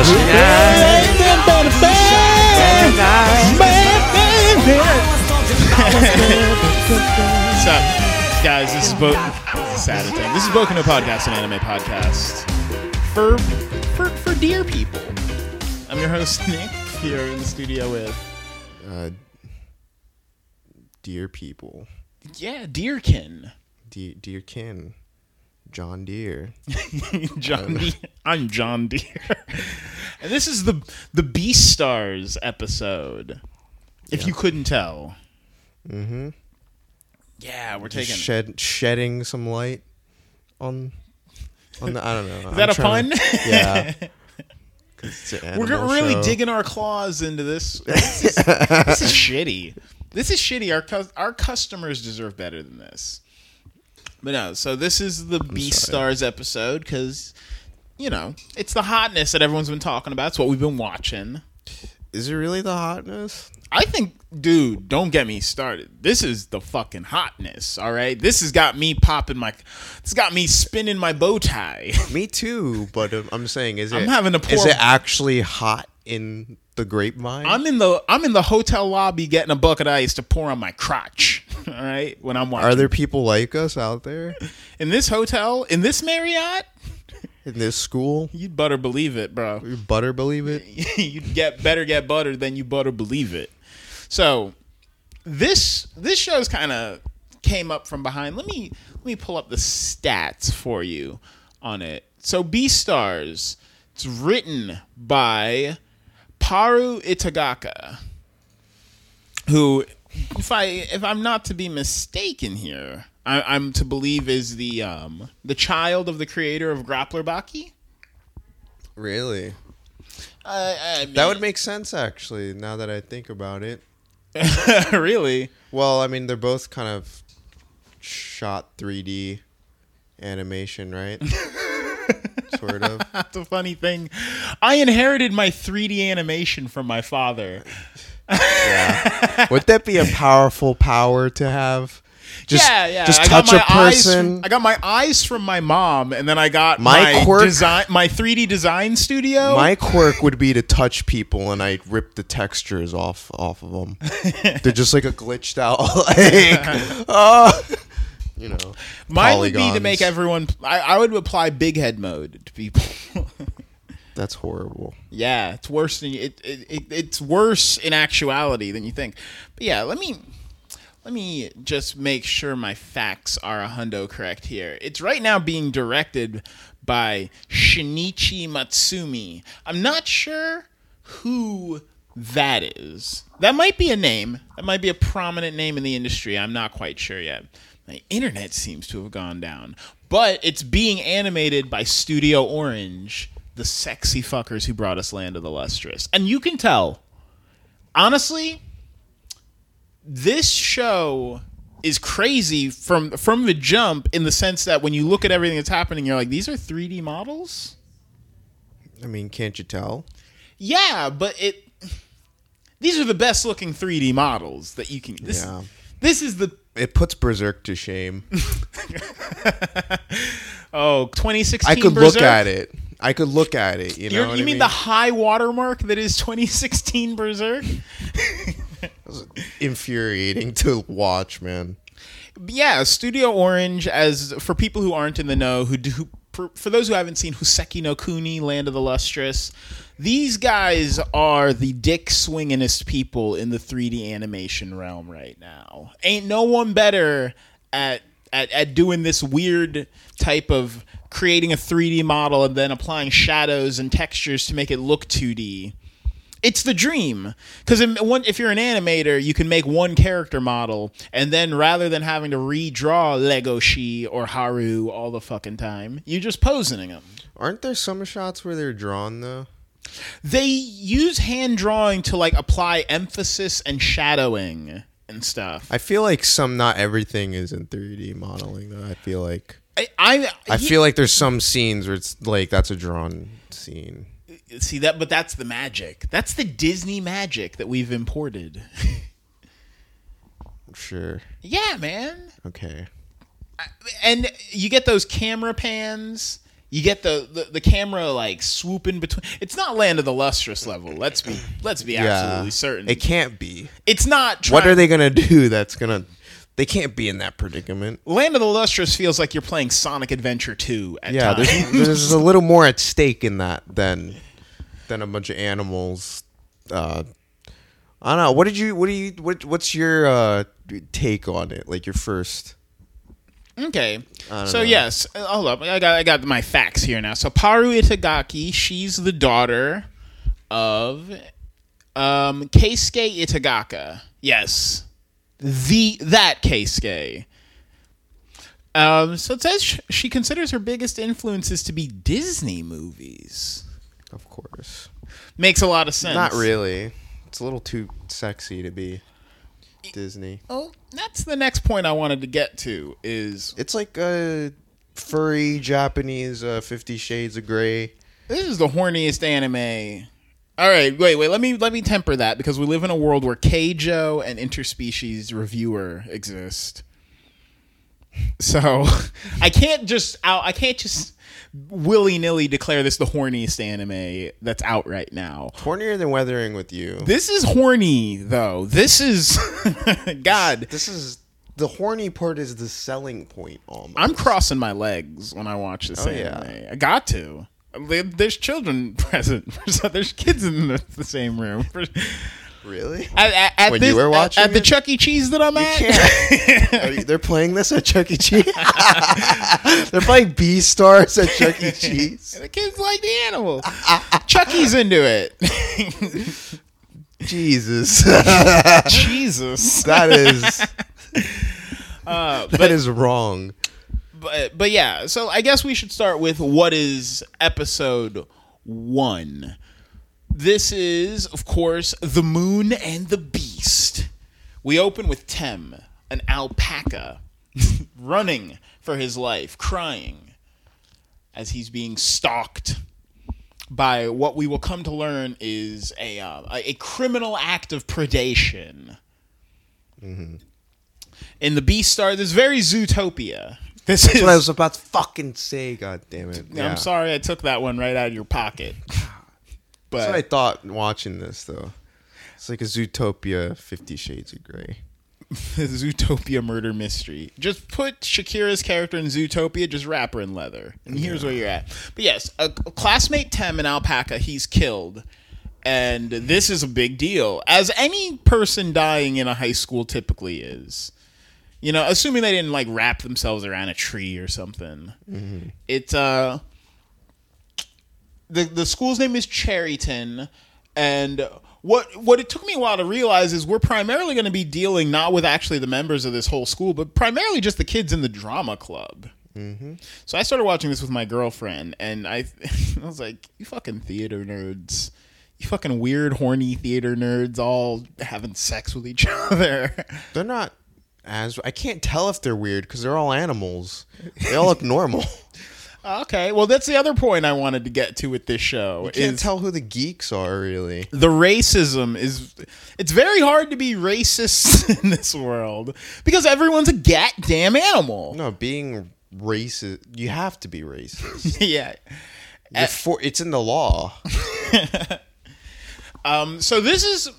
What's up, guys? This is Bo. Saturday. This is Boku no Podcast, an anime podcast for for for dear people. I'm your host Nick here in the studio with uh, dear people, yeah, Deerkin, dear, dear kin, John Deere. John. Deere. I'm John Deere, and this is the the Beastars episode. If you couldn't tell, Mm-hmm. yeah, we're Just taking. shed shedding some light on on the. I don't know. Is that a pun? Yeah. it's an We're really show. digging our claws into this. This is, this is shitty. This is shitty. Our cus- our customers deserve better than this. But no, so this is the Beast. Stars episode because you know it's the hotness that everyone's been talking about. It's what we've been watching. Is it really the hotness? I think, dude, don't get me started. This is the fucking hotness. All right, this has got me popping my. This got me spinning my bow tie. Me too, but I'm saying, is it? I'm having to Is it actually hot in the grapevine? I'm in the I'm in the hotel lobby getting a bucket of ice to pour on my crotch. All right, when I'm watching. Are there people like us out there in this hotel in this Marriott? in this school? You'd better believe it, bro. You butter believe it? you'd get better get butter than you better believe it. So this this show's kind of came up from behind. Let me let me pull up the stats for you on it. So Beastars, it's written by Paru Itagaki, who, if I if I'm not to be mistaken here, I, I'm to believe is the um the child of the creator of Grappler Baki. Really? Uh, I That would make sense, actually. Now that I think about it. really. Well, I mean, they're both kind of shot 3D animation, right? sort of. That's a funny thing. I inherited my 3D animation from my father. Yeah. Would that be a powerful power to have? Just, yeah, yeah. Just I touch a person. from- I got my eyes from my mom, and then I got My my, quirk- design, my 3D design studio. My quirk would be to touch people and I rip the textures off off of them. They're just like a glitched out, like, uh, you know. Mine would be to make everyone. I, I would apply big head mode to people. That's horrible. yeah, it's worse than it, it, it. It's worse in actuality than you think. But yeah, let me let me just make sure my facts are a hundo correct here. It's right now being directed by Shinichi Matsumi. I'm not sure who that is. That might be a name. That might be a prominent name in the industry. I'm not quite sure yet. My internet seems to have gone down. But it's being animated by Studio Orange, the sexy fuckers who brought us Land of the Lustrous. And you can tell, honestly, this show is crazy from from the jump in the sense that when you look at everything that's happening, you're like, these are 3D models. I mean, can't you tell? Yeah, but it. These are the best looking 3D models that you can. This, Yeah. this is the It puts Berserk to shame. oh 2016. I could Berserk? look at it. I could look at it. You know, you I mean, the high watermark that is 2016 Berserk? infuriating to watch, man. yeah, Studio Orange. As for people who aren't in the know, who do for, for those who haven't seen Houseki no Kuni, Land of the Lustrous, these guys are the dick swingingest people in the 3D animation realm right now. Ain't no one better at at, at doing this weird type of creating a 3D model and then applying shadows and textures to make it look 2D. It's the dream because if you're an animator, you can make one character model, and then rather than having to redraw Legoshi or Haru all the fucking time, you're just posing them. Aren't there some shots where they're drawn though? They use hand drawing to like apply emphasis and shadowing and stuff. I feel like some, not everything is in 3D modeling though. I feel like I, I, I feel like there's some scenes where it's like that's a drawn scene. see that, but that's the magic. That's the Disney magic that we've imported. Sure. yeah, man. Okay. and you get those camera pans You get the, the, the camera like swooping between. It's not Land of the Lustrous level. Let's be let's be absolutely certain. It can't be. it's not. What are they gonna do? That's gonna. They can't be in that predicament. Land of the Lustrous feels like you're playing Sonic Adventure 2 at Yeah, there's, there's a little more at stake in that than than a bunch of animals. Uh, I don't know. What did you? What do you? What, what's your uh, take on it? Like your first? Okay. So know. yes, uh, hold up. I got I got my facts here now. So Paru Itagaki, she's the daughter of um Keisuke Itagaki. Yes. The that Keisuke. Um so it says sh- she considers her biggest influences to be Disney movies. Of course. Makes a lot of sense. Not really. It's a little too sexy to be Disney. Oh, that's the next point I wanted to get to is It's like a furry Japanese uh, Fifty Shades of Grey. This is the horniest anime. All right, wait, wait. Let me let me temper that because we live in a world where Keijo and interspecies reviewer exist. So I can't just out. I can't just willy nilly declare this the horniest anime that's out right now. Hornier than Weathering with You. This is horny though. This is God. This is the horny part is the selling point. Almost. I'm crossing my legs when I watch this Oh, anime. yeah. I got to. There's children present. There's kids in the, the same room. Really. At, at, at When this- you were watching at, the? Chuck E. Cheese that I'm at. you- they're playing this at Chuck E. Cheese. they're playing Beastars at Chuck E. Cheese. the kids like the animals. Chucky's into it. Jesus, Jesus. that is Uh, that is wrong. but but yeah, so I guess we should start with what is episode one. This is, of course, the Moon and the Beast. We open with Tem, an alpaca, running for his life, crying as he's being stalked by what we will come to learn is a uh, a criminal act of predation. In the Beastars, this very Zootopia. This is what I was about to fucking say. God damn it! Yeah. I'm sorry I took that one right out of your pocket. That's what I thought watching this though. It's like a Zootopia, Fifty Shades of Grey. Zootopia murder mystery. Just put Shakira's character in Zootopia, just wrap her in leather. And here's where you're at. But yes, a, a classmate Tem in Alpaca, he's killed. And this is a big deal. As any person dying in a high school typically is. You know, assuming they didn't like wrap themselves around a tree or something. It's uh the the school's name is Cherryton, and what what it took me a while to realize is we're primarily going to be dealing not with actually the members of this whole school, but primarily just the kids in the drama club. Mm-hmm. So I started watching this with my girlfriend, and I I was like, "You fucking theater nerds." You fucking weird, horny theater nerds all having sex with each other. They're not as I can't tell if they're weird because they're all animals. They all look normal. okay, well, that's the other point I wanted to get to with this show. You can't tell who the geeks are really. the racism is it's very hard to be racist in this world because everyone's a goddamn animal. No, being racist, you have to be racist. yeah. You're for, it's in the law. Um so this is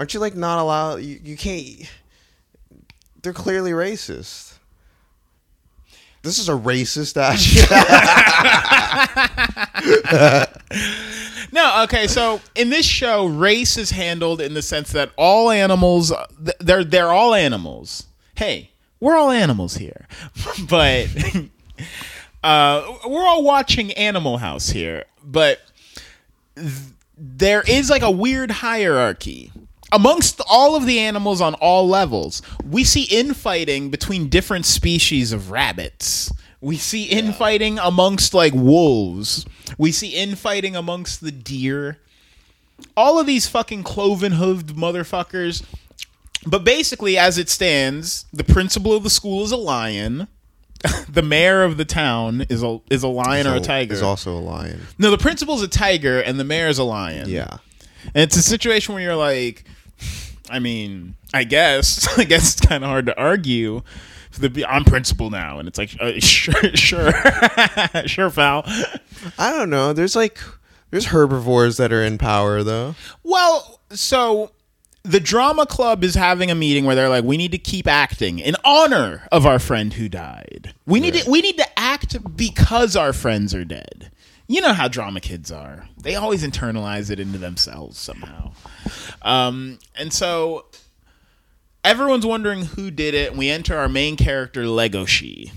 Aren't you like not allowed? You, you can't. They're clearly racist. This is a racist action. No, okay, so in this show race is handled in the sense that all animals they're they're all animals. Hey, we're all animals here. but uh we're all watching Animal House here, but th- there is like a weird hierarchy amongst all of the animals on all levels. We see infighting between different species of rabbits. We see infighting amongst like wolves. We see infighting amongst the deer. All of these fucking cloven hooved motherfuckers. But basically, as it stands, the principal of the school is a lion. the mayor of the town is a is a lion or a tiger. Is also a lion. No, the principal's a tiger and the mayor's a lion. Yeah. And it's a situation where you're like, I mean, I guess, I guess it's kind of hard to argue the I'm principal now, and it's like uh, sure, sure, sure, pal. I don't know. There's like there's herbivores that are in power though. Well, so the drama club is having a meeting where they're like, we need to keep acting in honor of our friend who died. We need to we need to act because our friends are dead. You know how drama kids are. They always internalize it into themselves somehow. Um, and so everyone's wondering who did it, and we enter our main character, Legoshi.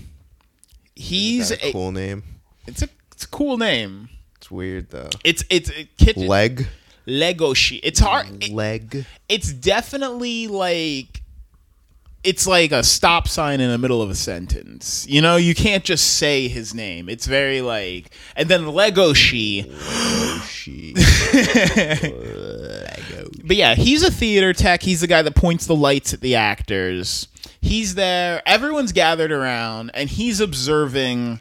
He's a a, cool name. it's a it's a cool name. It's weird though. It's it's a kitchen Leg, Legoshi. It's hard. it- leg. it's definitely like it's like a stop sign in the middle of a sentence. You know, you can't just say his name. It's very like and then Lego she. She. But yeah, he's a theater tech. He's the guy that points the lights at the actors. He's there. Everyone's gathered around and he's observing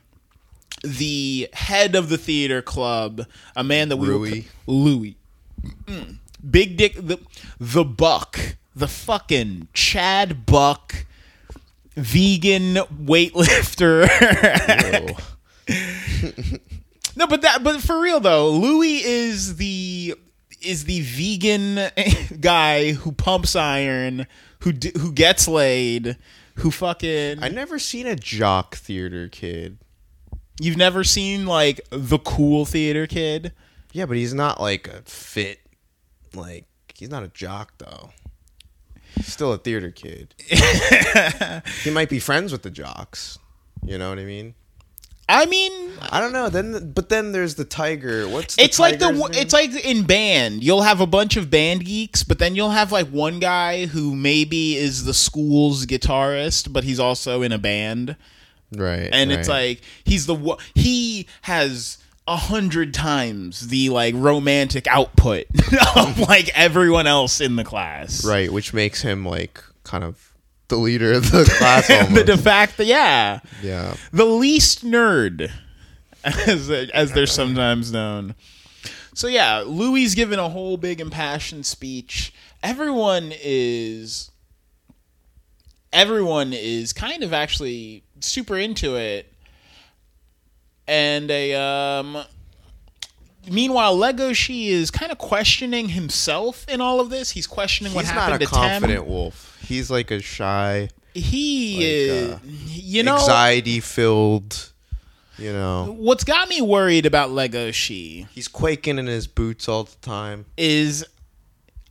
the head of the theater club, a man that we will- Louis. Louis. Mm. Big Dick the the Buck, the fucking Chad Buck vegan weightlifter. No, but that but for real though, Louis is the is the vegan guy who pumps iron, who d- who gets laid, who fucking I never seen a jock theater kid. You've never seen like the cool theater kid? Yeah, but he's not like a fit. Like he's not a jock though. He's still a theater kid. he might be friends with the jocks. You know what I mean? I mean, I don't know. Then, but then there's the tiger. What's the it's like the name? it's like in band. You'll have a bunch of band geeks, but then you'll have like one guy who maybe is the school's guitarist, but he's also in a band. right, and it's like he's the he has a hundred times the like romantic output of like everyone else in the class. Right, which makes him like kind of the leader of the class. the de facto yeah. Yeah, the least nerd as as they're sometimes known. So yeah louis given a whole big impassioned speech. Everyone is everyone is kind of actually super into it and a um meanwhile legoshi is kind of questioning himself in all of this he's questioning what he's happened not a to Tem. confident wolf. He's like a shy, he like, is uh, you know anxiety filled. You know, what's got me worried about Legoshi? he's quaking in his boots all the time. is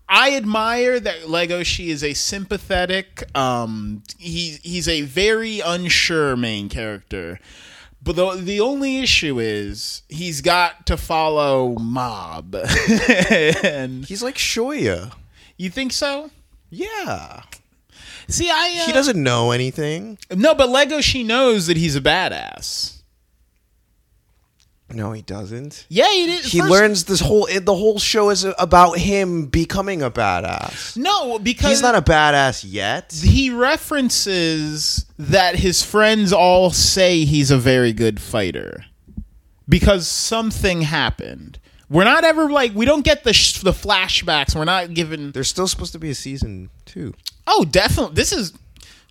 I admire that Legoshi is a sympathetic um he he's a very unsure main character. But the the only issue is he's got to follow mob. and He's like Shoya. you think so? Yeah, See, I uh, he doesn't know anything. No, but Lego, she knows that he's a badass. No, he doesn't. Yeah, he did. He first- learns this whole the whole show is about him becoming a badass. No, because He's not a badass yet. he references that his friends all say he's a very good fighter because something happened. We're not ever like we don't get the sh- the flashbacks. We're not given. There's still supposed to be a season two. Oh, definitely. This is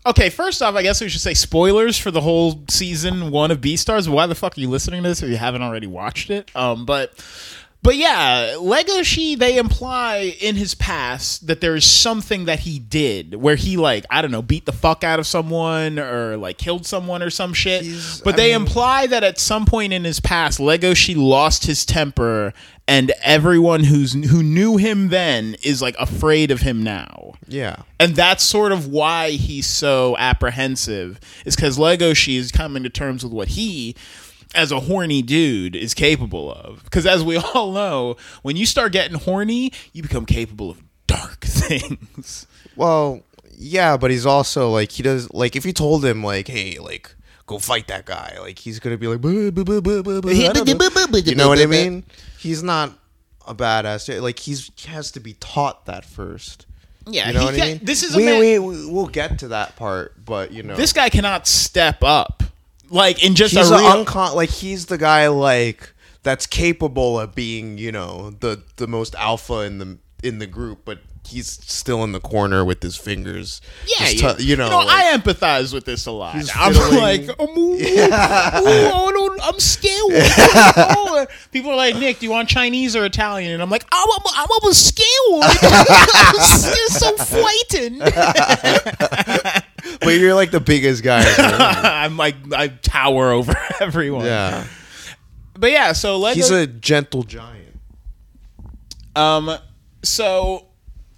okay. First off, I guess we should say spoilers for the whole season one of Beastars. Why the fuck are you listening to this if you haven't already watched it? Um, but but yeah, Legoshi they imply in his past that there is something that he did where he like I don't know beat the fuck out of someone or like killed someone or some shit. He's- but I they mean- imply that at some point in his past, Legoshi lost his temper, and everyone who's who knew him then is like afraid of him now Yeah. and that's sort of why he's so apprehensive is because legoshi is coming to terms with what he as a horny dude is capable of because as we all know when you start getting horny you become capable of dark things Well, yeah, but he's also like he does like if you told him like, hey, like go fight that guy, like he's gonna be like, you know what I mean? He's not a badass. Like he's he has to be taught that first. yeah You know what I mean? this is a we, man, we we- we'll get to that part, but you know, this guy cannot step up like in just he's a real uncon like he's the guy like that's capable of being you know the the most alpha in the in the group, but he's still in the corner with his fingers. Yeah, yeah. you know, you know like- I empathize with this a lot. I'm like, I'm, ooh, ooh, I don't- I'm scared. Oh, People are like, Nick, do you want Chinese or Italian? And I'm like, oh, I'm, I'm, I'm scared. I'm so frightened. but you're like the biggest guy. in the room. I'm like, I tower over everyone. yeah, But yeah, so Lego. he's a gentle giant. Um, so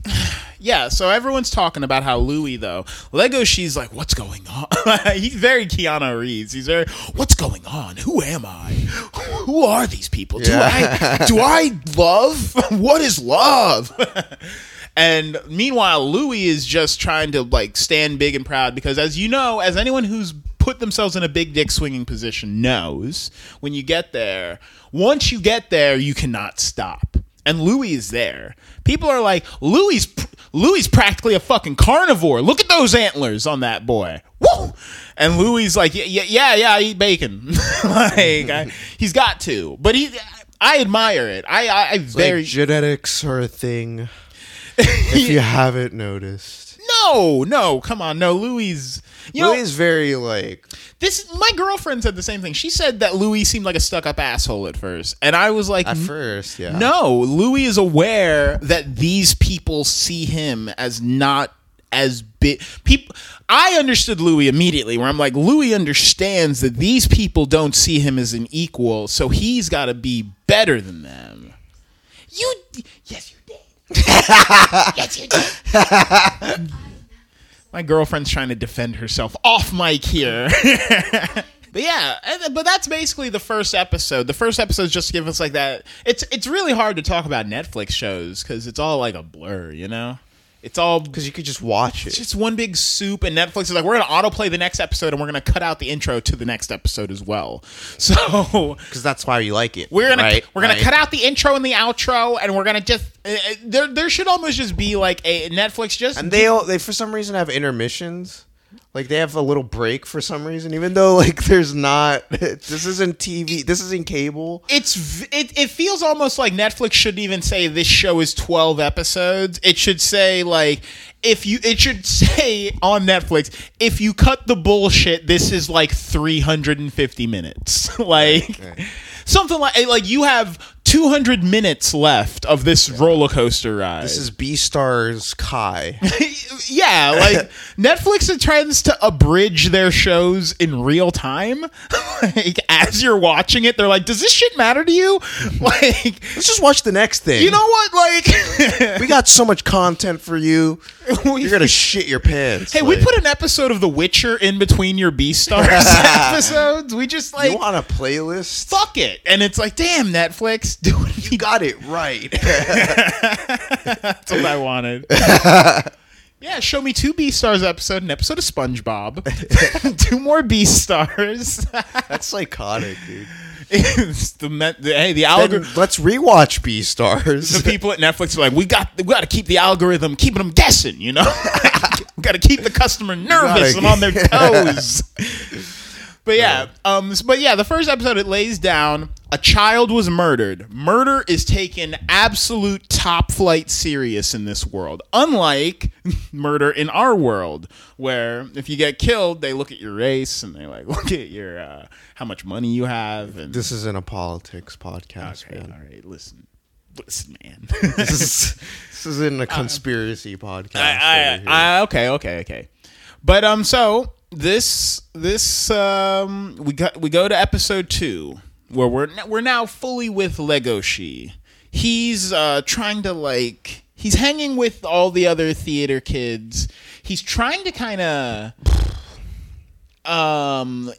yeah, so everyone's talking about how Louis though Lego. She's like, "What's going on?" He's very Keanu Reeves. He's very, "What's going on? Who am I? Who are these people? Do Yeah. I do I love? What is love?" And meanwhile, Louis is just trying to like stand big and proud because, as you know, as anyone who's put themselves in a big dick swinging position knows, when you get there, once you get there, you cannot stop. And Louis is there. People are like, Louis, Louis practically a fucking carnivore. Look at those antlers on that boy. Woo! And Louis is like, yeah, yeah, yeah, yeah I eat bacon. like, I, he's got to. But he, I admire it. I, I, I very like genetics are a thing. If you haven't noticed, no, no, come on, no, Louis. You know, Louis is very like this. My girlfriend said the same thing. She said that Louis seemed like a stuck-up asshole at first, and I was like, at first, yeah. No, Louis is aware that these people see him as not as big. People, I understood Louis immediately. Where I'm like, Louis understands that these people don't see him as an equal, so he's got to be better than them. You, yes, you did. yes, you did. My girlfriend's trying to defend herself off mic here. But yeah, and- but that's basically the first episode. The first episode is just to give us like that. It's it's really hard to talk about Netflix shows because it's all like a blur, you know. It's all because you could just watch it. it's just one big soup, and Netflix is like, we're gonna autoplay the next episode, and we're gonna cut out the intro to the next episode as well. So Because that's why you like it. we're gonna right? we're gonna Right? cut out the intro and the outro, and we're gonna just uh, uh, there there should almost just be like a Netflix just And they all, they for some reason have intermissions. Like they have a little break for some reason, even though like there's not. This isn't TV. This isn't cable. it's it, it feels almost like Netflix shouldn't even say this show is 12 episodes. It should say like if you it should say on Netflix if you cut the bullshit this is like 350 minutes. like something like like you have 200 minutes left of this roller coaster ride. This is Beastars Kai. yeah, like Netflix tries to abridge their shows in real time. like as you're watching it, they're like, "Does this shit matter to you?" Like, Let's just watch the next thing. you know what? Like, we got so much content for you. You're gonna shit your pants. hey, we put an episode of The Witcher in between your Beastars episodes. We just like you want a playlist? fuck it, and it's like, damn, Netflix, do what You got it right. That's what I wanted. yeah, show me two Beastars episode, an episode of SpongeBob, two more Beastars. That's psychotic, dude. it's the, me- the hey the algorithm. let's rewatch Beastars. The people at Netflix are like, we got we got to keep the algorithm, keeping them guessing. You know, we got to keep the customer nervous and on their toes. But yeah, um, but yeah, the first episode it lays down a child was murdered. Murder is taken absolute top flight serious in this world, unlike murder in our world, where if you get killed, they look at your race and they like look at your uh, how much money you have. And This isn't a politics podcast, okay, man. all right, listen, listen, man. This is this isn't a conspiracy podcast. I. I, I, okay, okay, okay. But um, so this this um, we got we go to episode two where we're we're now fully with Lego Legoshi. He's uh trying to like he's hanging with all the other theater kids. He's trying to kind of um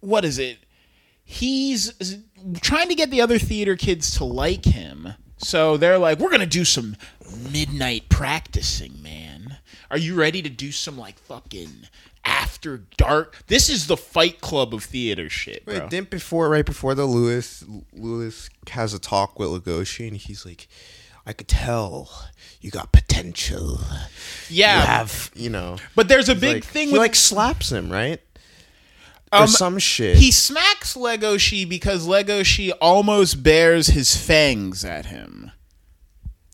what is it? He's trying to get the other theater kids to like him. So they're like, we're going to do some midnight practicing, man. Are you ready to do some like fucking after dark? This is the fight club of theater shit, bro. Wait, didn't before right before the Louis Louis has a talk with Legoshi and he's like, I could tell you got potential. yeah. You have you know. but there's a big like, thing he with like slaps him right Um, or some shit. He smacks Legoshi because Legoshi almost bears his fangs at him.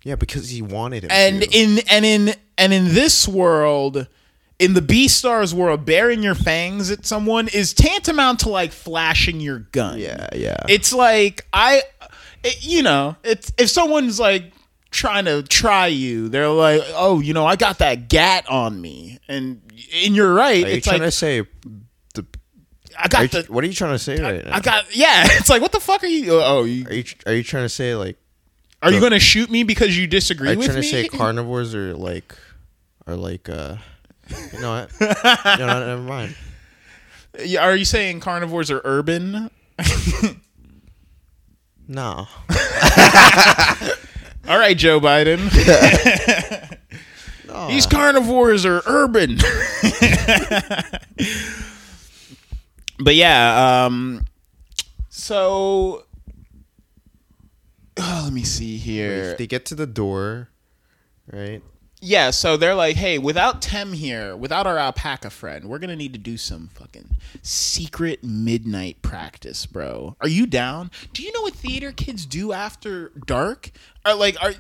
Yeah, because he wanted it. and to. in and in and in this world in the Beastars world bearing your fangs at someone is tantamount to like flashing your gun yeah, yeah. it's like i it, you know it's if someone's like trying to try you they're like oh you know i got that gat on me and and you're right are you it's trying like to say the? i got you, the what are you trying to say right now? i got yeah it's like what the fuck are you oh you, are you are you trying to say like? are you gonna shoot me because you disagree Are you with trying me to say carnivores are like, are like uh, you know what? you know, what? never mind. Yeah, are you saying carnivores are urban No. All right, Joe Biden. no. These carnivores are urban. but yeah, um so oh, let me see here. If They get to the door, right? Yeah, so they're like, "Hey, without Tem here, without our alpaca friend, we're to need to do some fucking secret midnight practice, bro. Are you down? Do you know what theater kids do after dark? Are like are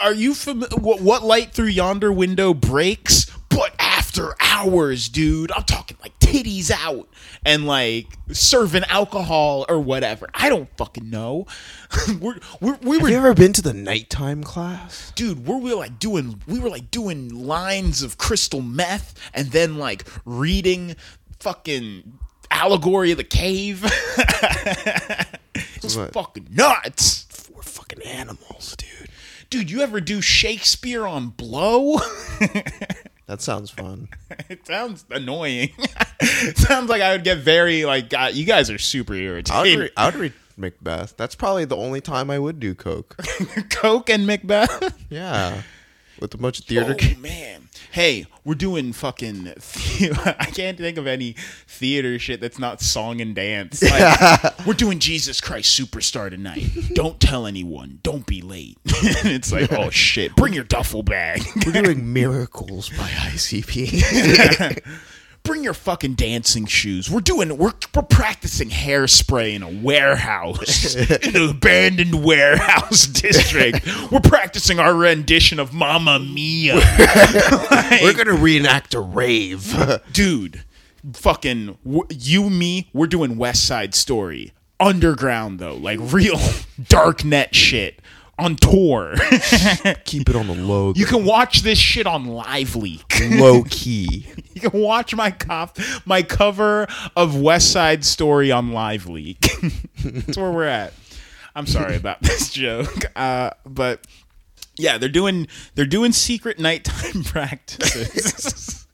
are you familiar what, what light through yonder window breaks but after hours, dude? I'm talking like titties out and like serving alcohol or whatever. I don't fucking know. we're, we're, we were Have you ever been to the nighttime class? dude we're, we were like doing we were like doing lines of crystal meth and then like reading fucking allegory of the cave it was What? fucking nuts We're fucking animals, dude. dude you ever do shakespeare on blow That sounds fun. it sounds annoying it sounds like i would get very like God, you guys are super I would, irritating re- I would read Macbeth. That's probably the only time I would do coke. coke and macbeth Yeah, with a bunch of theater. Oh kids. man! Hey, we're doing fucking. The- I can't think of any theater shit that's not song and dance. Like, we're doing Jesus Christ Superstar tonight. Don't tell anyone. Don't be late. it's like, oh shit! Bring your duffel bag. We're doing miracles by ICP. Bring your fucking dancing shoes. We're doing. We're we're practicing hairspray in a warehouse, in an abandoned warehouse district. We're practicing our rendition of Mamma Mia. Like- We're gonna reenact a rave. dude fucking you me we're doing west side story underground though like real dark net shit on tour. Keep it on the low. you can watch this shit on live leak. Low key. you can watch my cop my cover of west side story on live leak. That's where we're at. I'm sorry about this joke uh, but yeah they're doing they're doing secret nighttime practices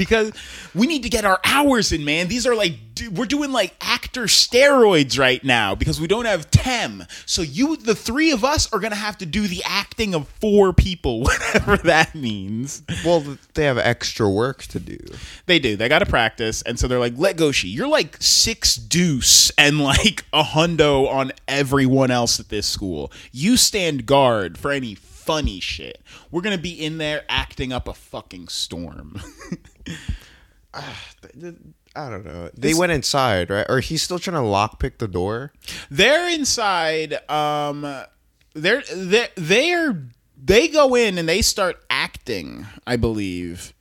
because we need to get our hours in man. These are like we're doing like actor steroids right now because we don't have tem. So you the three of us are gonna have to do the acting of four people whatever that means. Well, they have extra work to do. they do. They gotta practice. And so they're like Legoshi you're like six deuce and like a hundo on everyone else at this school. You stand guard for any funny shit. We're gonna be in there acting up a fucking storm I don't know. They went inside, right? Or he's still trying to lockpick the door. they're inside um they're they're they're they go in and they start acting i believe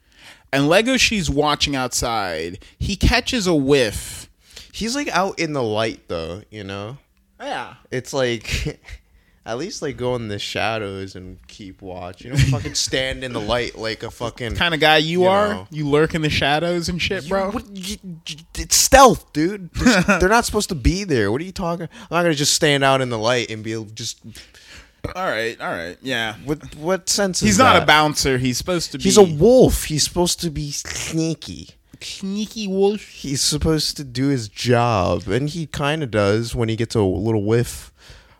and Legoshi's watching outside he catches a whiff He's like out in the light, though. You know, yeah it's like at least like go in the shadows and keep watch. You don't fucking stand in the light like a fucking kind of guy you, You are know. you lurk in the shadows and shit bro What, you, you- it's stealth, dude. There's- They're not supposed to be there. What are you talking? I'm not gonna just stand out in the light and be able just. all right all right yeah What what sense? he's is not that? a bouncer he's supposed to be He's a wolf. He's supposed to be sneaky. sneaky wolf He's supposed to do his job, and he kind of does when he gets a little whiff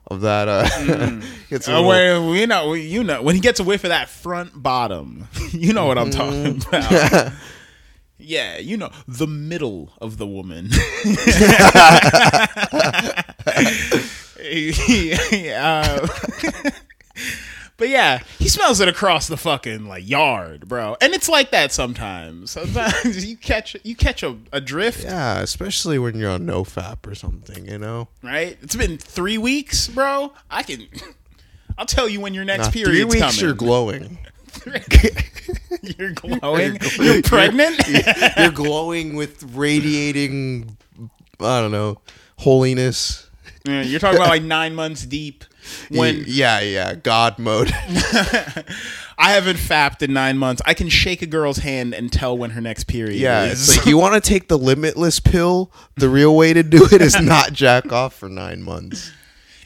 of that. Uh, gets a Oh, wait, we know, you know, when he gets a whiff of that front bottom, you know what I'm talking about. Yeah, you know, the middle of the woman. Uh, but yeah, he smells it across the fucking like yard, bro. And it's like that sometimes. Sometimes you catch you catch a, a drift, yeah, especially when you're on no fap or something. You know. right? It's been three weeks, bro. I can I'll tell you when your next Nah, three weeks coming. you're glowing. You're glowing. You're pregnant. you're glowing with radiating. I don't know holiness. Yeah, you're talking about like nine months deep. When yeah, yeah, God mode. I haven't fapped in nine months, I can shake a girl's hand and tell when her next period Yeah, is. it's like you want to take the limitless pill. The real way to do it is not jack off for nine months.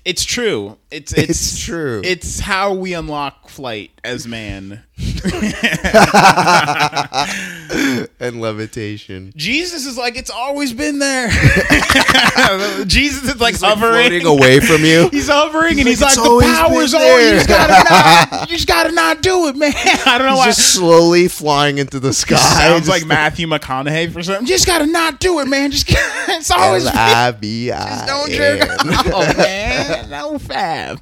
It's true. It's it's, It's true. It's how we unlock flight as man. And levitation. Jesus is like it's always been there. Jesus is like He's like hovering. away from you. He's hovering and He's he's like, like, "It's the always power's on. You there." just gotta not. You just gotta not do it, man. I don't know why. Just slowly flying into the sky. Sounds like Matthew McConaughey for something. You Just gotta not do it, man. Just it's always L-I-B-I-N. Don't jerk off, oh, man. No fap.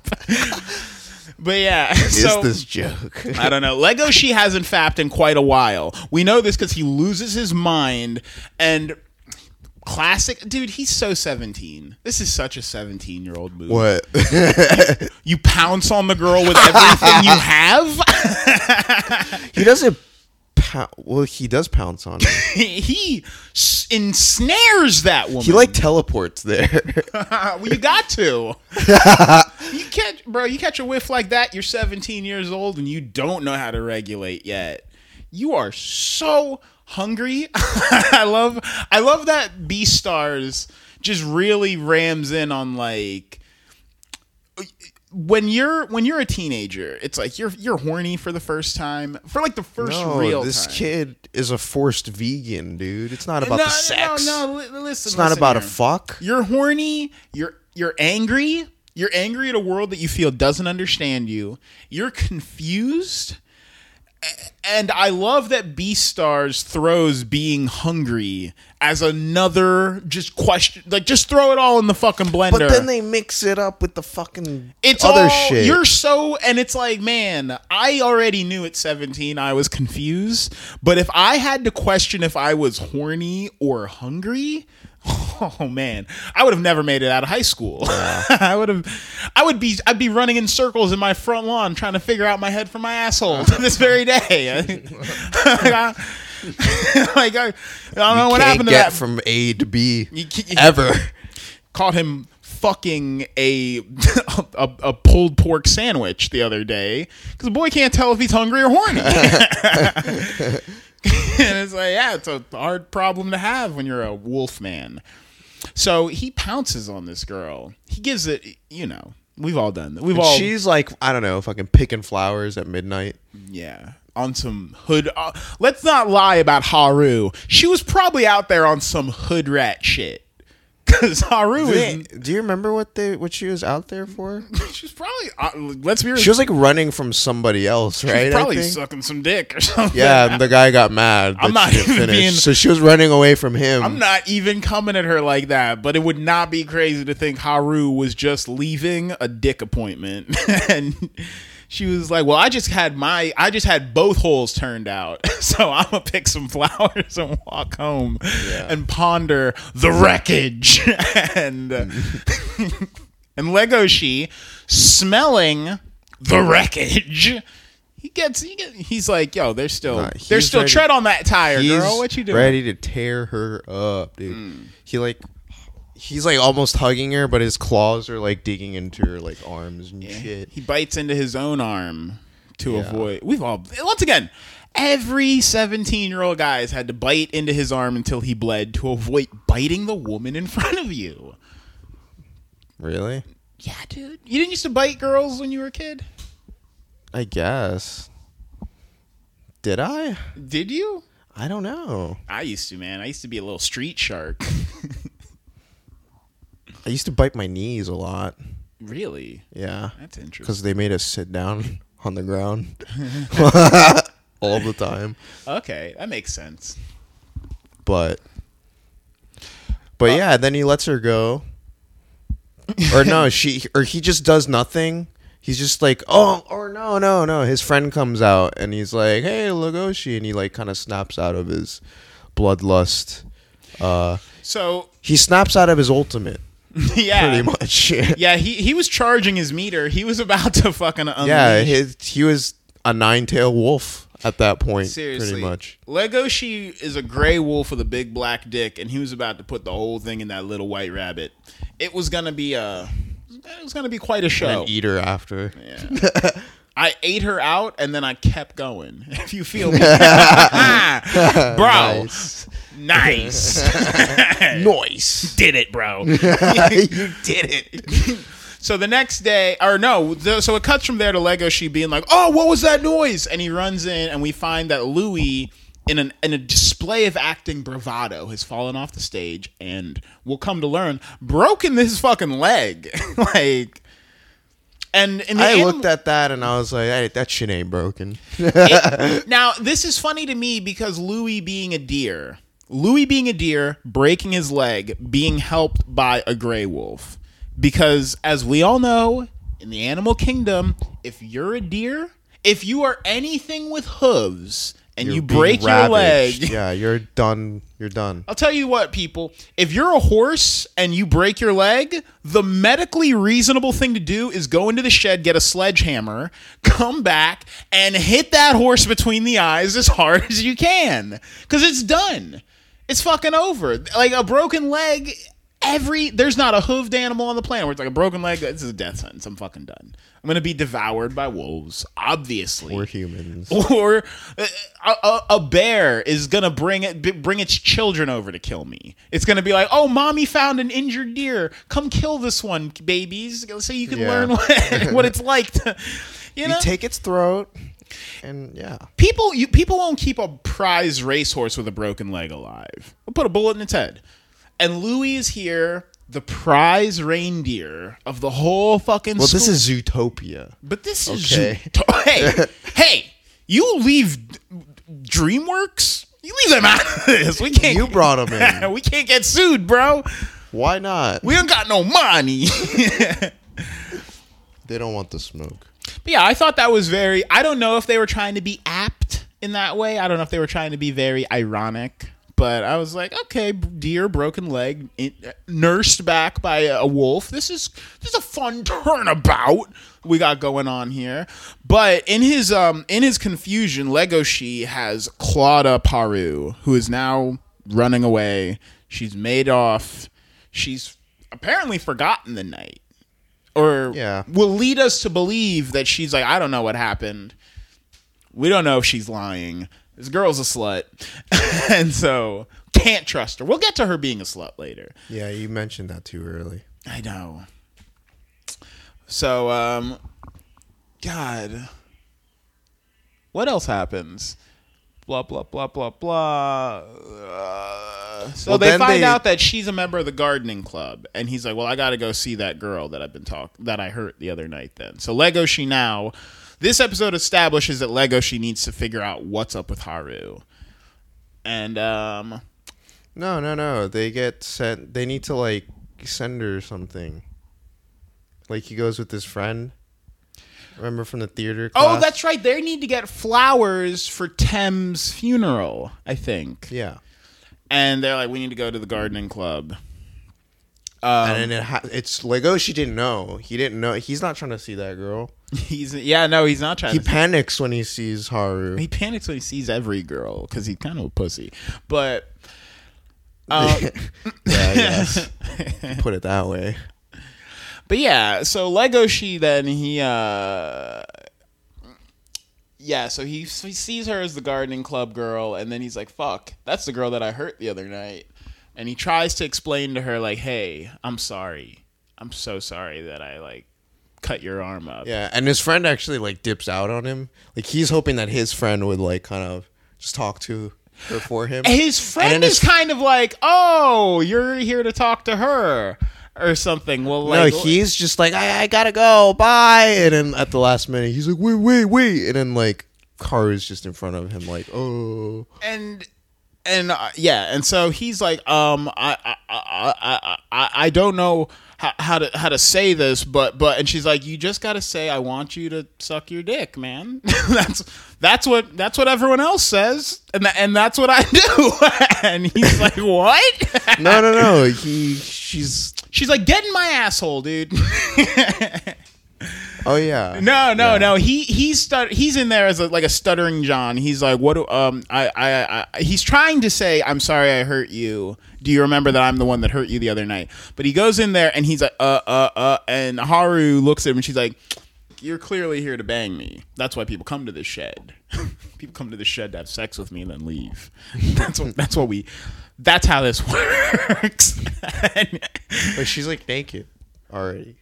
But yeah, Is so this joke? I don't know. Legoshi hasn't fapped in quite a while. We know this because he loses his mind and classic dude. He's so seventeen. This is such a seventeen-year-old movie. What? You pounce on the girl with everything you have. he doesn't. Pou- well, he does pounce on her. he s- ensnares that woman. He like teleports there. well, you got to. you catch, bro. You catch a whiff like that. You're 17 years old and you don't know how to regulate yet. You are so hungry. I love, I love that Beastars just really rams in on like when you're when you're a teenager. It's like you're you're horny for the first time for like the first no, real this time. kid is a forced vegan, dude. It's not about no, the sex. No, no, listen. it's not listen about a fuck. You're horny. You're you're angry. You're angry at a world that you feel doesn't understand you. You're confused. And I love that Beastars throws being hungry as another just question. Like, just throw it all in the fucking blender. But then they mix it up with the fucking it's other all, shit. You're so, and it's like, man, I already knew at 17 I was confused. But if I had to question if I was horny or hungry, oh man, I would have never made it out of high school. I would have, I would be, I'd be running in circles in my front lawn trying to figure out my head from my asshole to this very day. like, I, don't know what happened to get that. from A to B You you- ever. caught him fucking a a, a pulled pork sandwich the other day because the boy can't tell if he's hungry or horny. and it's like, yeah, it's a hard problem to have when you're a wolf man. So he pounces on this girl. He gives it, you know, we've all done that. We've all, She's like, I don't know, fucking picking flowers at midnight. yeah, on some hood. Uh, let's not lie about Haru. She was probably out there on some hood rat shit. Haru is. Do you remember what they what she was out there for? She's probably. Uh, let's be real. She was like running from somebody else, right? I probably think? sucking some dick or something. Yeah, and the guy got mad. I'm not she didn't even finish. being- So she was running away from him. I'm not even coming at her like that, but it would not be crazy to think Haru was just leaving a dick appointment and she was like, "Well, I just had my I just had both holes turned out. So I'm to pick some flowers and walk home and ponder the wreckage." and uh, and Legoshi smelling the wreckage. He gets, he gets he's like, "Yo, there's still Nah, there's still ready- tread on that tire, girl. What you doing?" ready to tear her up, dude. Mm. He like he's like almost hugging her, but his claws are like digging into her like arms and shit. He bites into his own arm to Yeah. avoid. We've all once again. Every 17 year old guy has had to bite into his arm until he bled to avoid biting the woman in front of you. Really? Yeah, dude. You didn't used to bite girls when you were a kid? I guess. Did I? Did you? I don't know. I used to, man. I used to be a little street shark. I used to bite my knees a lot. really? Yeah. That's interesting. Because they made us sit down on the ground all the time. Okay, that makes sense. But but yeah, then he lets her go. Or no, she or he just does nothing. He's just like, oh, or no, no, no. His friend comes out and he's like, hey, Legoshi, and he like kind of snaps out of his bloodlust. Uh, So, he snaps out of his ultimate. yeah, pretty much. yeah. He he was charging his meter. He was about to fucking unleash. yeah, his, he was a nine tail wolf at that point, Seriously, pretty much. Legoshi is a gray wolf with a big black dick, and he was about to put the whole thing in that little white rabbit. It was gonna be a, it was gonna be quite a show. An eater after. Yeah. I ate her out, and then I kept going. If you feel me, bro, nice, Noise. did it, bro. you did it. So the next day, or no, the, so it cuts from there to Legoshi being like, "Oh, what was that noise?" And he runs in, and we find that Louis, in an in a display of acting bravado, has fallen off the stage, and we'll come to learn broken his fucking leg, like. And in the I anim- looked at that and I was like, hey, that shit ain't broken. it- now this is funny to me because Louis being a deer, Louis being a deer, breaking his leg, being helped by a gray wolf. Because as we all know, in the animal kingdom, if you're a deer, if you are anything with hooves and You're you break your leg, Yeah, you're done. You're done. I'll tell you what, people. If you're a horse and you break your leg, the medically reasonable thing to do is go into the shed, get a sledgehammer, come back, and hit that horse between the eyes as hard as you can. Because it's done. It's fucking over. Like a broken leg, every. There's not a hooved animal on the planet where it's like a broken leg. This is a death sentence. I'm fucking done. I'm going to be devoured by wolves, obviously We're humans. or uh, a, a, a bear is gonna bring it bring its children over to kill me. It's gonna be like, oh, mommy found an injured deer. Come kill this one, babies, so you can Yeah. learn what, what it's like to, you know. You take its throat, and yeah. people, you people won't keep a prize racehorse with a broken leg alive. We'll put a bullet in its head. And Louis is here, the prize reindeer of the whole fucking. Well, this is Zootopia. But this is Okay. Zoot- hey, hey, you leave DreamWorks. You leave them out of this. We can't. You brought them in. we can't get sued, bro. Why not? We don't got no money. They don't want the smoke. But yeah, I thought that was very. I don't know if they were trying to be apt in that way. I don't know if they were trying to be very ironic. But I was like, okay, deer, broken leg, nursed back by a wolf. This is this is a fun turnabout we got going on here. But in his um in his confusion, Legoshi has clawed up Haru, who is now running away. She's made off. She's apparently forgotten the night or Yeah. will lead us to believe that she's like, I don't know what happened. We don't know if she's lying. This girl's a slut. and so can't trust her. We'll get to her being a slut later. Yeah, you mentioned that too early. I know. So, um, God. What else happens? Blah, blah, blah, blah, blah. Uh, so Well, they find they- out that she's a member of the gardening club. And he's like, well, I got to go see that girl that I've been talk that I hurt the other night then. So Legoshi now. This episode establishes that Legoshi needs to figure out what's up with Haru. And, um, No, no, no. They get sent. They need to like send her something. Like he goes with his friend. Remember from the theater class? Oh, that's right. They need to get flowers for Tem's funeral, I think. yeah. And they're like, we need to go to the gardening club. and it ha- it's oh, she didn't know. He didn't know. He's not trying to see that girl. He's yeah, no, he's not trying He to. panics when he sees Haru. he panics when he sees every girl because he's kind of a pussy. But um, yeah, yes. Put it that way. but yeah, so Legoshi then he uh yeah, so he, he sees her as the gardening club girl, and then he's like, "Fuck, that's the girl that I hurt the other night." And he tries to explain to her like, "Hey, I'm sorry. I'm so sorry that I like cut your arm up." Yeah, and his friend actually like dips out on him. Like he's hoping that his friend would like kind of just talk to her for him. His friend is his- kind of like, "Oh, you're here to talk to her." Or something. Well, no, he's just like I, I gotta go, bye. And then at the last minute, he's like, wait, wait, wait. And then like Haru's just in front of him, like, oh, and and uh, yeah, and so he's like, um, I I I I, I, I don't know how, how to how to say this, but but and she's like, you just got to say, I want you to suck your dick, man. that's that's what that's what everyone else says, and tha- and that's what I do. and he's like, what? no, no, no. He, she's She's like, "Get in my asshole, dude." Oh yeah. No, no, Yeah. no. He he's stut- he's in there as a, like a stuttering John. He's like, what? do- Um, I, I, I, he's trying to say, I'm sorry, I hurt you. Do you remember that I'm the one that hurt you the other night? But he goes in there and he's like, uh, uh, uh, and Haru looks at him and she's like, you're clearly here to bang me. That's why people come to this shed. people come to the shed to have sex with me and then leave. That's what. That's what we. That's how this works. But she's like naked already,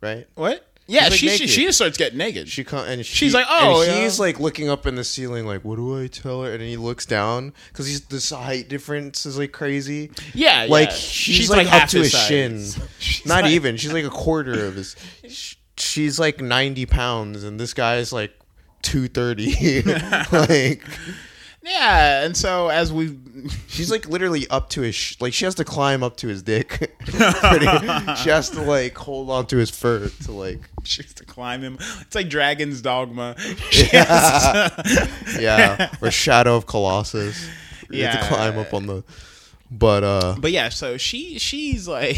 right? what? Yeah, like, she, she naked. she just starts getting naked. She come and she, She's like, "Oh, and yeah." he's like looking up in the ceiling, like, what do I tell her? And then he looks down because he's this height difference is like crazy. Yeah, like yeah. she's, She's, like, like, up to his his size. shin. She's Not like- even. She's like a quarter of his. sh- She's like ninety pounds, and this guy's like two thirty. like Yeah, and so as we she's like literally up to his. Sh- like she has to climb up to his dick. Pretty- she has to like hold on to his fur to like. she has to climb him, it's like Dragon's Dogma. She to- yeah, or Shadow of Colossus. You have to Yeah. climb up on the. But uh, but yeah, so she she's like,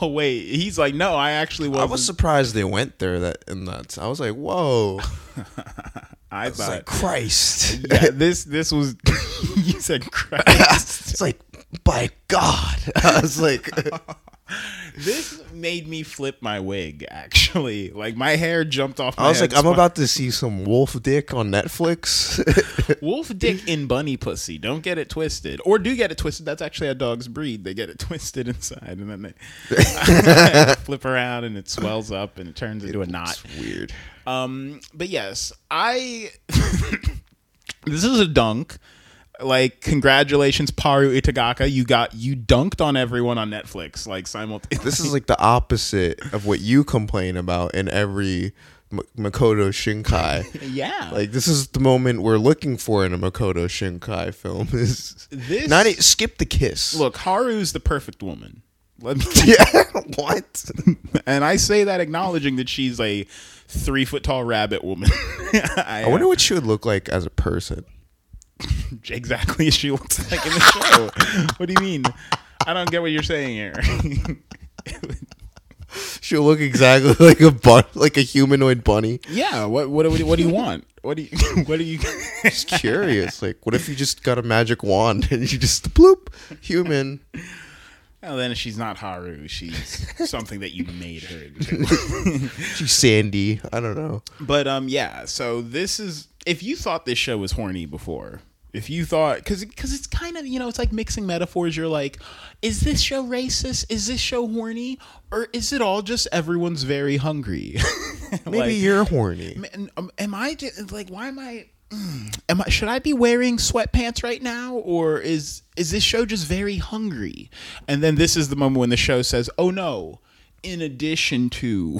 oh wait, he's like, no, I actually was. I was surprised they went there. That in that I was like, whoa, I thought, like Christ. yeah, this this was. you said Christ. it's like by God. I was like, this made me flip my wig. Actually, like my hair jumped off. My I was like, I'm about to see some wolf dick on Netflix. Wolf dick in bunny pussy. Don't get it twisted. Or do get it twisted. That's actually a dog's breed. They get it twisted inside and then they flip around and it swells up and it turns into a knot. It's weird. Um, but yes, I. this is a dunk. Like, congratulations, Paru Itagaki. You got you dunked on everyone on Netflix. Like simultaneously. This is like the opposite of what you complain about in every M- Makoto Shinkai. yeah. Like this is the moment we're looking for in a Makoto Shinkai film. Is This- not e- skip the kiss? look, Haru's the perfect woman. Let me yeah, what? and I say that acknowledging that she's a three foot tall rabbit woman. I, I wonder what she would look like as a person. exactly as she looks like in the show. what do you mean? I don't get what you're saying here. She'll look exactly like a bun- like a humanoid bunny. yeah. What what what, what do you want? What do you what do you? Just curious. like, what if you just got a magic wand and you just bloop human? well, then she's not Haru. She's something that you made her into. She's Sandy. I don't know. But um, yeah. So this is if you thought this show was horny before, if you thought because because it's kind of you know it's like mixing metaphors. You're like, is this show racist? Is this show horny? Or is it all just everyone's very hungry? Maybe Like, you're horny. am, um, am I ju- like why am I? mm, Am I should I be wearing sweatpants right now, or is is this show just very hungry? And then this is the moment when the show says, "Oh no." In addition to,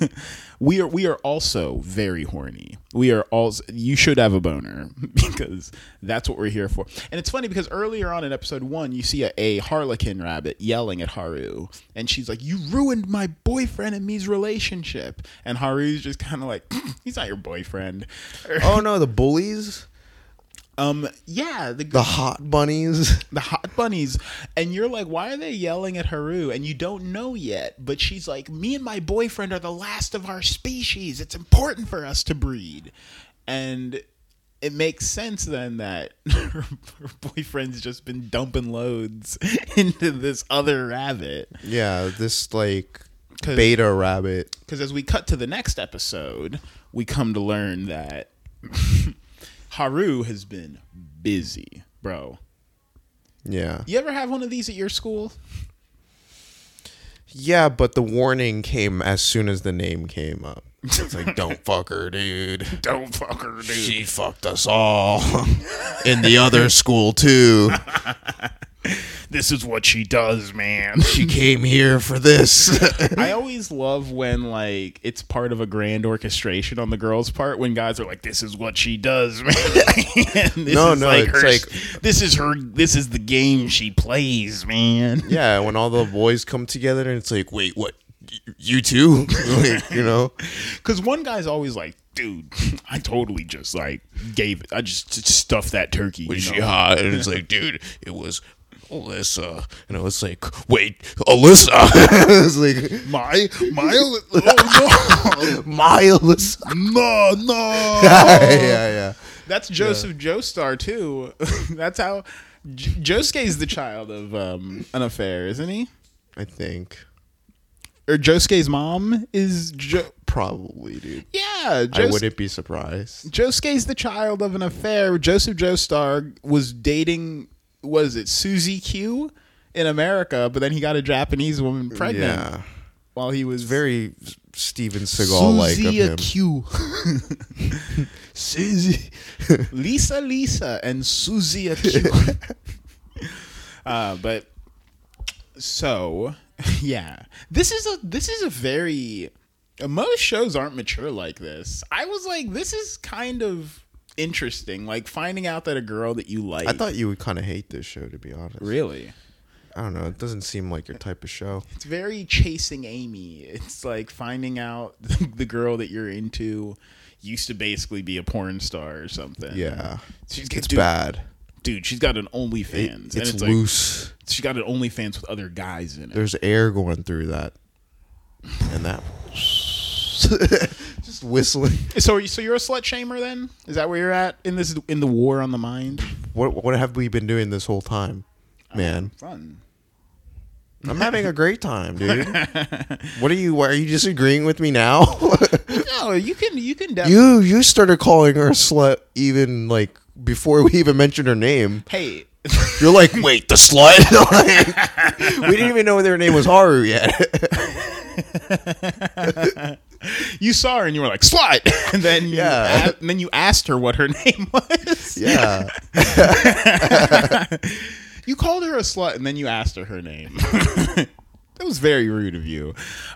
we are we are also very horny. We are also you should have a boner because that's what we're here for. And it's funny because earlier on in episode one, you see a, a harlequin rabbit yelling at Haru, and she's like, "You ruined my boyfriend and me's relationship." And Haru's just kind of like, "He's not your boyfriend." Oh no, the bullies, Um, yeah, the the hot bunnies. the hot bunnies. And you're like why are they yelling at haru? And you don't know yet. But she's like me and my boyfriend are the last of our species. It's important for us to breed. And it makes sense then that her, her boyfriend's just been dumping loads into this other rabbit. Yeah, this like beta rabbit. because as we cut to the next episode we come to learn that haru has been busy bro Yeah. you ever have one of these at your school Yeah, but the warning came as soon as the name came up. It's like, don't fuck her, dude. Don't fuck her, dude. She fucked us all. In the other school, too. This is what she does, man. She came here for this. I always love when like it's part of a grand orchestration on the girls' part when guys are like, "This is what she does, man." This No, is no, like it's her, like- this is her. This is the game she plays, man. yeah, when all the boys come together and it's like, wait, what? You too? like, you know? Because one guy's always like, "Dude, I totally just like gave it. I just, just stuffed that turkey." Was you she know? hot? And it's like, dude, it was Alyssa, and I was like, wait, Alyssa. it's like My my oh my Alyssa. no no no. yeah, yeah. That's Joseph Joestar too. That's how J- is the child of um, an affair, isn't he? I think Or Josuke's mom is jo- probably, dude. yeah. I wouldn't be surprised. Josuke's the child of an affair. Joseph Joestar was dating was it Suzi Q in America, but then he got a Japanese woman pregnant Yeah, while he was very Steven Seagal like of him. Q. Susie, Lisa, Lisa, and Suzi Q. uh, but so yeah, this is a this is a very most shows aren't mature like this. I was like, this is kind of interesting, like finding out that a girl that you like. I thought you would kind of hate this show, to be honest. really. I don't know. It doesn't seem like your type of show. It's very chasing Amy. It's like finding out the girl that you're into used to basically be a porn star or something. Yeah, she's it's dude, bad. Dude, she's got an It- OnlyFans, it's and it's loose. like she's got an OnlyFans with other guys in it. There's air going through that, and that just whistling. So, you, so you're a slut shamer then? Is that where you're at in this in the war on the mind? What what have we been doing this whole time, man? Fun. I'm having a great time, dude. What are you? Why are you disagreeing with me now? No, you can you can definitely. you you started calling her a slut even like before we even mentioned her name. hey, You're like, wait, the slut? Like, we didn't even know their name was Haru yet. you saw her and you were like slut, and then you Yeah. a- and then you asked her what her name was. yeah, You called her a slut and then you asked her her name. That was very rude of you.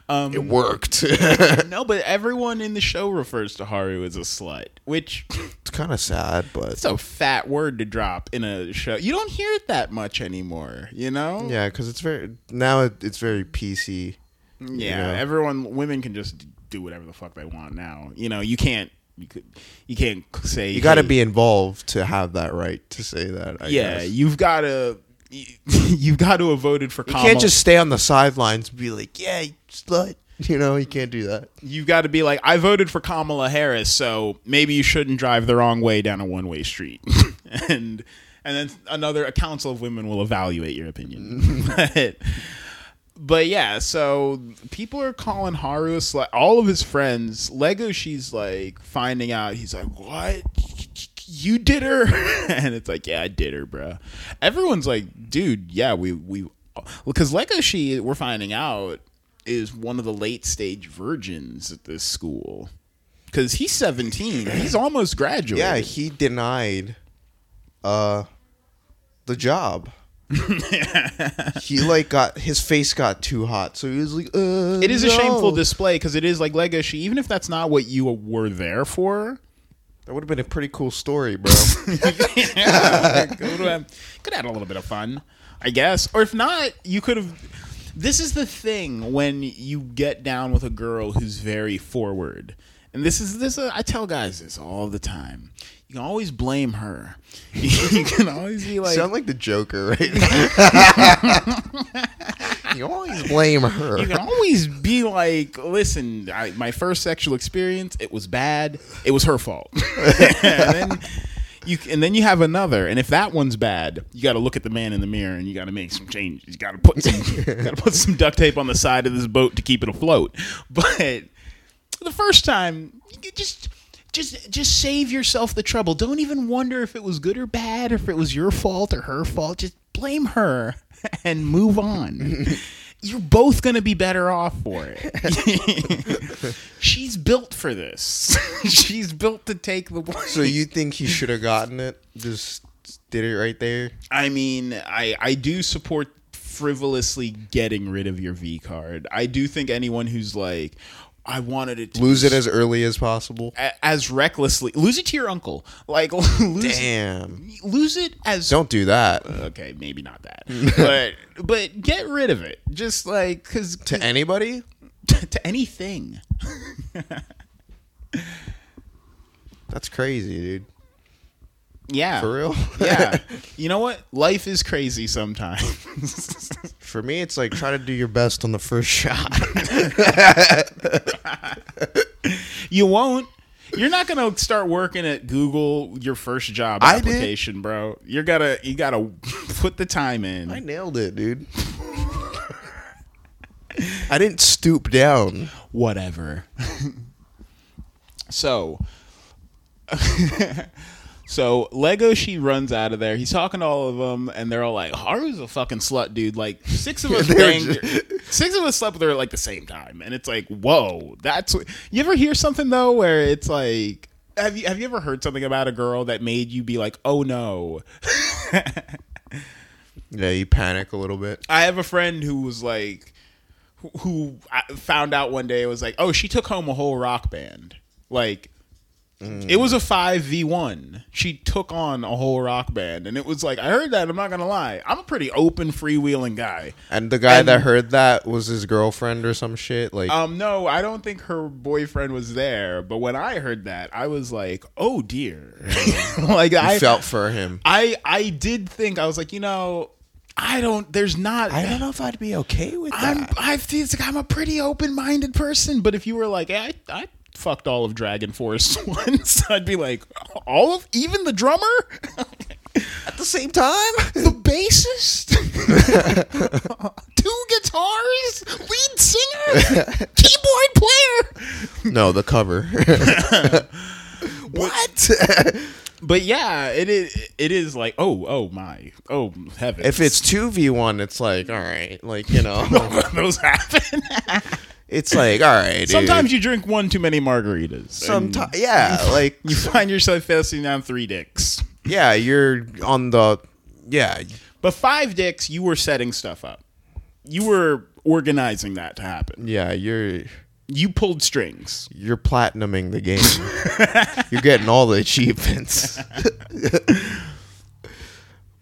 Um, it worked. no, but everyone in the show refers to Haru as a slut, which it's kind of sad, but it's a fat word to drop in a show. You don't hear it that much anymore, you know? yeah, because it's very now it, it's very PC. Yeah, Yeah. everyone, women can just do whatever the fuck they want now. You know, you can't, you could, you can't say You got to hey, be involved to have that right to say that. I yeah, guess. you've got to, you've got to have voted for. Kamala. You can't just stay on the sidelines and be like, yeah, you slut. You know, you can't do that. you've got to be like, I voted for Kamala Harris, so maybe you shouldn't drive the wrong way down a one way street. and and then another a council of women will evaluate your opinion. but, but yeah, so people are calling Haru a slut. All of his friends, Legoshi's like finding out. He's like, what? You did her? and it's like, yeah, I did her, bro. Everyone's like, dude, yeah, we we because Legoshi we're finding out is one of the late stage virgins at this school because he's 17 he's almost graduated Yeah, he denied uh the job. he like got his face got too hot, so he was like, uh, it is a shameful display because it is like Legoshi even if that's not what you were there for That would have been a pretty cool story, bro. yeah, could have could had a little bit of fun i guess or if not you could have this is the thing when you get down with a girl who's very forward and this is this uh, i tell guys this all the time you can always blame her you can always be like Sound like the Joker, right? you always blame her. you can always be like, listen, I, my first sexual experience, it was bad. It was her fault. and then you and then you have another, and if that one's bad, you got to look at the man in the mirror and you got to make some changes. You got to put some, got to put some duct tape on the side of this boat to keep it afloat. But the first time, you just. Just, just save yourself the trouble. Don't even wonder if it was good or bad, if it was your fault or her fault. Just blame her and move on. You're both going to be better off for it. She's built for this. She's built to take the blame. So you think he should have gotten it? Just did it right there. I mean, I I do support frivolously getting rid of your V card. I do think anyone who's like I wanted it to Lose be it as early as possible. a- as recklessly lose it to your uncle. Like lose it, Damn. lose it as Don't do that okay, maybe not that. but but get rid of it. Just like cuz to anybody. to anything. That's crazy, dude. Yeah. For real? yeah. You know what? Life is crazy sometimes. For me, it's like try to do your best on the first shot. you won't. You're not gonna start working at Google your first job I did. application, bro. You're gotta you gotta put the time in. I nailed it, dude. I didn't stoop down. whatever. so, so Legoshi runs out of there. He's talking to all of them, and they're all like, "Haru's a fucking slut, dude." Like six of us banged, six of us slept with her at like the same time, and it's like, whoa, that's. what- You ever hear something though where it's like. Have you have you ever heard something about a girl that made you be like, "Oh no"? Yeah, you panic a little bit. I have a friend who was like, who, who I found out one day was like, oh, she took home a whole rock band. Like, it was a five v one. She took on a whole rock band, and it was like I heard that. I'm not gonna lie, I'm a pretty open, freewheeling guy. And the guy And- that heard that was his girlfriend or some shit. Like, Um, no, I don't think her boyfriend was there. But when I heard that, I was like, oh dear. like you I felt for him. I I did think I was like, you know, I don't. There's not. I don't know if I'd be okay with I'm that. I feel like I'm a pretty open minded person, but if you were like, I I fucked all of Dragon Force once, I'd be like, all of even the drummer, At the same time, the bassist, two guitars, lead singer, keyboard player. no, the cover. what? But yeah, it is. It is like, oh, oh my, oh heaven. if it's two v one, it's like all right, like you know, those happen. It's like all right. dude. Sometimes you drink one too many margaritas. Sometimes, yeah, like you find yourself facing down three dicks. yeah, you're on the yeah. But five dicks, you were setting stuff up. You were organizing that to happen. Yeah, you're You pulled strings. you're platinuming the game. you're getting all the achievements.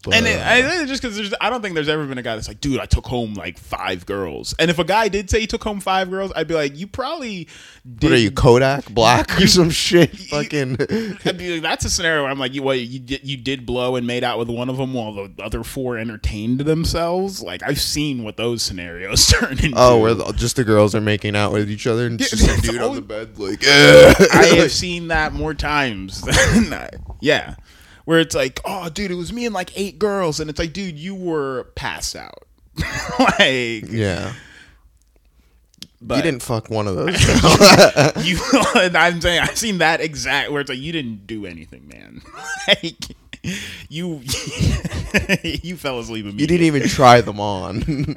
But, And it, uh, I, just because I don't think there's ever been a guy that's like, dude, I took home like five girls. And if a guy did say he took home five girls, I'd be like, you probably did. what are you, Kodak Black or some shit? Fucking like, that's a scenario where I'm like, you what you did you did blow and made out with one of them while the other four entertained themselves. Like I've seen what those scenarios turn into. oh, where the, just the girls are making out with each other and just a dude on the bed like. "Ugh." I have seen that more times than that. Yeah. Where it's like, oh, dude, it was me and like eight girls. And it's like, dude, you were passed out. like, yeah, but you didn't fuck one of those. you, and I'm saying, I've seen that exact where it's like, you didn't do anything, man. like, you, you fell asleep you didn't even try them on.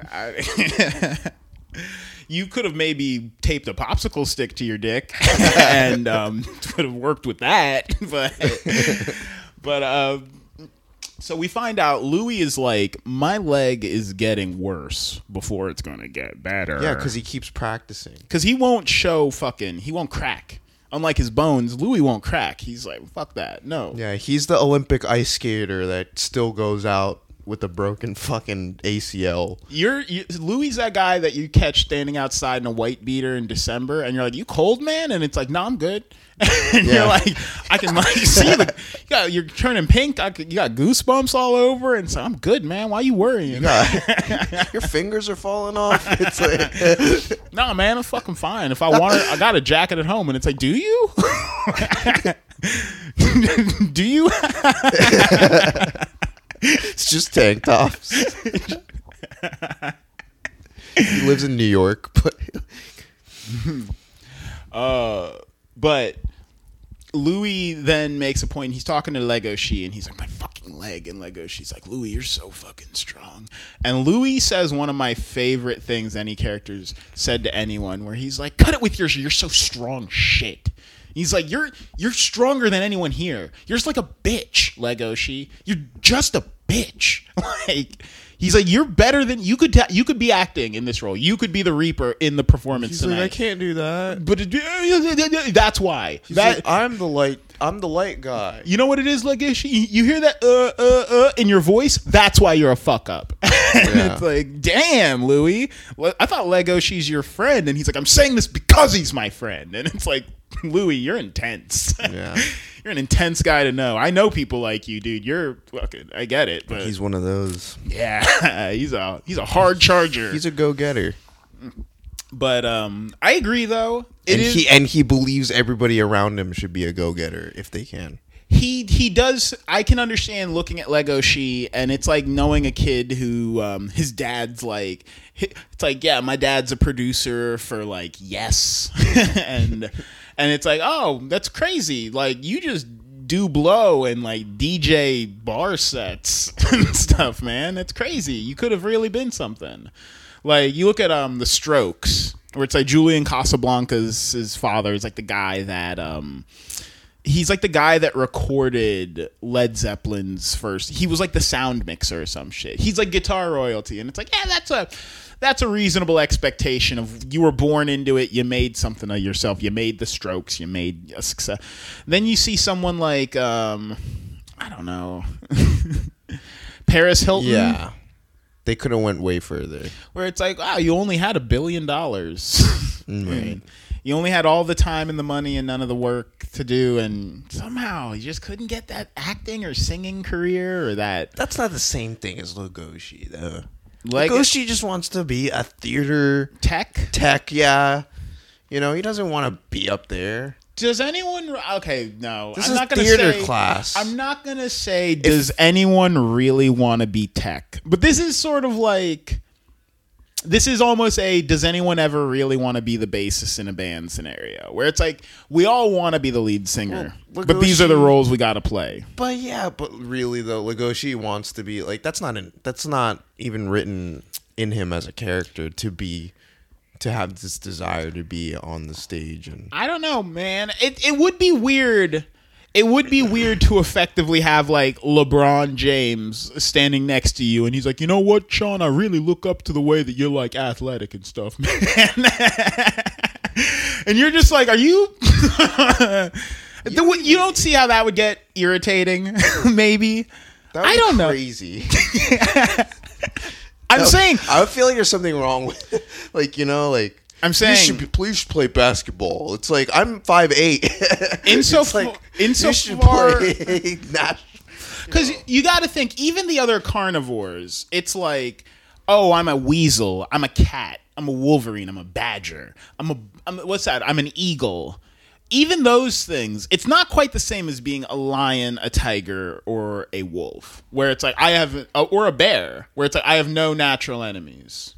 you could have maybe taped a popsicle stick to your dick and um, would have worked with that. But but uh, so we find out Louis is like, my leg is getting worse before it's gonna get better. yeah, because he keeps practicing. because he won't show fucking he won't crack. Unlike his bones, Louis won't crack. He's like, fuck that, no. Yeah, he's the Olympic ice skater that still goes out with a broken fucking ACL. You're you, Louis that guy that you catch standing outside in a white beater in December, and you're like, "You cold, man?" And it's like, "No, I'm good." and Yeah. you're like, "I can like see the you got, you're turning pink. I could, you got goosebumps all over, and so I'm good, man. Why you worrying?" Your fingers are falling off. It's like, nah, man, I'm fucking fine. If I want I got a jacket at home, and it's like, "Do you? Do you?" It's just tank tops. he lives in New York, but uh, But Louis then makes a point. He's talking to Legoshi, and he's like, "My fucking leg." And Legoshi's like, "Louis, you're so fucking strong." And Louis says one of my favorite things any characters said to anyone, where he's like, "Cut it with your, you're so strong, shit." He's like, "You're you're stronger than anyone here. You're just like a bitch, Legoshi. You're just a bitch." like. He's like, you're better than you could. Ta- you could be acting in this role. You could be the Reaper in the performance he's tonight. like, I can't do that. But it, that's why. He's That like, I'm the light. I'm the light guy. you know what it is, Legoshi. You you hear that uh uh uh in your voice. That's why you're a fuck up. and it's like, damn, Louis. Well, I thought Legoshi's your friend, and he's like, I'm saying this because he's my friend, and it's like, Louis, you're intense. Yeah. you're an intense guy to know. I know people like you, dude. You're fucking. I get it, but He's one of those. yeah, he's a he's a hard charger. He's a go-getter. but um, I agree though. It and is he and he believes everybody around him should be a go-getter if they can. he he does i can understand looking at Legoshi and it's like knowing a kid who um his dad's like it's like yeah my dad's a producer for like yes and and it's like oh that's crazy like you just do blow and like dj bar sets and stuff man that's crazy you could have really been something like you look at um the strokes where it's like julian casablancas his father is like the guy that um he's like the guy that recorded Led Zeppelin's first. He was like the sound mixer or some shit. He's like guitar royalty, and it's like, yeah, that's a that's a reasonable expectation of you were born into it. You made something of yourself. You made the Strokes. You made a success. Then you see someone like um, I don't know, Paris Hilton. Yeah. They could have went way further. where it's like, wow, you only had a billion dollars. Right. You only had all the time and the money and none of the work to do, and somehow you just couldn't get that acting or singing career or that. That's not the same thing as Legoshi, though. Like- Legoshi just wants to be a theater Tech? tech, yeah. You know, he doesn't want to be up there. Does anyone? Okay, no. This I'm is not gonna theater say, class. I'm not gonna say. Does anyone really want to be tech? But this is sort of like. This is almost a does anyone ever really want to be the bassist in a band scenario where it's like we all want to be the lead singer, Well, but these are the roles we got to play. But yeah, but really though, Legoshi wants to be like that's not in, that's not even written in him as a character to be to have this desire to be on the stage and I don't know, man. It it would be weird. It would be weird to effectively have like LeBron James standing next to you, and he's like, you know what, Sean? I really look up to the way that you're like athletic and stuff, man. and you're just like, are you? The you don't see how that would get irritating, maybe. I don't know. crazy. I'm saying, I feel like there's something wrong with like you know like I'm you saying, should be, please play basketball. It's like I'm five eight. Inso- it's like insofar- you Because you got to think, even the other carnivores, it's like, oh, I'm a weasel, I'm a cat, I'm a wolverine, I'm a badger, I'm a, I'm, what's that? I'm an eagle. Even those things, it's not quite the same as being a lion, a tiger, or a wolf, where it's like I have, uh, or a bear, where it's like I have no natural enemies.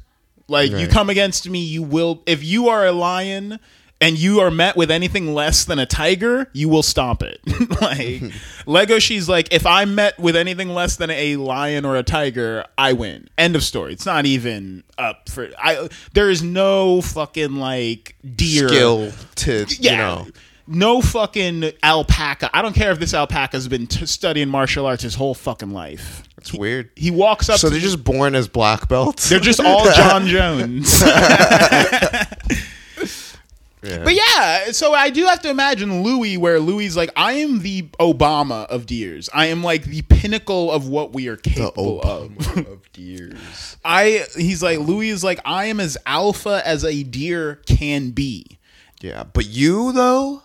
Like you come against me, you will. If you are a lion and you are met with anything less than a tiger, you will stomp it. like Legoshi's like, if I'm met with anything less than a lion or a tiger, I win. End of story. It's not even up for. I there is no fucking like deer skill to Yeah. you know. No fucking alpaca. I don't care if this alpaca's been t- studying martial arts his whole fucking life. It's weird. He walks up. So to they're just born as black belts. they're just all Jon Jones. Yeah. But yeah, so I do have to imagine Louis, where Louis is like, I am the Obama of deers. I am like the pinnacle of what we are the capable of. Of deers. I he's like Louis is like, I am as alpha as a deer can be. Yeah, but you though.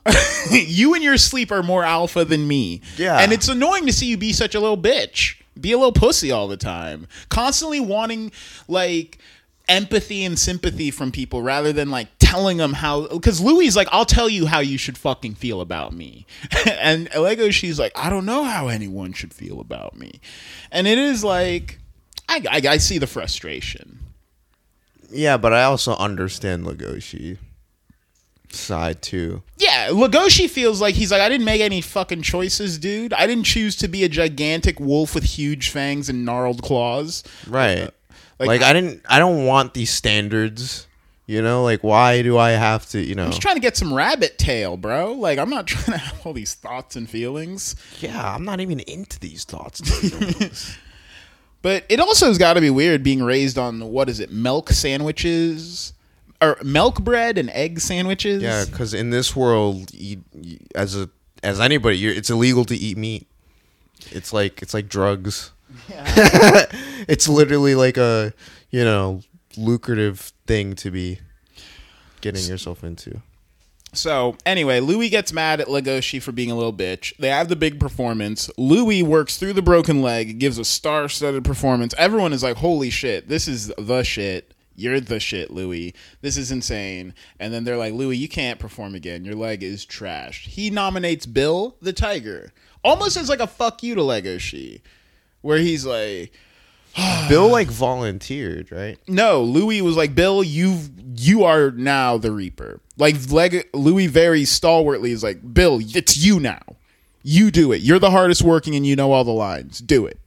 you in your sleep are more alpha than me. Yeah. And it's annoying to see you be such a little bitch. Be a little pussy all the time. Constantly wanting like empathy and sympathy from people rather than like telling them how because Louis like, I'll tell you how you should fucking feel about me. and Legoshi's like, I don't know how anyone should feel about me. And it is like I, I, I see the frustration. Yeah, but I also understand Legoshi side too. Yeah, Legoshi feels like he's like, I didn't make any fucking choices, dude. I didn't choose to be a gigantic wolf with huge fangs and gnarled claws. Right. Uh, like- Like, I didn't I don't want these standards. You know, like why do I have to, you know? I'm just trying to get some rabbit tail, bro. Like, I'm not trying to have all these thoughts and feelings. yeah, I'm not even into these thoughts. But it also has got to be weird being raised on, what is it, milk sandwiches? Or milk bread and egg sandwiches? yeah, cuz in this world you, you- as a as anybody, you're, it's illegal to eat meat. It's like it's like drugs. Yeah. it's literally like a, you know, lucrative thing to be getting yourself into. So anyway, Louis gets mad at Legoshi for being a little bitch. They have the big performance. Louis works through the broken leg, gives a star-studded performance. Everyone is like, "Holy shit, this is the shit." You're the shit, Louis. This is insane. And then they're like, Louis, you can't perform again. Your leg is trashed. He nominates Bill the Tiger, almost as like a fuck you to Legoshi, where he's like, Bill like volunteered, right? no, Louis was like, Bill, you you are now the Reaper. Like Leg- Louis very stalwartly is like, Bill, it's you now. You do it. You're the hardest working and you know all the lines. Do it.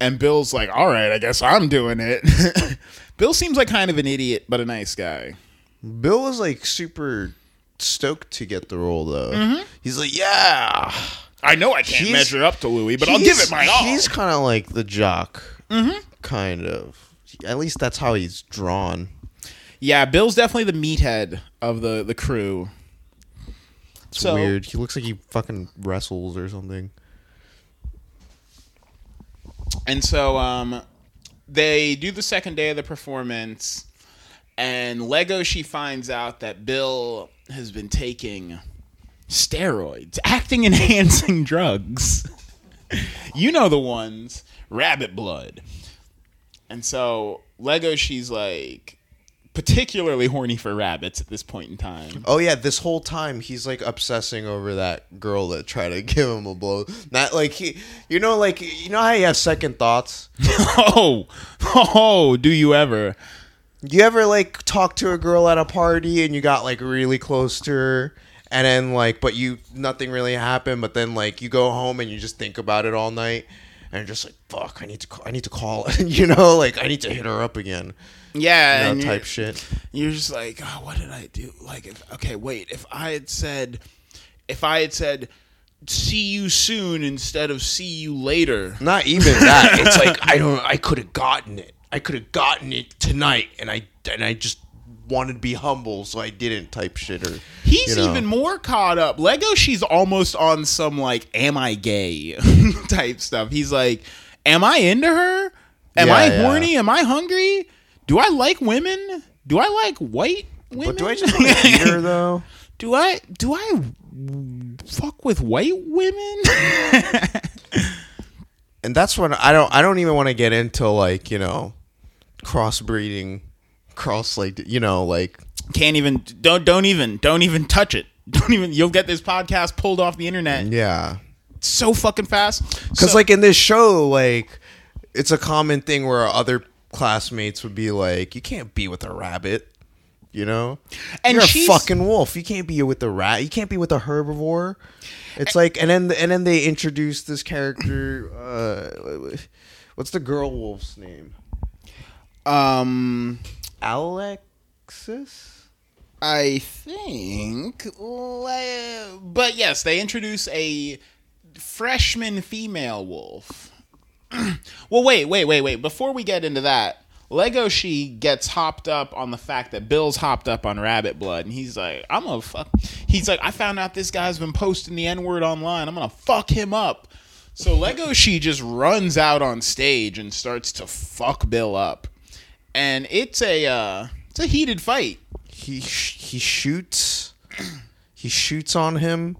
And Bill's like, all right, I guess I'm doing it. Bill seems like kind of an idiot, but a nice guy. Bill was like super stoked to get the role though. He's like, yeah. I know I can't He's- measure up to Louis, but I'll give it my all. He's kind of like the jock, kind of. At least that's how he's drawn. yeah, Bill's definitely the meathead of the the crew. It's So- weird. He looks like he fucking wrestles or something. And so um, they do the second day of the performance, and Legoshi finds out that Bill has been taking steroids, acting enhancing drugs. you know the ones, rabbit blood. And so Legoshi's like particularly horny for rabbits at this point in time. Oh yeah, this whole time he's like obsessing over that girl that tried to give him a blow. Not like he, you know, like you know how you have second thoughts. oh, oh, do you ever? You ever like talk to a girl at a party and you got like really close to her, and then like, but you nothing really happened, but then like you go home and you just think about it all night, and you're just like, fuck, I need to, I need to call, you know, like I need to hit her up again, Yeah, you know, type shit. you're just like, oh, what did I do? Like, if, okay, wait, if I had said, if I had said, see you soon instead of see you later. Not even that. It's like I don't. I could have gotten it. I could have gotten it tonight, and I and I just wanted to be humble, so I didn't type shit or. He's you know. even more caught up. Legoshi's almost on some like, am I gay type stuff. He's like, am I into her? Am Yeah, I yeah. horny? Am I hungry? Do I like women? Do I like white women? But do I just want to eat her though? do I do I fuck with white women? And that's when I don't. I don't even want to get into like you know, crossbreeding, cross like you know like can't even don't don't even don't even touch it. Don't even you'll get this podcast pulled off the internet yeah. so fucking fast. Because So- like in this show, like it's a common thing where other classmates would be like, "You can't be with a rabbit." You know, And you're a fucking wolf. You can't be with a rat. You can't be with a herbivore. It's like, and then and then they introduce this character. Uh, what's the girl wolf's name? um Alexis. I think but yes, they introduce a freshman female wolf. well, wait, wait, wait, wait. Before we get into that, Legoshi gets hopped up on the fact that Bill's hopped up on rabbit blood, and he's like, "I'm gonna fuck." He's like, "I found out this guy's been posting the N word online. I'm gonna fuck him up." So Legoshi just runs out on stage and starts to fuck Bill up, and it's a uh, it's a heated fight. he he shoots he shoots on him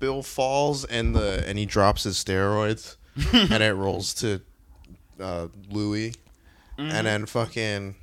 bill falls and the and he drops his steroids and it rolls to uh louis. And then fucking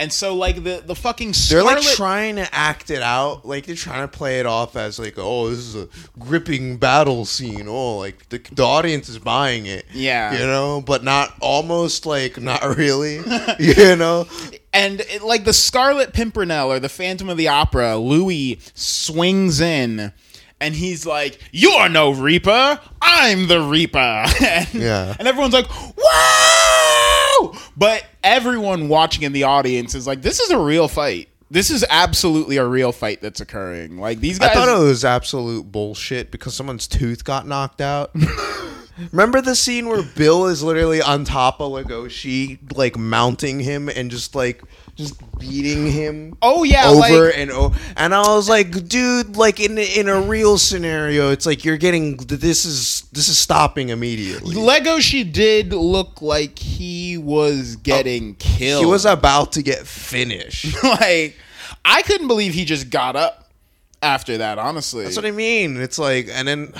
And so like the the fucking they're Scarlet like trying to act it out. Like they're trying to play it off as like oh this is a gripping battle scene. Oh like the, the audience is buying it. Yeah. you know? But not almost like not really. You know? And it, like the Scarlet Pimpernel or the Phantom of the Opera, Louis swings in and he's like, "You are no Reaper. I'm the Reaper." and, Yeah. And everyone's like, "Wow!" But everyone watching in the audience is like, "This is a real fight. This is absolutely a real fight that's occurring." Like these guys I thought it was absolute bullshit because someone's tooth got knocked out. Remember the scene where Bill is literally on top of Legoshi, like mounting him and just like just beating him. Oh, yeah, over like- and over. And I was like, dude, like in in a real scenario, it's like you're getting this is this is stopping immediately. Legoshi did look like he was getting oh, killed. He was about to get finished. like I couldn't believe he just got up. after that. Honestly, That's what I mean. It's like, and then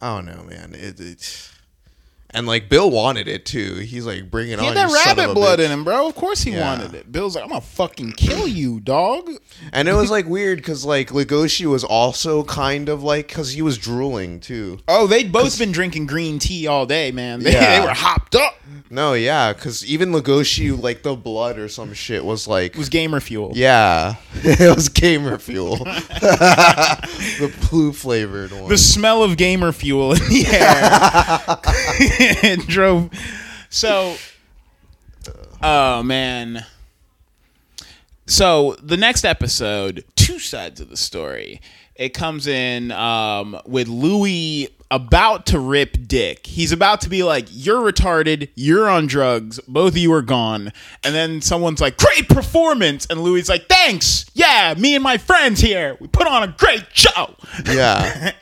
I don't know, man. It, it and like Bill wanted it too. He's like, bring it He on. had that rabbit blood bitch. in him, bro. Of course he Yeah. wanted it. Bill's like, I'm gonna fucking kill you, dog. And it was like weird because like Legoshi was also kind of like because he was drooling too. Oh, they'd both been drinking green tea all day, man. They, Yeah. they were hopped up. No, yeah, because even Legoshi, like the blood or some shit, was like, It was gamer fuel. yeah, it was gamer fuel, the blue flavored one. The smell of gamer fuel in the air it drove. So, oh man. So the next episode, two sides of the story. It comes in um, with Louis about to rip Dick. He's about to be like, "You're retarded. You're on drugs. Both of you are gone." And then someone's like, "Great performance," and Louis like, "Thanks. Yeah, me and my friends here. We put on a great show." yeah,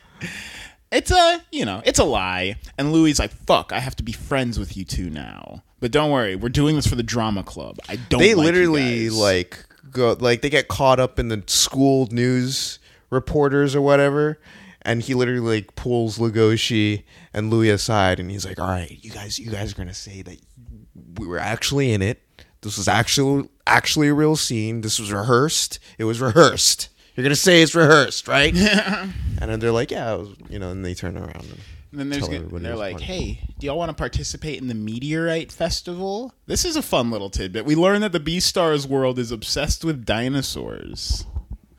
It's a, you know, it's a lie. And Louis like, fuck, I have to be friends with you two now. But don't worry, we're doing this for the drama club. I don't. they like literally guys." like go like they get caught up in the school news reporters or whatever. And he literally like pulls Legoshi and Louis aside, and he's like, "All right, you guys, you guys are gonna say that we were actually in it. This was actually actually a real scene. This was rehearsed. It was rehearsed. You're gonna say it's rehearsed, right?" and then they're like, "Yeah," was, you know. And they turn around. And, And then there's they're like, hey, do y'all want to participate in the Meteorite Festival? This is a fun little tidbit. We learn that the Beastars world is obsessed with dinosaurs.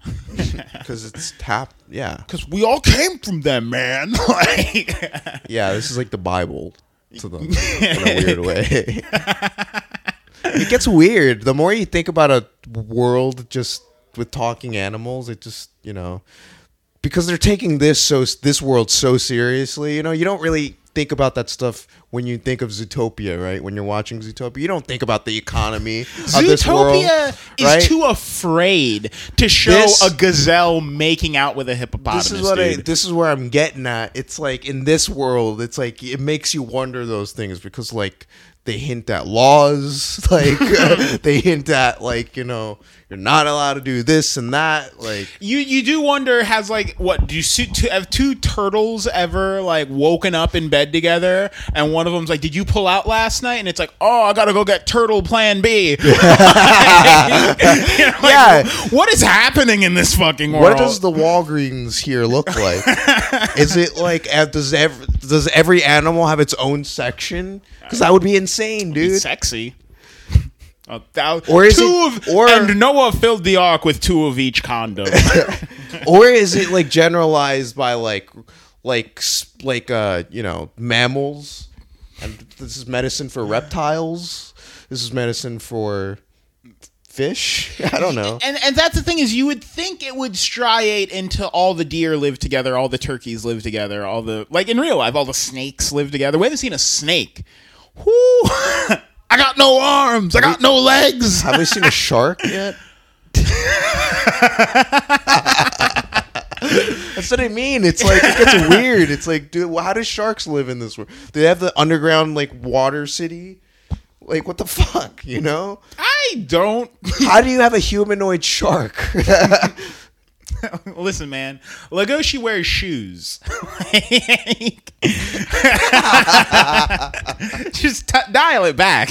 because it's tap. Yeah, Because we all came from them, man. like, yeah. This is like the Bible to them in a weird way. it gets weird. The more you think about a world just with talking animals, it just you know because they're taking this so this world so seriously. You know, you don't really think about that stuff when you think of Zootopia, right? When you're watching Zootopia, you don't think about the economy of this world, Zootopia is right? too afraid to show This- a gazelle making out with a hippopotamus. this is what I, this is where I'm getting at. It's like in this world, it's like it makes you wonder those things because like they hint at laws, like they hint at like you know you're not allowed to do this and that, like You you do wonder has like what do you see two, have two turtles ever like woken up in bed together and one of them's like did you pull out last night and it's like oh I gotta go get turtle plan B You know, like, Yeah. what is happening in this fucking world what does the Walgreens here look like? is it like does every does every animal have its own section? Because that would be insane, dude. It's sexy a thou- Or is two it- of, or- and Noah filled the ark with two of each condom. or is it like generalized by like like like uh you know mammals and this is medicine for reptiles this is medicine for fish i don't know and and that's the thing is you would think it would striate into all the deer live together, all the turkeys live together, all the like in real life, all the snakes live together. We haven't seen a snake. Whoo! I got no arms. I got no legs. have we seen a shark yet That's what I mean. It's like it gets weird. It's like, dude, how do sharks live in this world? Do they have the underground like water city? Like, what the fuck? You know? I don't. How do you have a humanoid shark? Listen, man. Legoshi wears shoes. Just t- dial it back.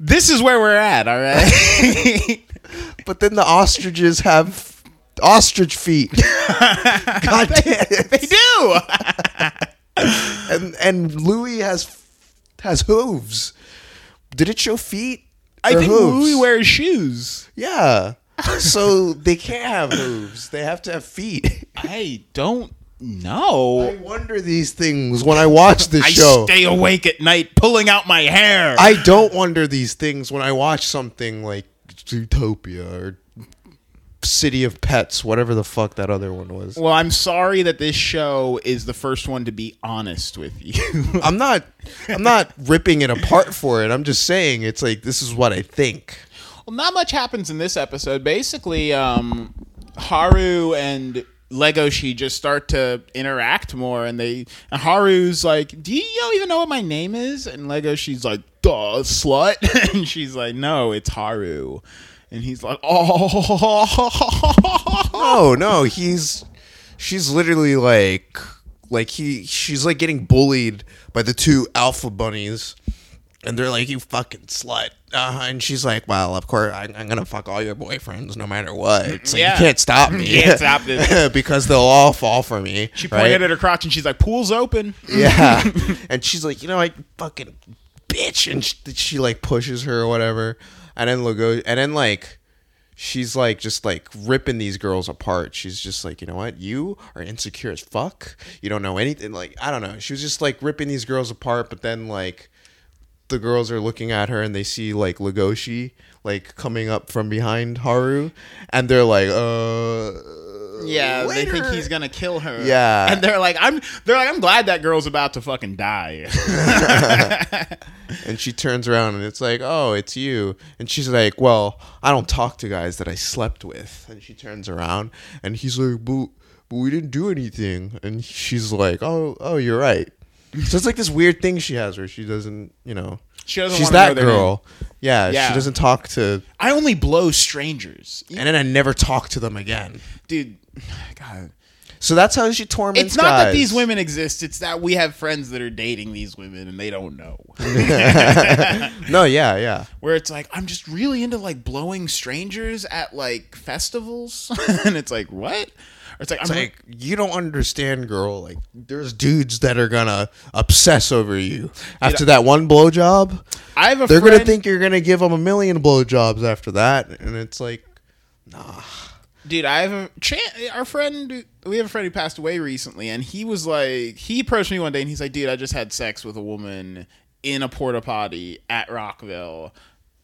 this is where we're at, all right? but then the ostriches have ostrich feet. God damn it. they do. And and Louis has has hooves. Did it show feet? I think hooves? Louis wears shoes. Yeah. So they can't have hooves. They have to have feet. I don't know. I wonder these things when I watch this I show. stay awake at night pulling out my hair. I don't wonder these things when I watch something like Zootopia or City of Pets, whatever the fuck that other one was. well, I'm sorry that this show is the first one to be honest with you. I'm not I'm not ripping it apart for it. I'm just saying it's like this is what I think. Well, not much happens in this episode. Basically, um, Haru and Legoshi just start to interact more, and they and Haru's like, "Do you even know what my name is?" And Legoshi's like, "Duh, slut," and she's like, "No, it's Haru." and he's like, "Oh, No, no, he's she's literally like like he she's like getting bullied by the two alpha bunnies and they're like you fucking slut uh, and she's like well of course I, i'm gonna fuck all your boyfriends no matter what it's like, Yeah. you can't stop me. You can't stop this. because they'll all fall for me She right? pointed at her crotch and she's like, "Pool's open." yeah. And she's like you know I fucking bitch. And she, she like pushes her or whatever. And then Lugo and then like she's like just like ripping these girls apart. She's just like you know what? You are insecure as fuck. You don't know anything. Like i don't know. She was just like ripping these girls apart but then like the girls are looking at her and they see like Legoshi like coming up from behind Haru and they're like uh Yeah, they think he's gonna kill her. Yeah. and they're like, "I'm." They're like, "I'm glad that girl's about to fucking die." And she turns around and it's like, oh, it's you. And she's like, well, I don't talk to guys that I slept with. And she turns around and he's like, but, but we didn't do anything. And she's like, oh, oh, you're right. So it's like this weird thing she has where she doesn't, you know, She doesn't she's that girl. Yeah, Yeah. she doesn't talk to, I only blow strangers, and then I never talk to them again. dude. God, So that's how she torments. it's not that guys. these women exist. It's that we have friends that are dating these women and they don't know. No, yeah, yeah. Where it's like, I'm just really into like blowing strangers at like festivals, and it's like, what? It's like, It's I'm like you don't understand, girl. Like there's dudes that are gonna obsess over you after that one blowjob. I have a They're friend, gonna think you're gonna give them a million blowjobs after that, and it's like, nah. dude. I have a Chan, our friend. We have a friend who passed away recently, and he was like, he approached me one day, and he's like, dude, I just had sex with a woman in a porta potty at Rockville.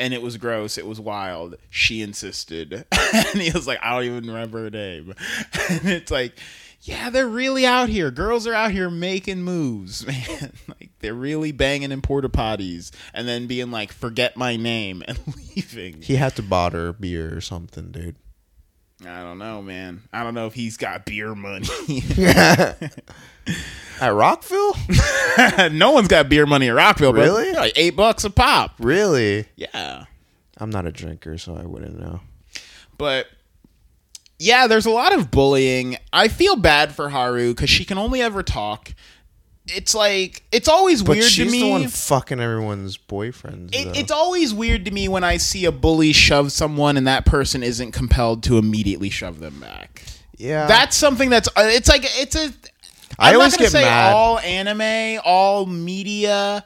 And it was gross. It was wild. She insisted, and he was like, "I don't even remember her name." And it's like, yeah, they're really out here. Girls are out here making moves, man. Like they're really banging in porta potties, and then being like, "Forget my name," and leaving. he had to buy her beer or something, dude. I don't know, man. I don't know if he's got beer money. At Rockville, no one's got beer money at Rockville, bro. Really? Like eight bucks a pop. really? Yeah. I'm not a drinker, so I wouldn't know. But yeah, there's a lot of bullying. I feel bad for Haru because she can only ever talk. It's like it's always But weird she's to me. the one fucking everyone's boyfriends. It, it's always weird to me when I see a bully shove someone and that person isn't compelled to immediately shove them back. yeah. That's something that's uh, it's like it's a. I'm always not gonna get say mad. all anime, all media.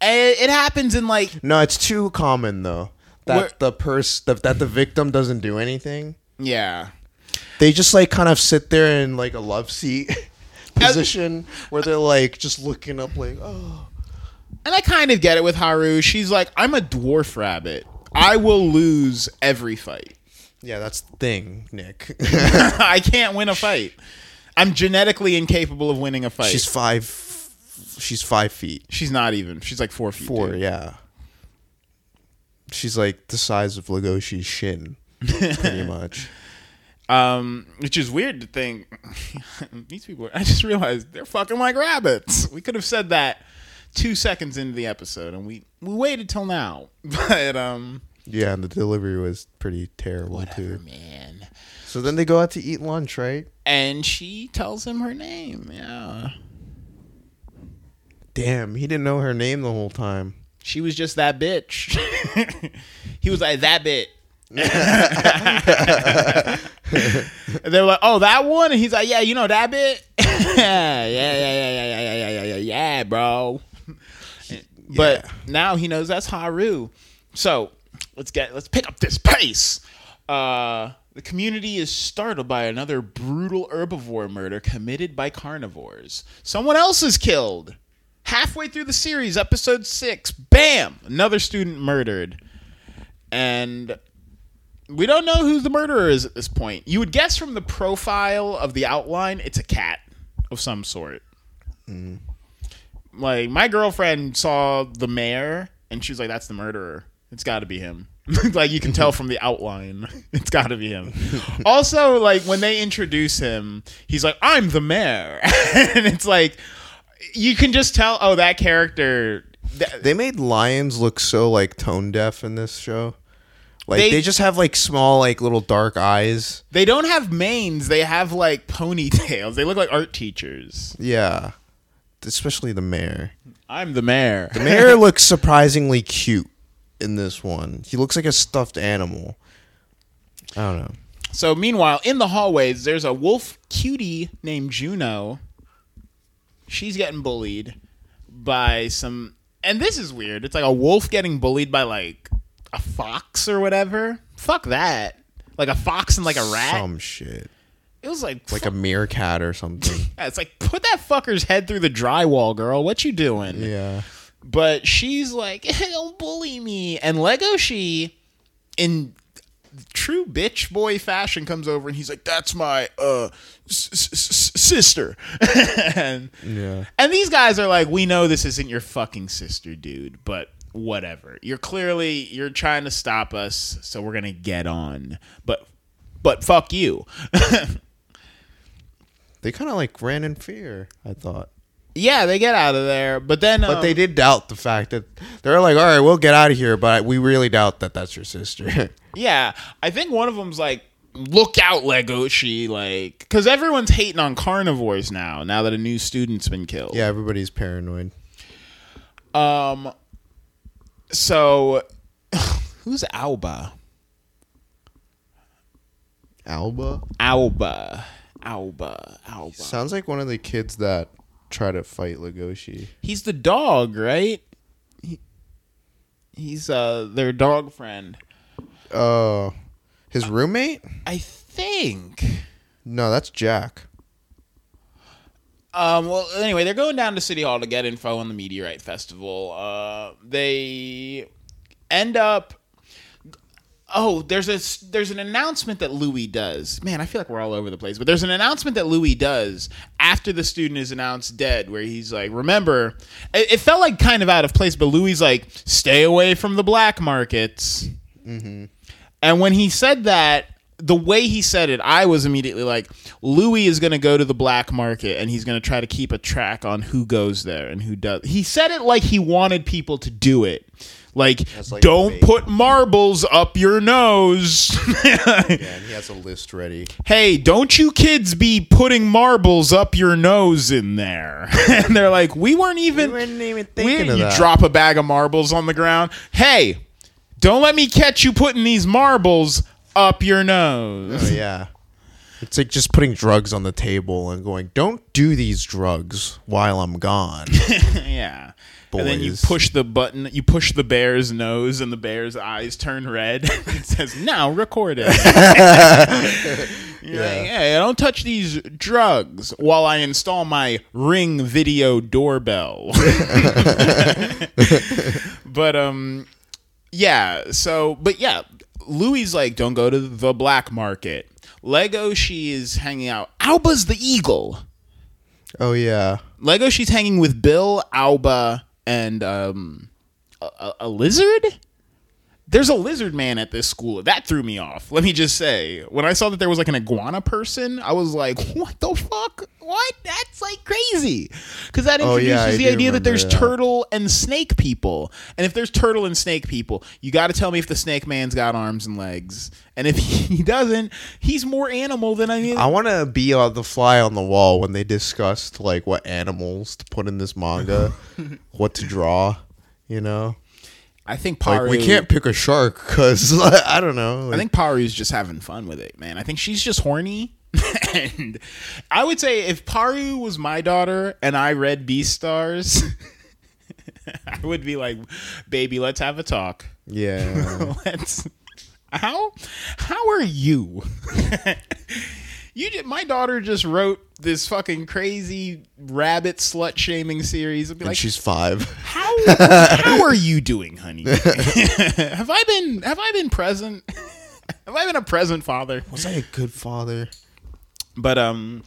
It, it happens in like no, it's too common though. That the pers that, that the victim doesn't do anything. yeah. They just like kind of sit there in like a love seat position where they're like just looking up like, oh. And I kind of get it with Haru. She's like, I'm a dwarf rabbit. I will lose every fight. Yeah, that's the thing, Nick. I can't win a fight. I'm genetically incapable of winning a fight. she's five. She's five feet She's not even. She's like four feet. four. dude. Yeah. She's like the size of Legoshi's shin, pretty much. Um, which is weird to think. these people. I just realized they're fucking like rabbits. We could have said that two seconds into the episode, and we we waited till now. But um, Yeah, and the delivery was pretty terrible whatever, too. man. So then they go out to eat lunch, right? And she tells him her name. Yeah, Damn, he didn't know her name the whole time. she was just that bitch. he was like that bit. And they were like, "Oh, that one," and he's like, "Yeah, you know that bit." yeah, yeah, yeah, yeah, yeah, yeah, yeah, yeah, yeah, yeah, bro. But now he knows that's Haru. So let's get let's pick up this pace. Uh, the community is startled by another brutal herbivore murder committed by carnivores. Someone else is killed. Halfway through the series, episode six, bam! Another student murdered. And we don't know who the murderer is at this point. You would guess from the profile of the outline, it's a cat of some sort. Like my girlfriend saw the mayor, and she was like, "That's the murderer. It's got to be him." like you can tell from the outline, it's got to be him. also, like when they introduce him, he's like, "I'm the mayor," and it's like you can just tell. Oh, that character. th- They made lions look so like tone deaf in this show. Like They- they, just have like small, like little dark eyes. They don't have manes. They have like ponytails. They look like art teachers. Yeah, especially the mayor. I'm the mayor. The mayor looks surprisingly cute in this one. He looks like a stuffed animal. I don't know. So meanwhile, in the hallways, there's a wolf cutie named Juno. She's getting bullied by some and this is weird. It's like a wolf getting bullied by like a fox or whatever. Fuck that. Like a fox and like a rat. Some shit. it was like Like a meerkat or something. yeah, it's like put that fucker's head through the drywall, girl. What you doing? yeah. But she's like, don't bully me. And Legoshi in true bitch boy fashion comes over and he's like, that's my uh s- s- s- sister. and, Yeah. and these guys are like, we know this isn't your fucking sister, dude, but whatever. You're clearly you're trying to stop us, so we're gonna get on. But but fuck you. They kind of like ran in fear, I thought. yeah, they get out of there, but then But um, they did doubt the fact that they're like, all right, we'll get out of here, but we really doubt that that's your sister. Yeah, I think one of them's like, "Look out, Legoshi!" Like, because everyone's hating on carnivores now. Now that a new student's been killed. yeah, everybody's paranoid. Um. So, who's Alba? Alba Alba. Alba. Alba. sounds like one of the kids that try to fight Legoshi. He's the dog, right? He, he's uh their dog friend. Uh, his roommate? I think. No, that's Jack. Um, well, anyway, they're going down to City Hall to get info on the Meteorite Festival. Uh, they end up. Oh, there's a there's an announcement that Louis does. Man, I feel like we're all over the place. But there's an announcement that Louis does after the student is announced dead, where he's like, "Remember," it, it felt like kind of out of place, but Louis like, "Stay away from the black markets." And when he said that, the way he said it, I was immediately like, Louis is going to go to the black market and he's going to try to keep a track on who goes there and who does. He said it like he wanted people to do it. Like, like don't put marbles up your nose. Yeah, and he has a list ready. hey, don't you kids be putting marbles up your nose in there. and they're like, we weren't even. We weren't even we- thinking of you that. drop a bag of marbles on the ground. Hey, don't let me catch you putting these marbles up your nose. Oh, yeah. It's like just putting drugs on the table and going, don't do these drugs while I'm gone. yeah. And then you push the button, you push the bear's nose, and the bear's eyes turn red. it says, now record it. You're like, hey, don't touch these drugs while I install my Ring video doorbell. but, um, yeah, so, but yeah, Louis like, don't go to the black market. Legoshi is hanging out. Alba's the eagle. oh, yeah. Legoshi's hanging with Bill, Alba, and um, a, a, a lizard. There's a lizard man at this school. That threw me off. Let me just say, when I saw that there was like an iguana person, I was like, "What the fuck? What? That's like crazy." Because that Oh, introduces yeah, the idea that there's remember that. turtle and snake people. And if there's turtle and snake people, you got to tell me if the snake man's got arms and legs. And if he doesn't, he's more animal than I mean. I want to be on the fly on the wall when they discussed like what animals to put in this manga, what to draw, you know? I think Like Paru, we can't pick a shark cuz I don't know. I like- think Paru's just having fun with it, man. I think she's just horny. and I would say if Paru was my daughter and I read Beastars, I would be like, baby, let's have a talk. yeah. let's how how are you? You just, my daughter just wrote this fucking crazy rabbit slut shaming series. And like, she's 5. how how are you doing, honey? have I been have I been present? have I been a present father? Was I a good father? But um,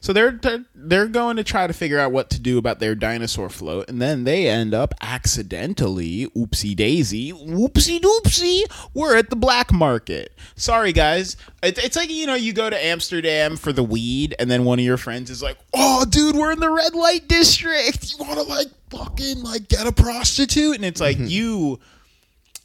so they're they're, they're going to try to figure out what to do about their dinosaur float, and then they end up accidentally, oopsie daisy, whoopsie doopsie, we're at the black market. Sorry guys, it, it's like you know you go to Amsterdam for the weed, and then one of your friends is like, "Oh, dude, we're in the red light district. You want to like fucking like get a prostitute?" And it's like you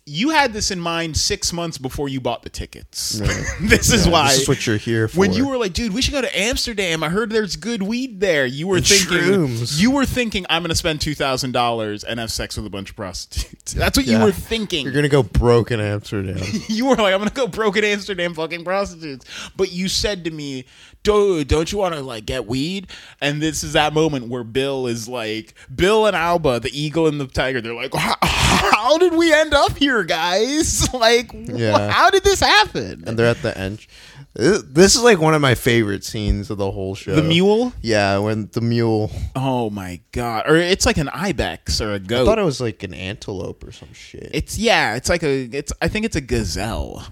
you had this in mind six months before you bought the tickets. this is why. This is what you're here for. when you were like, dude, we should go to Amsterdam. I heard there's good weed there. You were And thinking, shrooms. you were thinking, I'm going to spend two thousand dollars and have sex with a bunch of prostitutes. That's what you were thinking. you're gonna go broke in Amsterdam. you were like, I'm gonna go broke in Amsterdam, fucking prostitutes. But you said to me, dude, don't you want to like get weed? And this is that moment where Bill is like, Bill and Alba, the eagle and the tiger. They're like, how, did we end up here, guys? Like, Yeah. how did this happen? and they're at the end. This this is like one of my favorite scenes of the whole show. the mule. Yeah, when the mule. Oh my god! Or it's like an ibex or a goat. I thought it was like an antelope or some shit. It's yeah, it's like a it's I think it's a gazelle.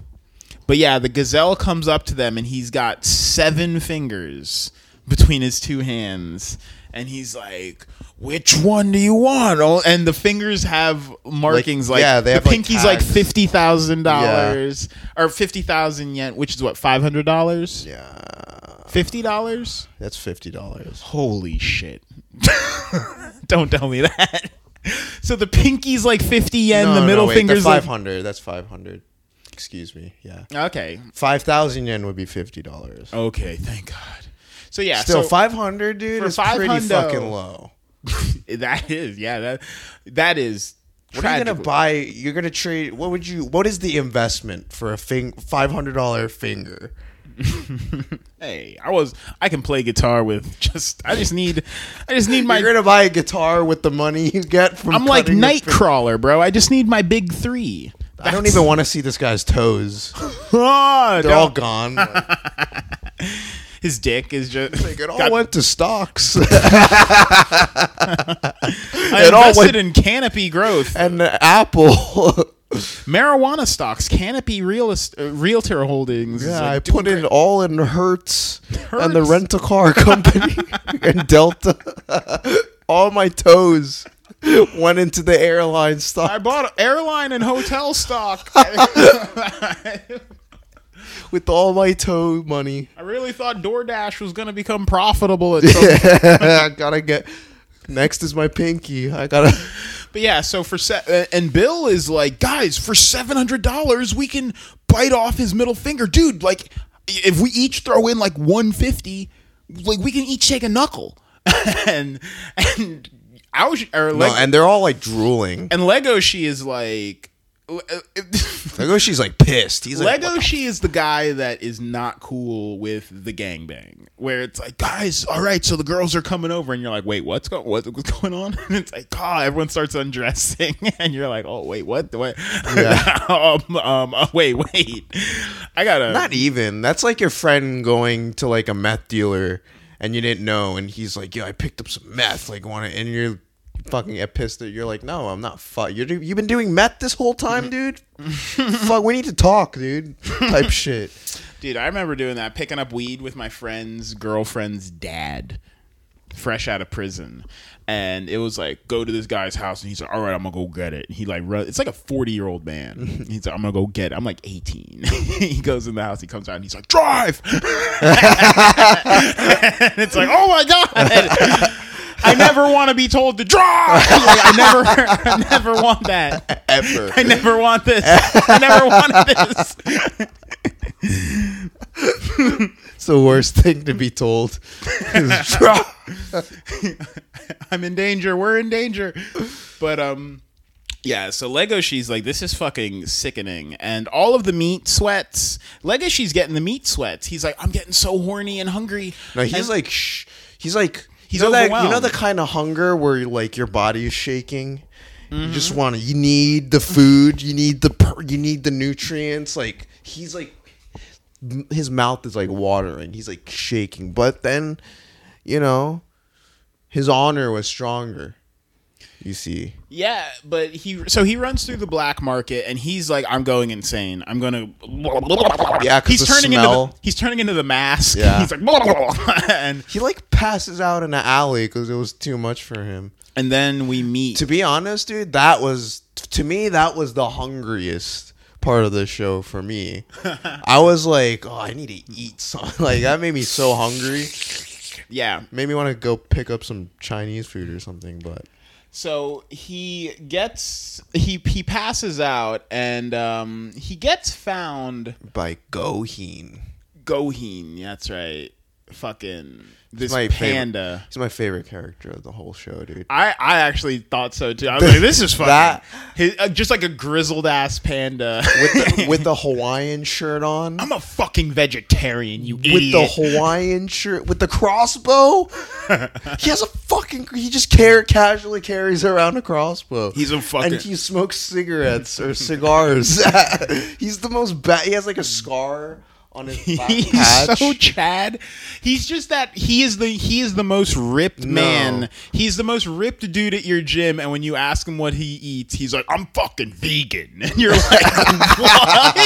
But yeah, the gazelle comes up to them and he's got seven fingers between his two hands and he's like, "Which one do you want?" Oh, and the fingers have markings like, yeah, they the have, like, pinky's like tags. fifty thousand dollars or fifty thousand yen, which is what five hundred dollars, yeah, fifty dollars. that's fifty dollars. Holy shit! Don't tell me that. So the pinky's like fifty yen, the middle finger's five hundred. Like. That's five hundred. Excuse me. Yeah, okay. five thousand yen would be fifty dollars. Okay, thank God. So yeah, Still, so five hundred, dude, for is pretty fucking low. that is yeah that that is. What are you gonna buy? You're gonna trade. What would you? What is the investment for a fing, five hundred dollar finger? Hey, I was I can play guitar with just I just need I just need my You're gonna buy a guitar with the money you get from. I'm like cutting your fin- Nightcrawler, bro. I just need my big three. I don't even want to see this guy's toes. Ah, They're all gone. Like, His dick is just. it all got- went to stocks. I it all invested went- in Canopy Growth, and the Apple. Marijuana stocks, Canopy Real est- uh, Realtor Holdings. yeah, like, I put it great. all in Hertz, and the Hertz? rental car company and Delta. all my toes went into the airline stock. I bought airline and hotel stock. with all my toe money. I really thought DoorDash was going to become profitable at some I gotta get. Next is my pinky. I gotta. But yeah, so for se- uh, and Bill is like, guys, for seven hundred dollars, we can bite off his middle finger, dude. Like, if we each throw in like one fifty, like we can each take a knuckle. and and I was or No, and they're all like drooling. and Legoshi is like. Legoshi's like pissed. He's like, Lego, she is the guy that is not cool with the gangbang. Where it's like, guys, all right, so the girls are coming over, and you're like, wait, what's going, what's going on? And it's like, oh, everyone starts undressing, and you're like, oh, wait, what, what? Yeah. um, um, uh, wait, wait, I gotta. Not even. That's like your friend going to like a meth dealer and you didn't know, and he's like, "Yo, I picked up some meth." Like, want to? And you're fucking get pissed that you're like, "No, I'm not. Fuck. you're you've been doing meth this whole time, dude. fuck. We need to talk, dude. Type shit. Dude, I remember doing that, picking up weed with my friend's girlfriend's dad, fresh out of prison. And it was like, go to this guy's house, and he's like, all right, I'm gonna go get it. And he like, run, it's like a 40 year old man. He's like, I'm gonna go get it. I'm like 18. he goes in the house, he comes out, and he's like, drive. and it's like, oh my god. I never want to be told to draw. Like, I never, I never want that. Ever. I never want this. I never wanted this. It's the worst thing to be told. Is drop. I'm in danger. We're in danger. But um yeah, so Legoshi's like this is fucking sickening and all of the meat sweats. Legoshi's getting the meat sweats. He's like I'm getting so horny and hungry. No, he's And- like, shh. He's like, He's you know that, you know the kind of hunger where like your body is shaking. You mm-hmm. just want to. You need the food. You need the. per- You need the nutrients. Like he's like, his mouth is like watering. He's like shaking. But then, you know, his honor was stronger. You see, Yeah, but he so he runs through the black market and he's like I'm going insane. I'm going to Yeah, He's the turning into smell. the, he's turning into the mask. Yeah. He's like and he like passes out in the alley because it was too much for him. and then we meet To be honest, dude, that was to me that was the hungriest part of the show for me. I was like, oh, I need to eat something. Like that made me so hungry. Yeah. Made me want to go pick up some Chinese food or something. But So he gets he he passes out and um, he gets found. By Goheen. Goheen, that's right. Fucking this my panda. Favorite, he's my favorite character of the whole show, dude. I, I actually thought so too. I was like, this is fucking That- his, uh, just like a grizzled ass panda With the, with the Hawaiian shirt on. I'm a fucking vegetarian, you with idiot. the Hawaiian shirt, with the crossbow. he has a fucking. He just care casually carries around a crossbow. He's a fucking- and he smokes cigarettes or cigars. He's the most bad. He has like a scar on his back He's patch. so Chad. He's just that he is the he is the most ripped No. man. He's the most ripped dude at your gym, and when you ask him what he eats, he's like, "I'm fucking vegan," and you're like, "What?"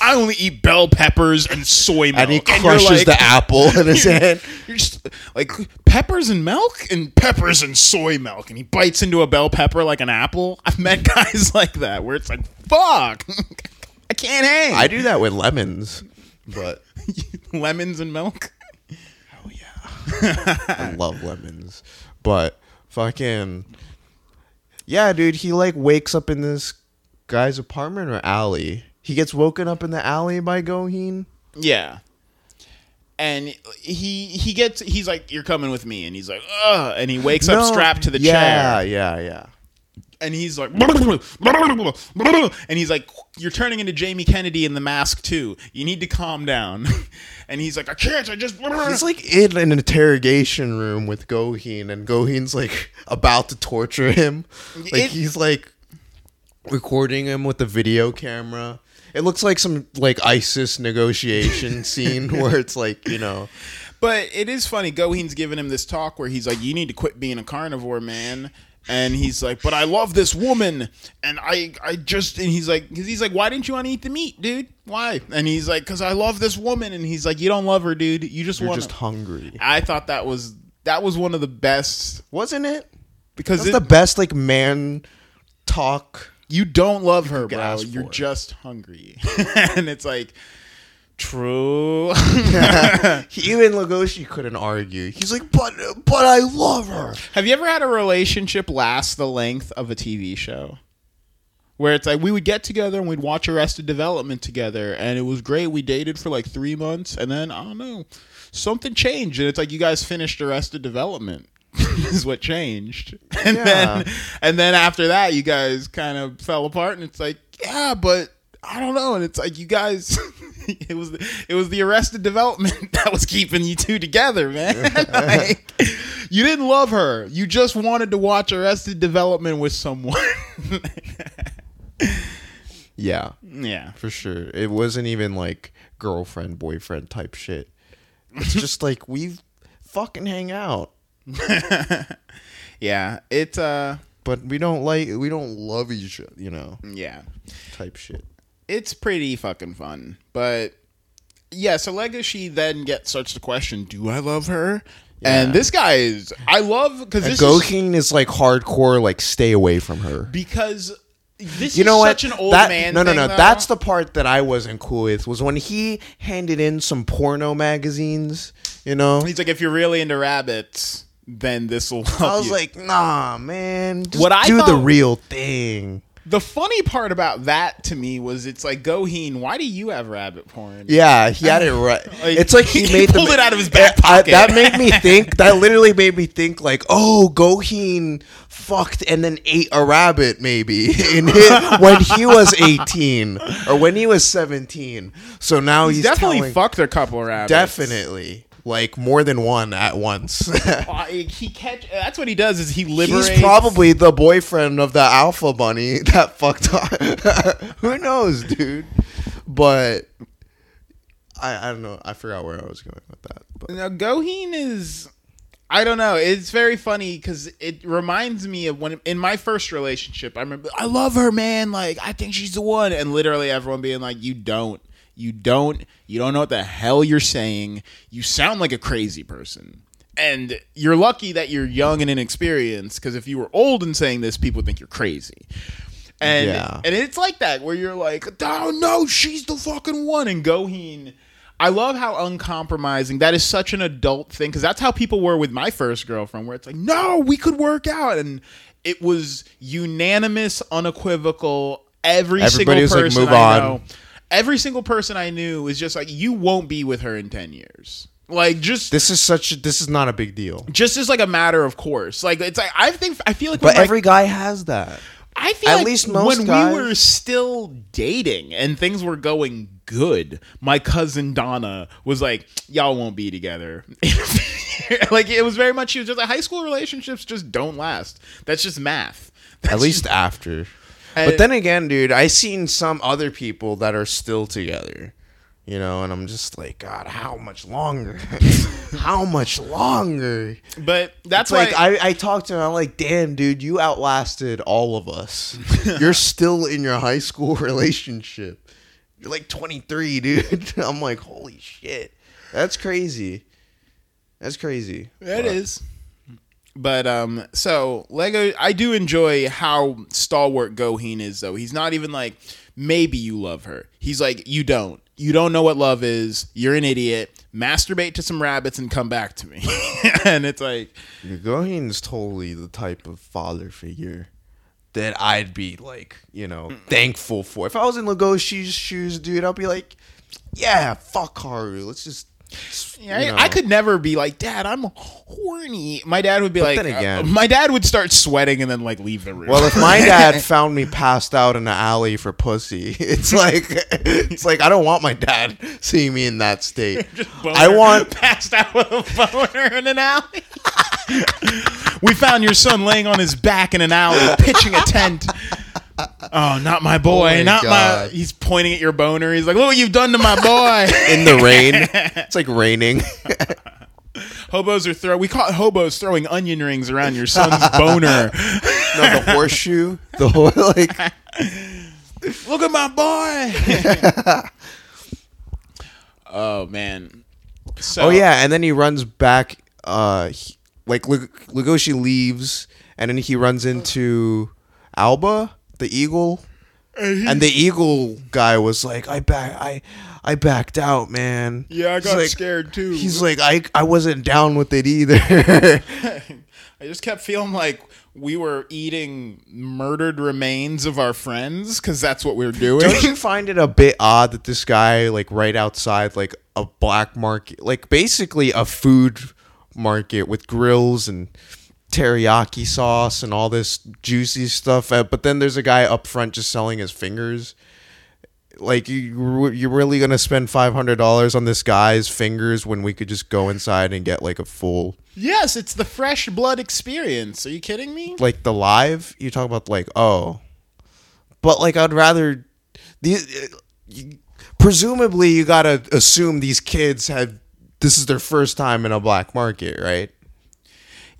I only eat bell peppers and soy milk, and he crushes like- the apple in his hand. You're just like peppers and milk and peppers and soy milk, and he bites into a bell pepper like an apple. I've met guys like that where it's like, "Fuck, can't hang." I do that with lemons, but lemons and milk. oh yeah, I love lemons. But fucking yeah, dude. He like wakes up in this guy's apartment or alley. He gets woken up in the alley by Goheen. Yeah. And he he gets he's like you're coming with me and he's like ugh and he wakes up strapped to the yeah, chair Yeah, Yeah, yeah, and he's like and he's like you're turning into Jamie Kennedy in the mask too you need to calm down and he's like I can't I just He's like in an interrogation room with Goheen, and Goheen's like about to torture him. Like It- he's like recording him with the video camera. It looks like some like ISIS negotiation scene where it's like you know, But it is funny. Goheen's giving him this talk where he's like, "You need to quit being a carnivore, man." And he's like, "But I love this woman, and I, I just," and he's like, "Cause he's like, why didn't you want to eat the meat, dude? Why?" And he's like, "Cause I love this woman," and he's like, "You don't love her, dude. You just you're want." just hungry, I thought that was that was one of the best wasn't it? because That's it, the best like man talk. you don't love her, bro. You're for. just hungry, and it's like. True. Even Legoshi couldn't argue. He's like, but but I love her. Have you ever had a relationship last the length of a TV show? Where it's like we would get together and we'd watch Arrested Development together, and it was great. We dated for like three months, and then I don't know, something changed, and it's like you guys finished Arrested Development. is what changed, and Yeah. then and then after that, you guys kind of fell apart, and it's like yeah, but I don't know, and it's like you guys. It was the, it was the arrested development that was keeping you two together, man. Like, you didn't love her. You just wanted to watch Arrested Development with someone. Yeah, yeah. for sure. It wasn't even like girlfriend boyfriend type shit. It's just like we fucking hang out, Yeah. It's uh but we don't like we don't love each other, you know, yeah. type shit. It's pretty fucking fun. But yeah, so Legoshi then gets starts to question, do I love her? And this guy is I love because this is Goheen is like hardcore, like stay away from her. because this You is know what? such an old that, man no, no, no. though. That's the part that I wasn't cool with. Was when he handed in some porno magazines. You know, He's like, if you're really into rabbits, then this will I was you. like, nah, man. Just What I do the real thing. The funny part about that to me was it's like Goheen, why do you have rabbit porn? Yeah, he had it right. Like, it's like he, he made pulled the, it out of his back I- pocket. that made me think. That literally made me think like, oh, Goheen fucked and then ate a rabbit maybe in his, when he was eighteen or when he was seventeen. So now he's, He's definitely telling, fucked a couple rabbits. definitely like more than one at once. He catch. That's what he does. Is he liberates? He's probably the boyfriend of the alpha bunny that fucked up. Who knows, dude? But I, I don't know. I forgot where I was going with that. But Now Goheen is. I don't know. It's very funny because it reminds me of when in my first relationship. I remember I love her, man. Like I think she's the one, and literally everyone being like, "You don't, you don't, you don't know what the hell you're saying. You sound like a crazy person." And you're lucky that you're young and inexperienced because if you were old and saying this, people would think you're crazy. And Yeah. and it's like that where you're like, oh no, she's the fucking one. And Goheen, I love how uncompromising that is such an adult thing because that's how people were with my first girlfriend, where it's like, no, we could work out, and it was unanimous, unequivocal. Every Everybody was single like, person "Move I on." know, every single person I knew was just like, you won't be with her in ten years. Like just This is such. This is not a big deal. just as like a matter of course. Like it's like I think I feel like But every guy has that. I feel At like least most when guys- we were still dating and things were going good, my cousin Donna was like, "Y'all won't be together." like it was very much. She was just like, "High school relationships just don't last. That's just math." That's At least just- after. But then again, dude, I seen some other people that are still together. You know, and I'm just like, God, how much longer? how much longer? but that's like I, I talked to him. I'm like, damn, dude, you outlasted all of us. You're still in your high school relationship. You're like 23, dude. I'm like, holy shit, that's crazy. That's crazy. It is. But um so Lego I do enjoy how stalwart Goheen is though. He's not even like maybe you love her. He's like you don't. You don't know what love is. You're an idiot. Masturbate to some rabbits and come back to me. and it's like Goheen's totally the type of father figure that I'd be like, you know, thankful for. If I was in Legoshi's shoes, dude, I'd be like, yeah, fuck Haru. Let's just. Yeah, you know. I, I could never be like, Dad, I'm horny. My dad would be like, again- uh, my dad would start sweating and then like leave the room. Well, if my dad found me passed out in the alley for pussy, it's like it's like I don't want my dad seeing me in that state. I want passed out with a boner in an alley. we found your son laying on his back in an alley, pitching a tent. Oh, not my boy, Oh my not my. He's pointing at your boner. He's like, "Look what you've done to my boy." in the rain. It's like raining. hobos are throw. We caught hobos throwing onion rings around your son's boner. no, the horseshoe. The whole like Look at my boy. oh man. So Oh yeah, and then he runs back. Uh, he- like Leg- Legoshi leaves, and then he runs into Alba, the eagle, and the eagle guy was like, "I back, I, I backed out, man." Yeah, I got like- scared too. He's like, "I, I wasn't down with it either." I just kept feeling like we were eating murdered remains of our friends because that's what we were doing. Don't you find it a bit odd that this guy, like right outside, like a black market, like basically a food market with grills and teriyaki sauce and all this juicy stuff, uh, but then there's a guy up front just selling his fingers. Like you, you're really gonna spend five hundred dollars on this guy's fingers when we could just go inside and get like a full, yes, it's the fresh blood experience. Are you kidding me? like the live. You talk about like oh, but like I'd rather the you, presumably you gotta assume these kids have this is their first time in a black market, right?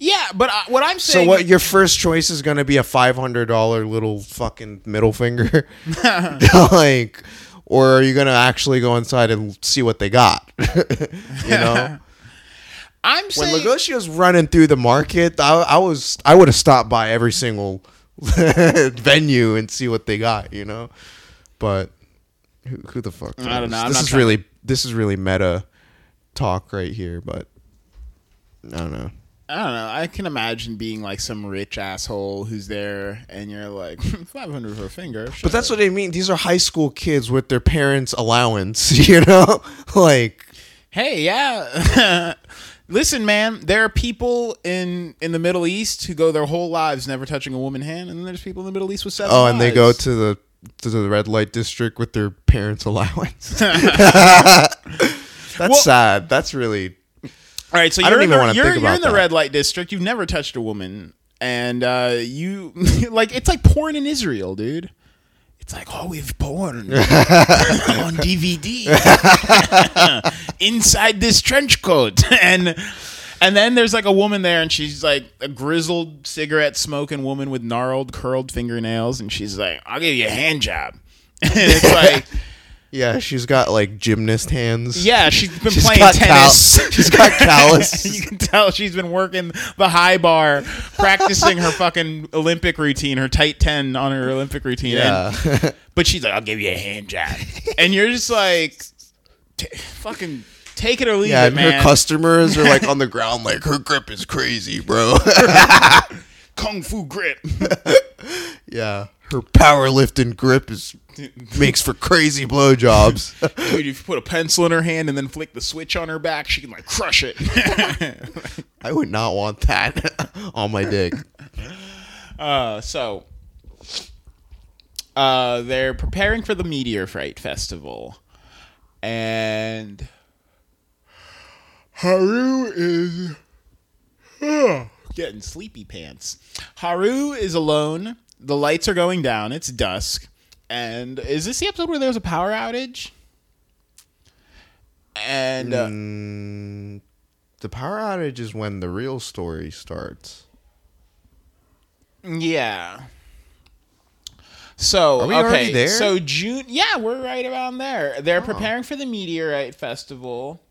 Yeah, but uh, what I'm saying. So saying. what your first choice is gonna be a five hundred dollar little fucking middle finger, like, or are you gonna actually go inside and see what they got? you know, I'm when saying. Legoshi was running through the market, I, I was I would have stopped by every single venue and see what they got. You know, but who, who the fuck? I don't know. knows? I'm This is trying- really this is really meta talk right here, but I don't know. I don't know. I can imagine being like some rich asshole who's there, and you're like five hundred for a finger. But that's what I mean. These are high school kids with their parents' allowance, you know? like hey, yeah. Listen, man. There are people in in the Middle East who go their whole lives never touching a woman hand, and then there's people in the Middle East with seven. oh, and they go to the to the red light district with their parents' allowance. That's Well- sad. That's really All right, so I you're don't in even the, wanna you're, think you're in the that. red light district. You've never touched a woman, and uh, you like it's like porn in Israel, dude. It's like oh, we've porn on DVD inside this trench coat, and and then there's like a woman there, and she's like a grizzled cigarette smoking woman with gnarled, curled fingernails, and she's like, "I'll give you a hand job," and it's like. Yeah. She's got like gymnast hands. Yeah, she's been She's playing tennis. she's got callus. you can tell she's been working the high bar, practicing her fucking Olympic routine, her tight ten on her Olympic routine. yeah. And- but she's like, "I'll give you a hand job," and you're just like, fucking take it or leave Yeah, it, and man. her customers are like on the ground, like her grip is crazy, bro. Kung fu grip. yeah, her powerlifting grip is makes for crazy blowjobs. Dude, if you put a pencil in her hand and then flick the switch on her back, she can like crush it. I would not want that on my dick. uh, so, uh, they're preparing for the Meteorite Festival, and Haru is getting sleepy pants. Haru is alone. The lights are going down. It's dusk. And is this the episode where there was a power outage? And uh, Mm, the power outage is when the real story starts. Yeah. So Are we okay, so June, yeah, we're right around there. Oh. They're preparing for the Meteorite Festival.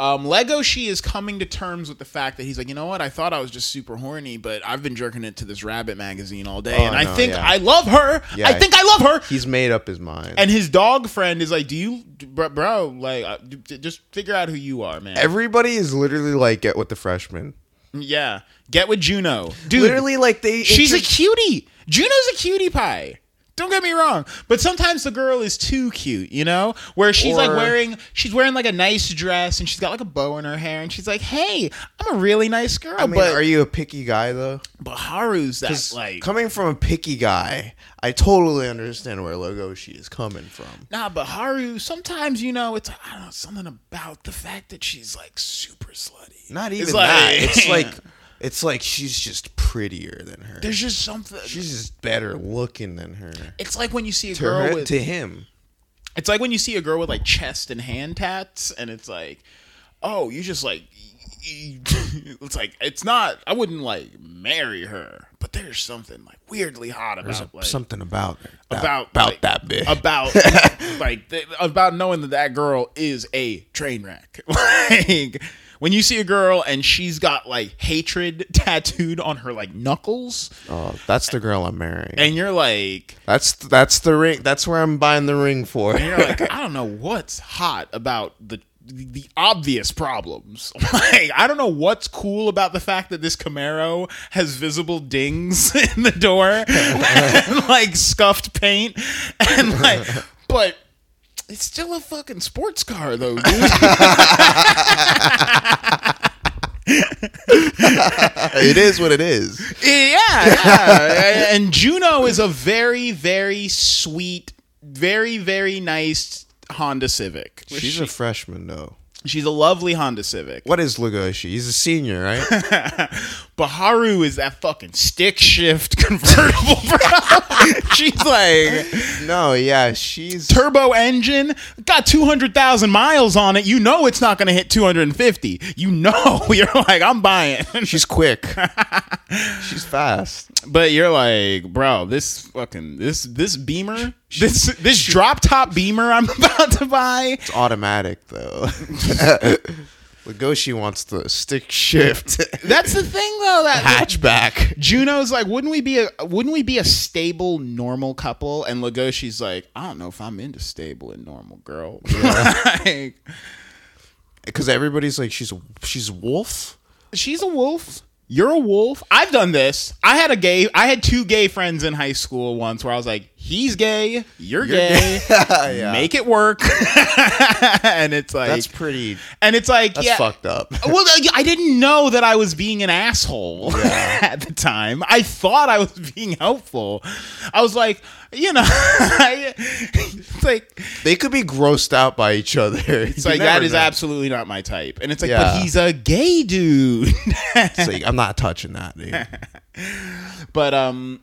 Um, Legoshi is coming to terms with the fact that he's like, you know what? I thought I was just super horny, but I've been jerking it to this Rabbit magazine all day, Oh, and I no, think yeah. I love her. Yeah. I think I love her. He's made up his mind. And his dog friend is like, "Do you, bro? bro like, uh, d- just figure out who you are, man." Everybody is literally like, get with the freshman. yeah, get with Juno, dude. Literally, like they. She's a cutie. Juno's a cutie pie. Don't get me wrong, but sometimes the girl is too cute, you know, where she's like wearing she's wearing like a nice dress and she's got like a bow in her hair and she's like, "Hey, I'm a really nice girl." I mean, but are you a picky guy though? but Haru's that like coming from a picky guy, I totally understand where Legoshi is coming from. Nah, but Haru, sometimes you know, it's I don't know, something about the fact that she's like super slutty. Not It's even like- that. It's like, it's like she's just prettier than her. there's just something She's just better looking than her. it's like when you see a To, girl her, with to him, It's like when you see a girl with like chest and hand tats, and it's like, oh, you just like, it's like it's not. I wouldn't like marry her, but there's something like weirdly hot there's about a- like something about her. That- about about like, that bitch. about like th- about knowing that that girl is a train wreck. like when you see a girl and she's got like hatred tattooed on her like knuckles, oh, that's the girl I'm marrying. and you're like. That's that's the ring. That's where I'm buying the ring for. And you're like, I don't know what's hot about the the obvious problems. Like, I don't know what's cool about the fact that this Camaro has visible dings in the door and like scuffed paint and like, but it's still a fucking sports car though, dude. it is what it is. yeah, yeah. And Juno is a very, very sweet, very, very nice Honda Civic. She's She- a freshman though. She's a lovely Honda Civic. What is Legoshi? He's a senior, right? But Haru is that fucking stick shift convertible, bro. She's like no, yeah, she's turbo engine, got 200,000 miles on it. You know it's not going to hit 250. You know, you're like, I'm buying. she's quick. she's fast. But you're like, bro, this fucking this this beamer, this this drop top beamer I'm about to buy. It's automatic though. Legoshi wants the stick shift That's the thing though that hatchback. Juno's like, wouldn't we be a wouldn't we be a stable, normal couple? And Legoshi's like, I don't know if I'm into stable and normal, girl. Like, Because everybody's like, she's a she's a wolf. she's a wolf. You're a wolf. I've done this. I had a gay. I had two gay friends in high school once, where I was like, "He's gay. You're, gay. yeah. Make it work." and it's like, That's pretty. and it's like, That's yeah. fucked up. Well, I didn't know that I was being an asshole at the time. I thought I was being helpful. I was like, you know, it's like They could be grossed out by each other. it's like that is absolutely not my type. And it's like, but he's a gay dude. It's like, I'm not touching that, dude. but um,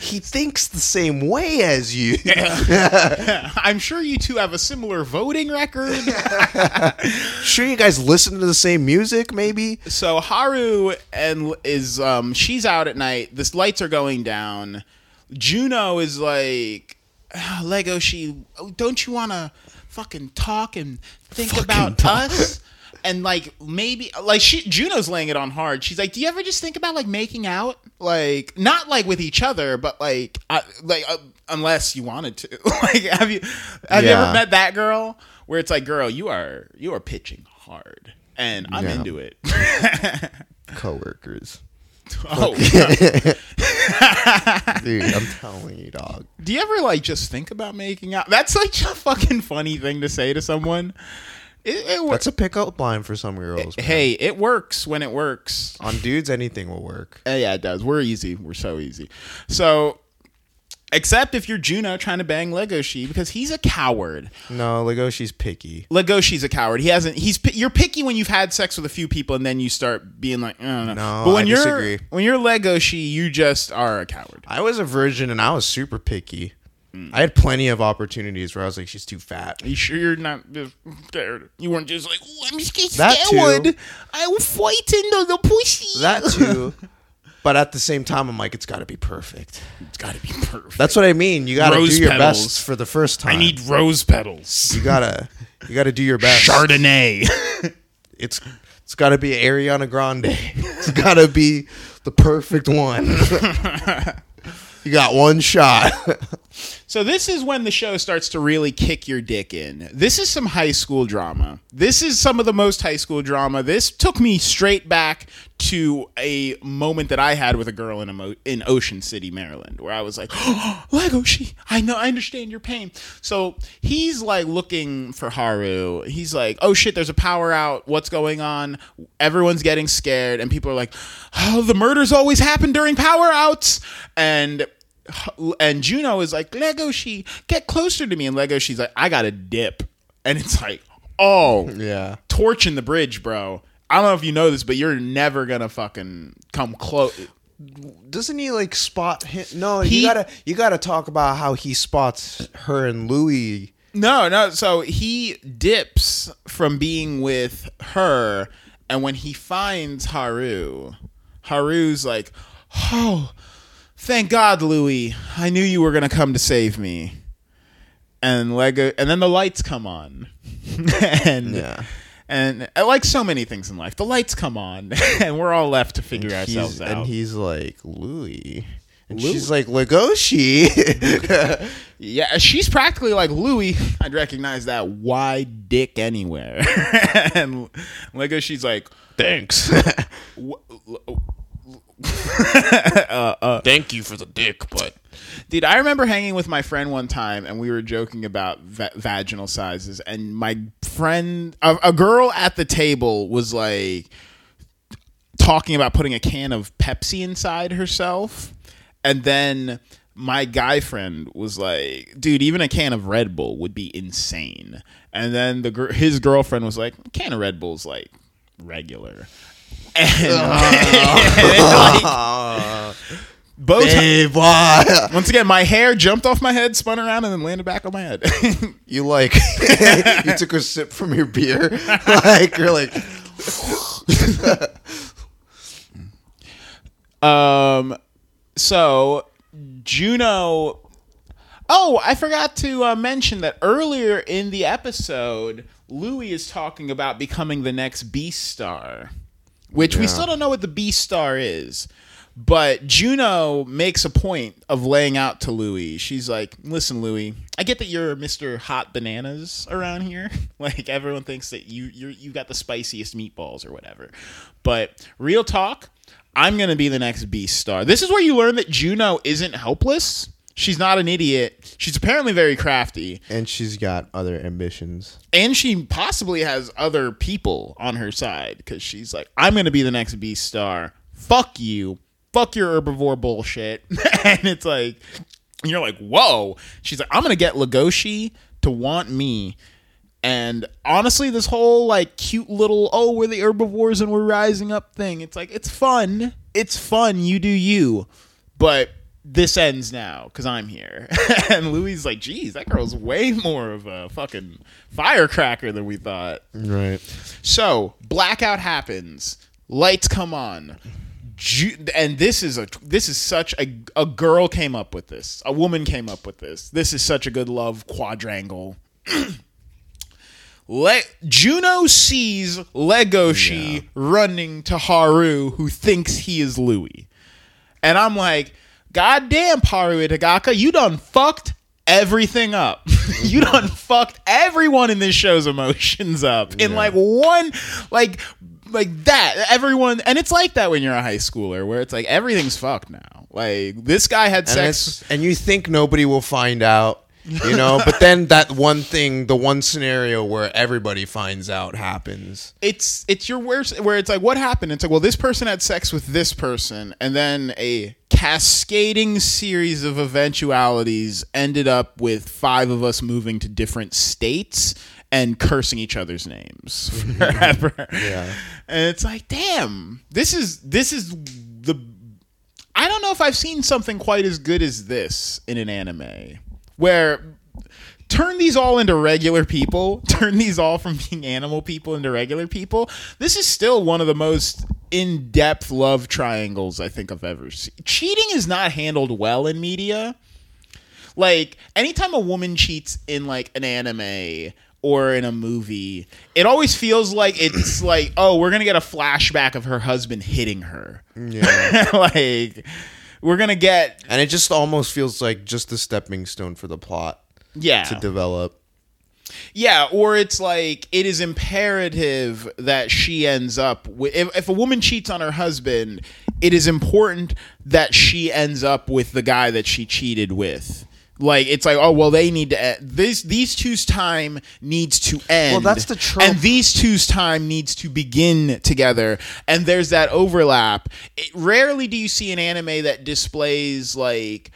he thinks the same way as you. I'm sure you two have a similar voting record. sure, you guys listen to the same music, maybe. so Haru and is um she's out at night. The lights are going down. Juno is like "Ah, Legoshi oh, don't you want to fucking talk and think Fucking about talk." us? And like maybe like she Juno's laying it on hard. She's like, "Do you ever just think about like making out, like not like with each other, but like I, like uh, unless you wanted to. like, have you have you ever met that girl where it's like, girl, you are you are pitching hard, and I'm Yeah. into it. Coworkers. oh, Dude, I'm telling you, dog. do you ever like just think about making out? That's like a fucking funny thing to say to someone. It, it works. That's a pickup line for some girls. man. Hey, it works when it works. On dudes, anything will work. Uh, yeah, it does. We're easy. We're so easy. So, except if you're Juno trying to bang Legoshi because he's a coward. No, Legoshi's picky. Legoshi's a coward. He hasn't. He's pi- you're picky when you've had sex with a few people and then you start being like, I don't know. No, but when I you're disagree. when you're Legoshi, you just are a coward. I was a virgin and I was super picky. Mm. I had plenty of opportunities where I was like, she's too fat. Are you sure you're not just scared? You weren't just like, oh, I'm just That scared. too. I will fight into the pussy. That too. but at the same time, I'm like, it's got to be perfect. it's got to be perfect. That's what I mean. You got to do your petals. best for the first time. I need rose petals. You gotta, you gotta do your best. Chardonnay. It's, it's got to be Ariana Grande. It's got to be the perfect one. you got one shot. So this is when the show starts to really kick your dick in. This is some high school drama. This is some of the most high school drama. This took me straight back to a moment that I had with a girl in a mo- in Ocean City, Maryland, where I was like, oh, "Legoshi, I know, I understand your pain." So he's like looking for Haru. He's like, "Oh shit, there's a power out. What's going on?" Everyone's getting scared, and people are like, "Oh, the murders always happen during power outs," and and Juno is like, Legoshi, get closer to me. And Legoshi's like, I got to dip. And it's like, oh, yeah. torching the bridge, bro. I don't know if you know this, but you're never going to fucking come close. Doesn't he like spot him? No, He- you gotta, you gotta talk about how he spots her and Louis. No, no. So he dips from being with her. And when he finds Haru, Haru's like, oh, thank God, Louis. I knew you were going to come to save me. And Lego, and then the lights come on. and Yeah. And uh, like so many things in life, the lights come on, and we're all left to figure ourselves out. and he's like Louis, and Louis. she's like Legoshi. yeah, she's practically like Louis. I'd recognize that wide dick anywhere. and Legoshi's like, Thanks. Uh, uh, Thank you for the dick, but dude, I remember hanging with my friend one time, and we were joking about va- vaginal sizes, and my friend, a, a girl at the table, was like talking about putting a can of Pepsi inside herself, and then my guy friend was like, "Dude, even a can of Red Bull would be insane." And then the gir- his girlfriend was like, can of Red Bull's like regular." And, like, both babe, why? once again, my hair jumped off my head, spun around, and then landed back on my head. You like you took a sip from your beer, like you're like um, so Juno. Oh, I forgot to uh, mention that earlier in the episode, Louis is talking about becoming the next Beastar, which we still don't know what the Beastar is. But Juno makes a point of laying out to Louis. She's like, "Listen, Louis, I get that you're Mr. Hot Bananas around here. Like everyone thinks that you you you got the spiciest meatballs or whatever. But real talk, I'm gonna be the next Beastar. This is where you learn that Juno isn't helpless. She's not an idiot. She's apparently very crafty, and she's got other ambitions. and she possibly has other people on her side because she's like, I'm gonna be the next Beastar. Fuck you. Fuck your herbivore bullshit. and it's like, you're like, whoa. She's like, I'm gonna get Legoshi to want me. And honestly, this whole like cute little oh we're the herbivores and we're rising up thing, it's like it's fun. It's fun. You do you. But this ends now because I'm here. and Louis is like, geez, that girl's way more of a fucking firecracker than we thought. Right. So blackout happens, lights come on, Ju- and this is a this is such a a girl came up with this, a woman came up with this. This is such a good love quadrangle. Le- Juno sees Legoshi Yeah. running to Haru, who thinks he is Louis. And I'm like, God damn, Paru Itagaki, you done fucked everything up. you done fucked everyone in this show's emotions up in Yeah. like one, like, like that. Everyone, and it's like that when you're a high schooler, where it's like everything's fucked now. Like this guy had and, sex. and you think nobody will find out, you know, but then that one thing, the one scenario where everybody finds out happens. it's it's your worst where it's like what happened it's like well this person had sex with this person and then a cascading series of eventualities ended up with five of us moving to different states and cursing each other's names forever Yeah. and it's like damn this is this is the i don't know if i've seen something quite as good as this in an anime where turn these all into regular people, turn these all from being animal people into regular people. This is still one of the most in depth love triangles I think I've ever seen. Cheating is not handled well in media. Like, anytime a woman cheats in like an anime or in a movie, it always feels like it's like, oh, we're gonna get a flashback of her husband hitting her. Yeah. like, we're gonna get and it just almost feels like just a stepping stone for the plot yeah to develop. Yeah, or it's like it is imperative that she ends up with. If, if a woman cheats on her husband, it is important that she ends up with the guy that she cheated with. Like it's like, oh well, they need to end. this. These two's time needs to end. Well, that's the trope. And these two's time needs to begin together. And there's that overlap. It, rarely do you see an anime that displays like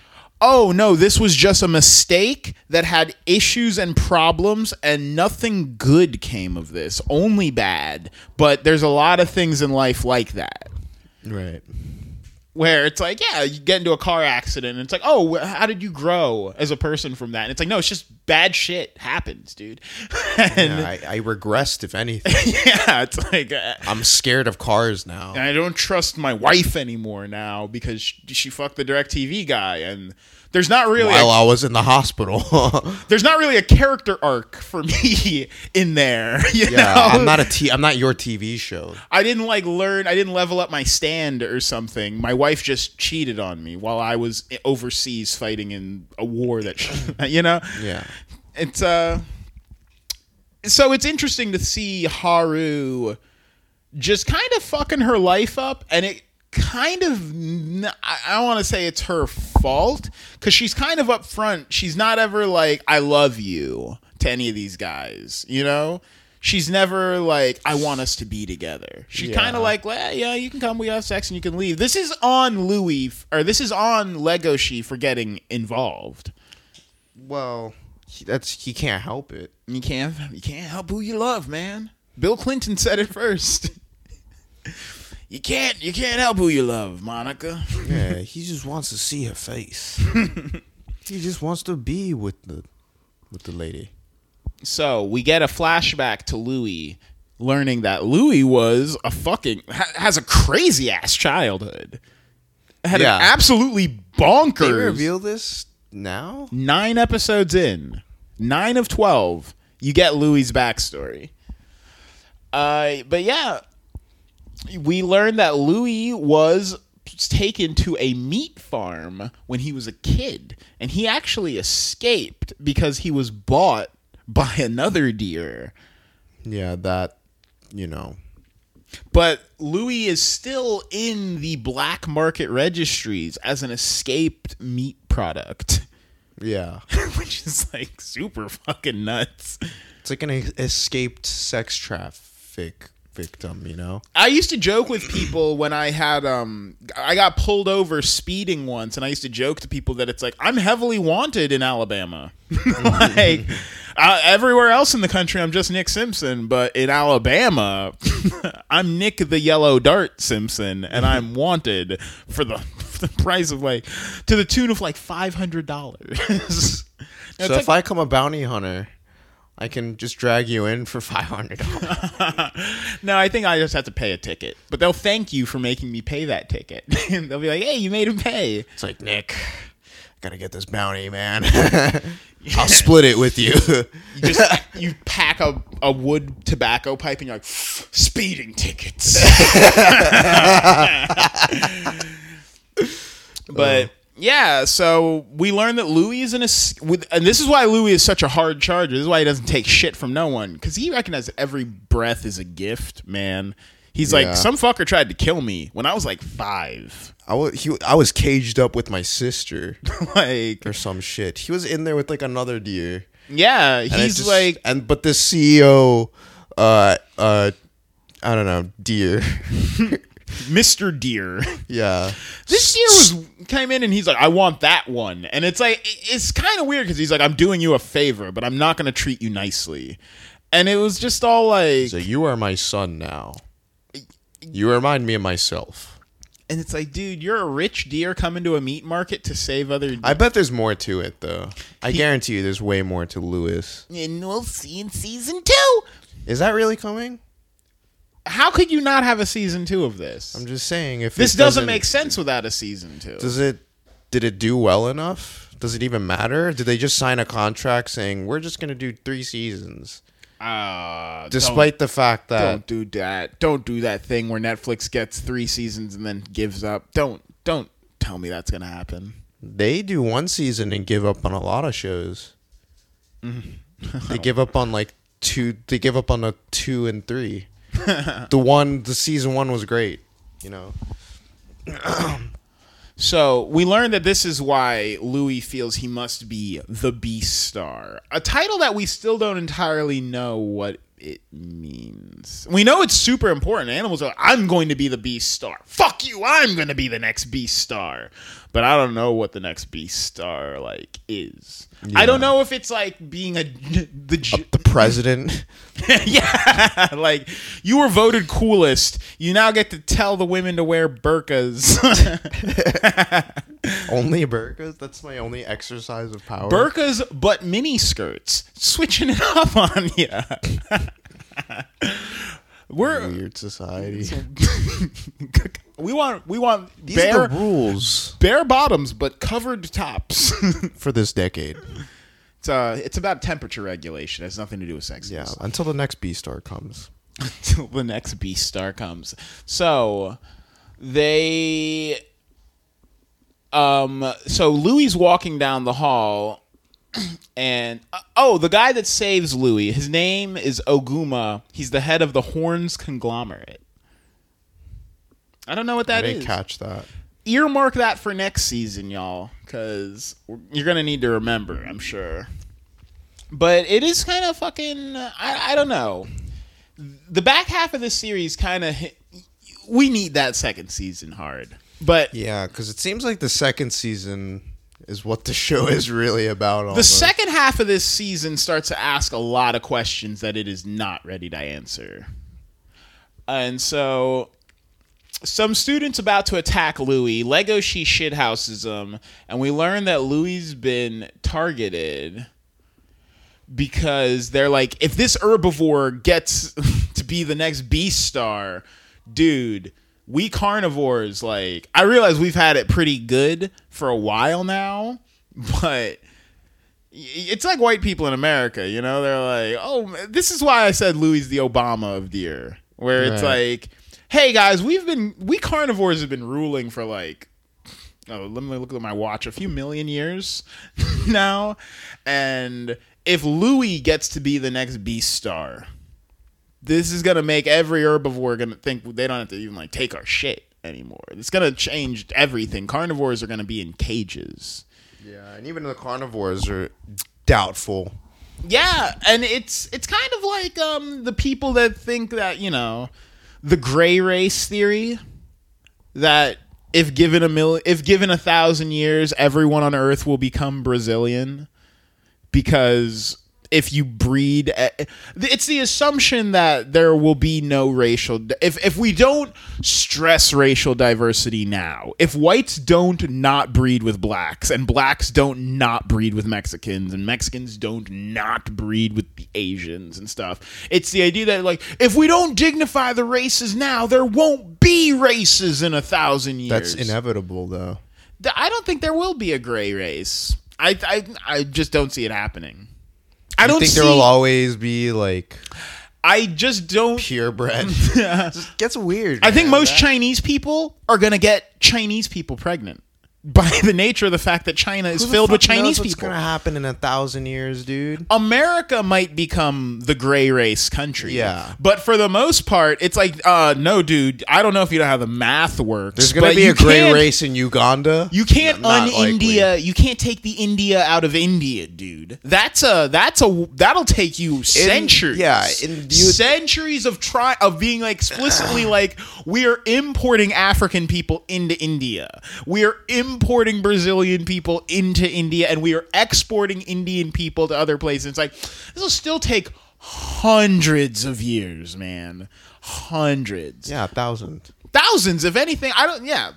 oh no, this was just a mistake that had issues and problems, and nothing good came of this, only bad. But there's a lot of things in life like that. Right. Where it's like, yeah, you get into a car accident, and it's like, oh, how did you grow as a person from that? And it's like, no, it's just bad shit happens, dude. and Yeah, I, I regressed, if anything. yeah, it's like, uh, I'm scared of cars now. and I don't trust my wife anymore now because she, she fucked the DirecTV guy, and there's not really a While I was in the hospital. there's not really a character arc for me in there. Yeah, know? I'm not a t- I'm not your TV show. I didn't like learn. I didn't level up my stand or something. My wife just cheated on me while I was overseas fighting in a war that, you know. Yeah. It's uh. So it's interesting to see Haru just kind of fucking her life up, and it kind of I don't want to say it's her fault because she's kind of upfront. She's not ever like "I love you" to any of these guys, you know. She's never like "I want us to be together." She's Yeah. kind of like, "Well, yeah, you can come, we have sex, and you can leave." This is on Louis, or this is on Legoshi for getting involved. Well, that's he can't help it. You can't you can't help who you love, man. Bill Clinton said it first. you can't you can't help who you love, Monica. Yeah, he just wants to see her face. he just wants to be with the with the lady. So we get a flashback to Louis learning that Louis was a fucking ha- has a crazy ass childhood. Had Yeah. an absolutely bonkers. They reveal this now. nine episodes in, nine of twelve, you get Louis' backstory. Uh, but yeah, we learned that Louis was taken to a meat farm when he was a kid, and he actually escaped because he was bought by another deer. Yeah, that you know. But Louis is still in the black market registries as an escaped meat product, Yeah, which is like super fucking nuts. it's like an escaped sex traffic victim. You know. I used to joke with people when I had um I got pulled over speeding once and I used to joke to people that it's like I'm heavily wanted in Alabama. like uh, everywhere else in the country I'm just Nick Simpson, but in Alabama I'm Nick the Yellow Dart Simpson and I'm wanted for the, for the price of like to the tune of like $500. So if I come a bounty hunter, I can just drag you in for five hundred dollars. no, I think I just have to pay a ticket. But they'll thank you for making me pay that ticket. and they'll be like, "Hey, you made him pay." It's like Nick, gotta get this bounty, man. I'll split it with you. You just you pack a, a wood tobacco pipe and you're like speeding tickets. but yeah, so we learned that Louis is in a, with, and this is why Louis is such a hard charger. This is why he doesn't take shit from no one because he recognizes every breath is a gift, man. He's Yeah. like, some fucker tried to kill me when I was like five. I was he, I was caged up with my sister like, or some shit. He was in there with like another deer. yeah, And he's just- like, and but the CEO, uh, uh, I don't know, deer. Mr. Deer. yeah, This year was came in and he's like, I want that one, and it's like it's kind of weird because he's like, I'm doing you a favor, but I'm not gonna treat you nicely, and it was just all like, So you are my son now. You remind me of myself. and it's like, dude, you're a rich deer coming to a meat market to save other. Deer. I bet there's more to it though. I guarantee you, there's way more to Louis. and we'll see in season two. Is that really coming? How could you not have a season two of this? I'm just saying. If this it doesn't make sense without a season two. Does it? Did it do well enough? Does it even matter? Did they just sign a contract saying we're just gonna do three seasons, Uh, despite the fact that don't do that. Don't do that thing where Netflix gets three seasons and then gives up. Don't don't tell me that's gonna happen. they do one season and give up on a lot of shows? Mm-hmm. they give up on like two. They give up on a two and three. the one, the season one was great. You know. So we learned that this is why Louis feels he must be the Beastar, a title that we still don't entirely know what it means. We know it's super important. Animals are, I'm going to be the Beastar. Fuck you, I'm going to be the next Beastar. But I don't know what the next Beastar like is. I don't know if it's like being a the j- The president. yeah, like you were voted coolest. You now get to tell the women to wear burkas. only burkas. That's my only exercise of power. Burkas, but mini skirts switching it up on you we're Weird society. we want we want These bare rules bare bottoms but covered tops for this decade. it's uh it's about temperature regulation it has nothing to do with sex Yeah, until the next Beastar comes. until the next Beastar comes so they um so louis walking down the hall and uh, oh the guy that saves louis his name is oguma. He's the head of the horns conglomerate. I don't know what I didn't is. catch that. earmark that for next season y'all because you're gonna need to remember i'm sure. But it is kind of fucking I, I don't know. The back half of this series kind of we need that second season hard. But Yeah, because it seems like the second season is what the show is really about. the second half of this season starts to ask a lot of questions that it is not ready to answer and so some students about to attack Louis. Legoshi shithouses him, and we learn that Louis's been targeted because they're like, if this herbivore gets to be the next Beastar, dude, we carnivores like I realize we've had it pretty good for a while now, but it's like white people in America, you know? They're like, "Oh, this is why I said Louis the Obama of deer." Where it's like, "Hey guys, we've been we carnivores have been ruling for like oh, let me look at my watch, a few million years now. And if Louis gets to be the next Beastar, this is gonna make every herbivore gonna think they don't have to even like take our shit anymore. It's gonna change everything. Carnivores are gonna be in cages. Yeah, and even the carnivores are doubtful. Yeah, and it's it's kind of like um the people that think that, you know, the gray race theory that if given a mil if given a thousand years, everyone on earth will become Brazilian because if you breed eh, it's the assumption that there will be no racial if if we don't stress racial diversity now if whites don't not breed with blacks and blacks don't not breed with mexicans and mexicans don't not breed with the asians and stuff it's the idea that like if we don't dignify the races now there won't be races in a thousand years That's inevitable, though. I don't think there will be a gray race. I, I I just don't see it happening. I don't think see. there will always be like I just don't. purebred. Just gets weird. I think most Chinese people are gonna get Chinese people pregnant by the nature of the fact that China is filled with Chinese what's people. gonna happen in a thousand years, dude. America might become the gray race country. Yeah. But for the most part, it's like, uh, no, dude, I don't know if you know how the math works. There's gonna be a gray race in Uganda. You can't un. India. You can't take the India out of India, dude. That's a that's a that'll take you centuries. yeah, in- you- centuries of try of being like explicitly like we are importing African people into India. We are importing Brazilian people into India, and we are exporting Indian people to other places. It's like this will still take hundreds of years, man. Hundreds Yeah, thousands. thousands if anything i don't yeah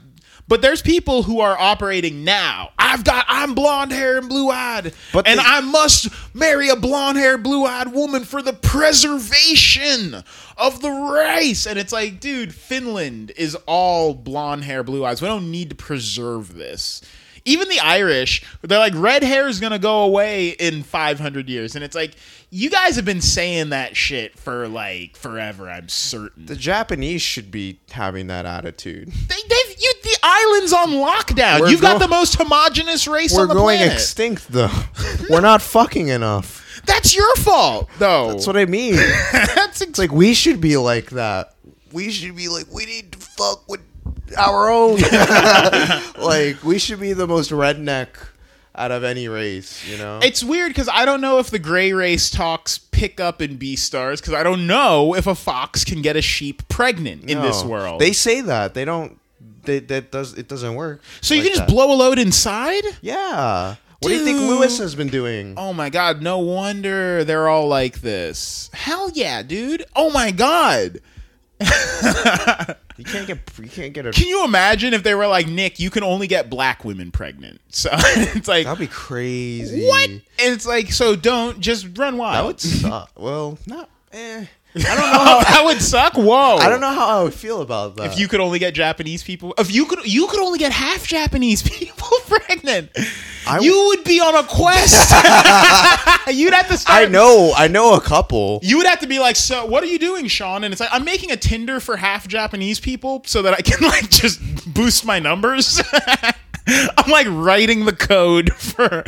but there's people who are operating now. I've got i'm blonde hair and blue eyed. But and they- i must marry a blonde haired blue eyed woman for the preservation of the race. And it's like dude finland is all blonde hair blue eyes. We don't need to preserve this even the Irish, they're like red hair is gonna go away in 500 years, and it's like you guys have been saying that shit for like forever. I'm certain. The Japanese should be having that attitude. They, they've you, the island's on lockdown. We're You've got the most homogenous race We're on the going planet. extinct, though. We're not fucking enough. That's your fault, though. That's what I mean. That's ex- It's like we should be like that. We should be like we need to fuck with our own. like we should be the most redneck out of any race. You know. it's weird because I don't know if the gray race talks pick up in Beastars because I don't know if a fox can get a sheep pregnant in this world. They say that they don't. They, that does it doesn't work. so you can just that. blow a load inside. Yeah. What do you think Louis has been doing? Oh my god, no wonder they're all like this. Hell yeah, dude. Oh my god. You can't get. You can't get a. Can you imagine if they were like, Nick, you can only get black women pregnant? So it's like, That'd be crazy. what? And it's like, so don't just run wild. That would suck. Well, not. Eh. I don't know. How, that would suck. Whoa. I don't know how I would feel about that. If you could only get Japanese people, if you could, you could only get half Japanese people pregnant. I- you would be on a quest. You'd have to start. I know. I know a couple. You would have to be like, so what are you doing, Sean? And it's like, I'm making a Tinder for half Japanese people so that I can like just boost my numbers. I'm like writing the code for.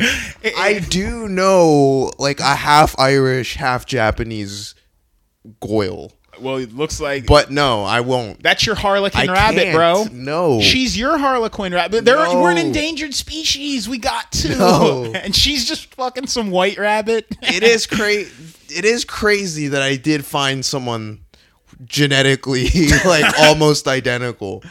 I do know like a half Irish, half Japanese Goyle. well, it looks like, But no, I won't. that's your Harlequin I rabbit, can't. bro. No. She's your Harlequin rabbit. There, No. we're an endangered species. We got to, No. and she's just fucking some white rabbit. it is crazy. It is crazy that I did find someone genetically like almost identical.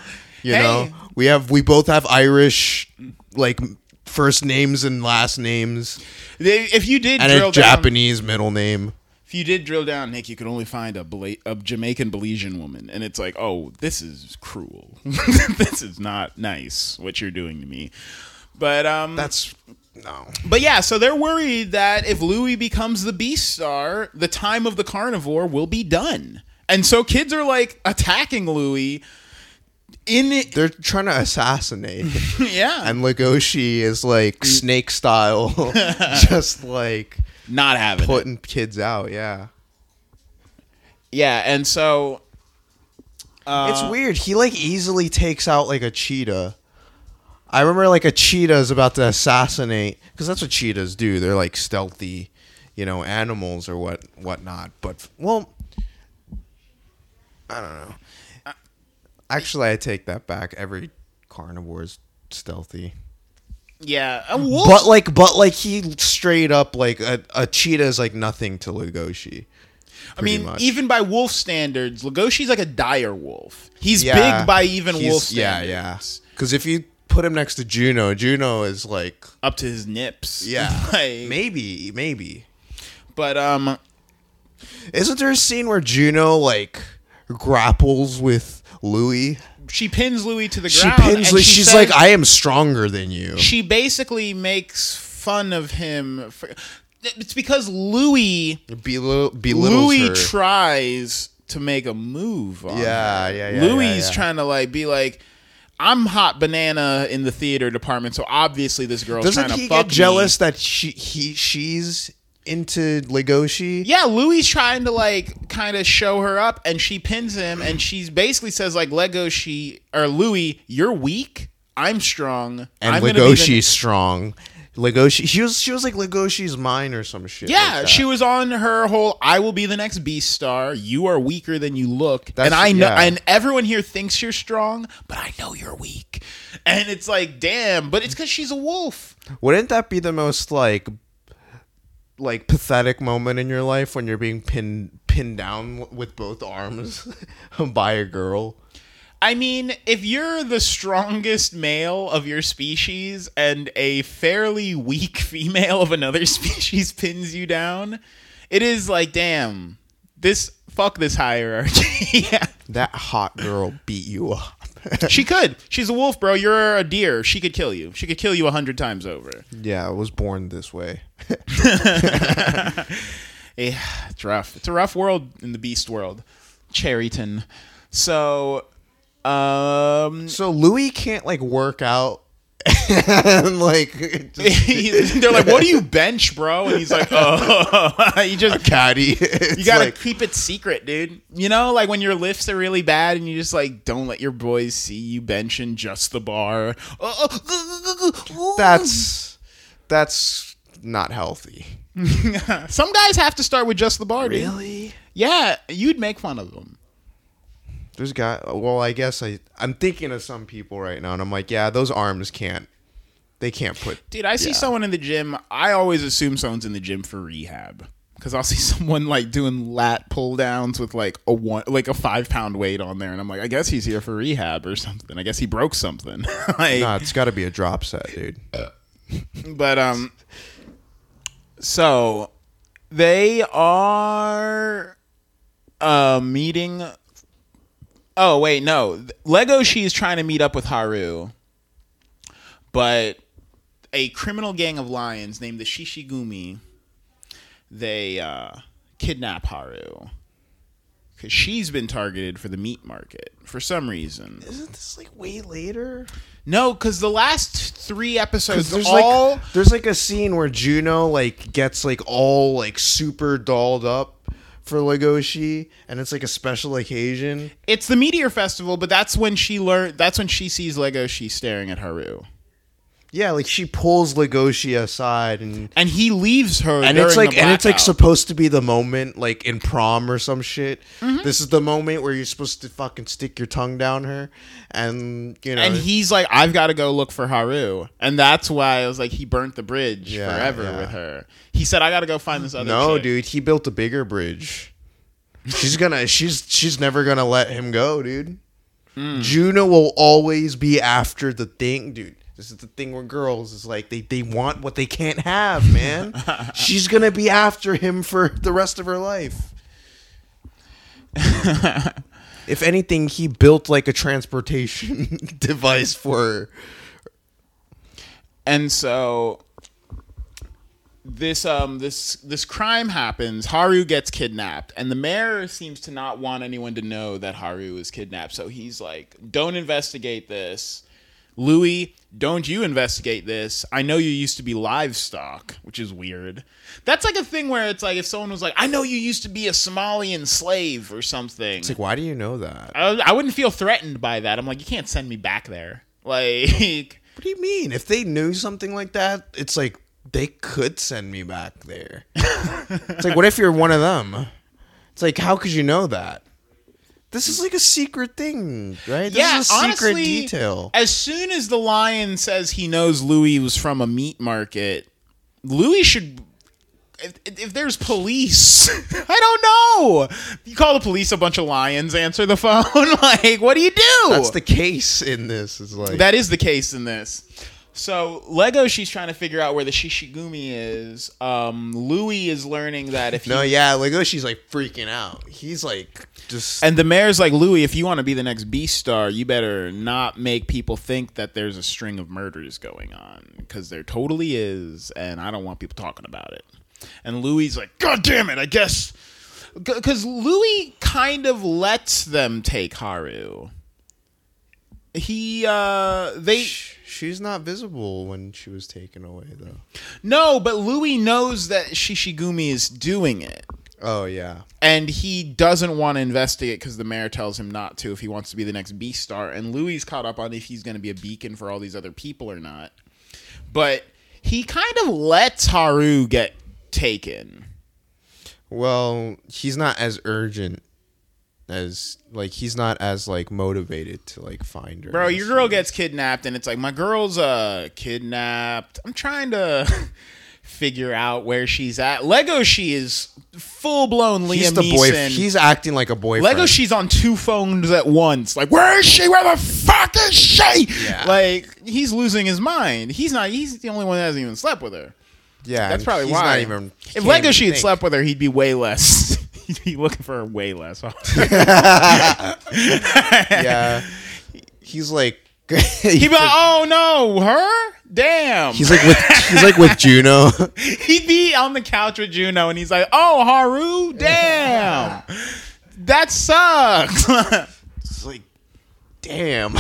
You Hey. know, we have we both have Irish like first names and last names, if you did and a down, Japanese middle name. If you did drill down, Nick, you could only find a, Bela- a Jamaican Belizean woman, and it's like, oh, this is cruel. this is not nice what you're doing to me. But um, That's no. but yeah, so they're worried that if Louis becomes the Beastar, the time of the carnivore will be done, and so kids are like attacking Louis. In it, They're trying to assassinate. yeah, and Legoshi is like snake style, just like not having it. putting kids out. Yeah, Yeah, and so uh, it's weird. He like easily takes out like a cheetah. I remember like a cheetah is about to assassinate because that's what cheetahs do. They're like stealthy, you know, animals or what whatnot. But well, I don't know. Actually, I take that back. Every carnivore is stealthy. Yeah, a wolf. But like, but like, he straight up like a, a cheetah is like nothing to Legoshi. I mean, much. even by wolf standards, Legoshi's like a dire wolf. He's Yeah, big by even wolf standards. yeah. Yeah. Because if you put him next to Juno, Juno is like, Up to his nips. yeah, Like, maybe, maybe. But um, Isn't there a scene where Juno like grapples with Louis? She pins Louis to the ground. She pins and Louis. she She's says- like, I am stronger than you. she basically makes fun of him. For, it's because Louis Belittle, Louis her. tries to make a move. On Yeah, her. yeah, yeah, Louis yeah, is yeah. trying to like be like. I'm hot banana in the theater department, so obviously this girl's Doesn't trying to he fuck get jealous that she he she's into Legoshi. Yeah, Louis trying to like kind of show her up, and she pins him, and she's basically says like Legoshi or Louis, you're weak. I'm strong. and I'm Legoshi's the-" strong. Legoshi, she was she was like Legoshi's mine or some shit. Yeah, like she was on her whole I will be the next Beastar. You are weaker than you look. That's- and I know yeah. and everyone here thinks you're strong, but I know you're weak. And it's like, damn, but it's cuz she's a wolf. Wouldn't that be the most like like pathetic moment in your life when you're being pinned pinned down with both arms by a girl? I mean, if you're the strongest male of your species and a fairly weak female of another species pins you down, it is like, damn, this fuck this hierarchy. yeah. That hot girl beat you up. She could. She's a wolf, bro. You're a deer. She could kill you. She could kill you a hundred times over. yeah, I was born this way. Yeah, it's rough. It's a rough world in the beast world. Cherryton. So, um, So Louis can't like work out and like just they're like, "What do you bench, bro?" And he's like, "Oh, you just caddy. you gotta keep it secret, dude. You know, like when your lifts are really bad and you just like don't let your boys see you benching just the bar. Uh, uh, uh, that's that's not healthy. Some guys have to start with just the bar, dude. Really? Yeah, you'd make fun of them. There's guy. Well, I guess I I'm thinking of some people right now, and I'm like, yeah, those arms can't. They can't put. Dude, I see Yeah. someone in the gym. I always assume someone's in the gym for rehab because I'll see someone like doing lat pull downs with like a one, like a five pound weight on there, and I'm like, I guess he's here for rehab or something. I guess he broke something. like, Nah, it's got to be a drop set, dude. but um, so they are uh meeting. Oh wait, no. Legoshi's trying to meet up with Haru, but a criminal gang of lions named the Shishigumi they uh, kidnap Haru because she's been targeted for the meat market for some reason. Isn't this like way later? No, because the last three episodes, There's all like there's like a scene where Juno like gets like all like super dolled up for Legoshi, and it's like a special occasion. it's the meteor festival, but that's when she learned. That's when she sees Lego. She's staring at Haru, Yeah, like she pulls Legoshi aside and and he leaves her. and it's like the and it's like supposed to be the moment like in prom or some shit. Mm-hmm. This is the moment where you're supposed to fucking stick your tongue down her, and you know, and he's like, "I've got to go look for Haru," and that's why I was like, he burnt the bridge Yeah, forever yeah. with her. He said, "I got to go find this other." no, chick." dude, he built a bigger bridge. She's gonna, she's she's never gonna let him go, dude. Hmm. Juno will always be after the thing, dude. This is the thing where girls is like they they want what they can't have, man. she's gonna be after him for the rest of her life. if anything, he built like a transportation device for her. and so this um this this crime happens haru gets kidnapped and the mayor seems to not want anyone to know that haru was kidnapped so he's like don't investigate this louis don't you investigate this i know you used to be livestock which is weird that's like a thing where it's like if someone was like i know you used to be a somalian slave or something It's like, why do you know that? I, I wouldn't feel threatened by that i'm like you can't send me back there like What do you mean? If they knew something like that, it's like they could send me back there. it's like, what if you're one of them? It's like, how could you know that? This is like a secret thing, right? This yeah, is a secret honestly, detail. As soon as the lion says he knows Louis was from a meat market, Louis should. If, if there's police, I don't know. You call the police, a bunch of lions answer the phone. like, what do you do? That's the case in this. Is like That is the case in this. So Legoshi's trying to figure out where the Shishigumi is. Um, Louis is learning that if no, yeah. Legoshi's like freaking out. He's like just And the mayor's like, Louis, if you want to be the next Beastar, you better not make people think that there's a string of murders going on because there totally is, and I don't want people talking about it. And Louis like, God damn it, I guess. Because Louis kind of lets them take Haru. He, uh, they. She's not visible when she was taken away, though. No, but Louis knows that Shishigumi is doing it. Oh yeah. and he doesn't want to investigate because the mayor tells him not to if he wants to be the next Beastar. And Louis caught up on if he's going to be a beacon for all these other people or not. But he kind of lets Haru get taken. Well, he's not as urgent as like he's not as like motivated to like find her. Bro, your girl gets kidnapped, and it's like my girl's uh kidnapped. I'm trying to figure out where she's at. Legoshi is full blown Liam He's the boy. Neeson. He's acting like a boyfriend. Legoshi's on two phones at once. Like, where is she? Where the fuck is she? Yeah. Like, he's losing his mind. He's not. He's the only one that hasn't even slept with her. yeah, That's probably he's why. Not even. if Legoshi had slept with her, he'd be way less. be looking for her way less. Often. Yeah, he's like. he'd be like, "Oh no, her? Damn." He's like with he's like with Juno. he'd be on the couch with Juno, and he's like, "Oh, Haru, damn, that sucks." it's like, damn.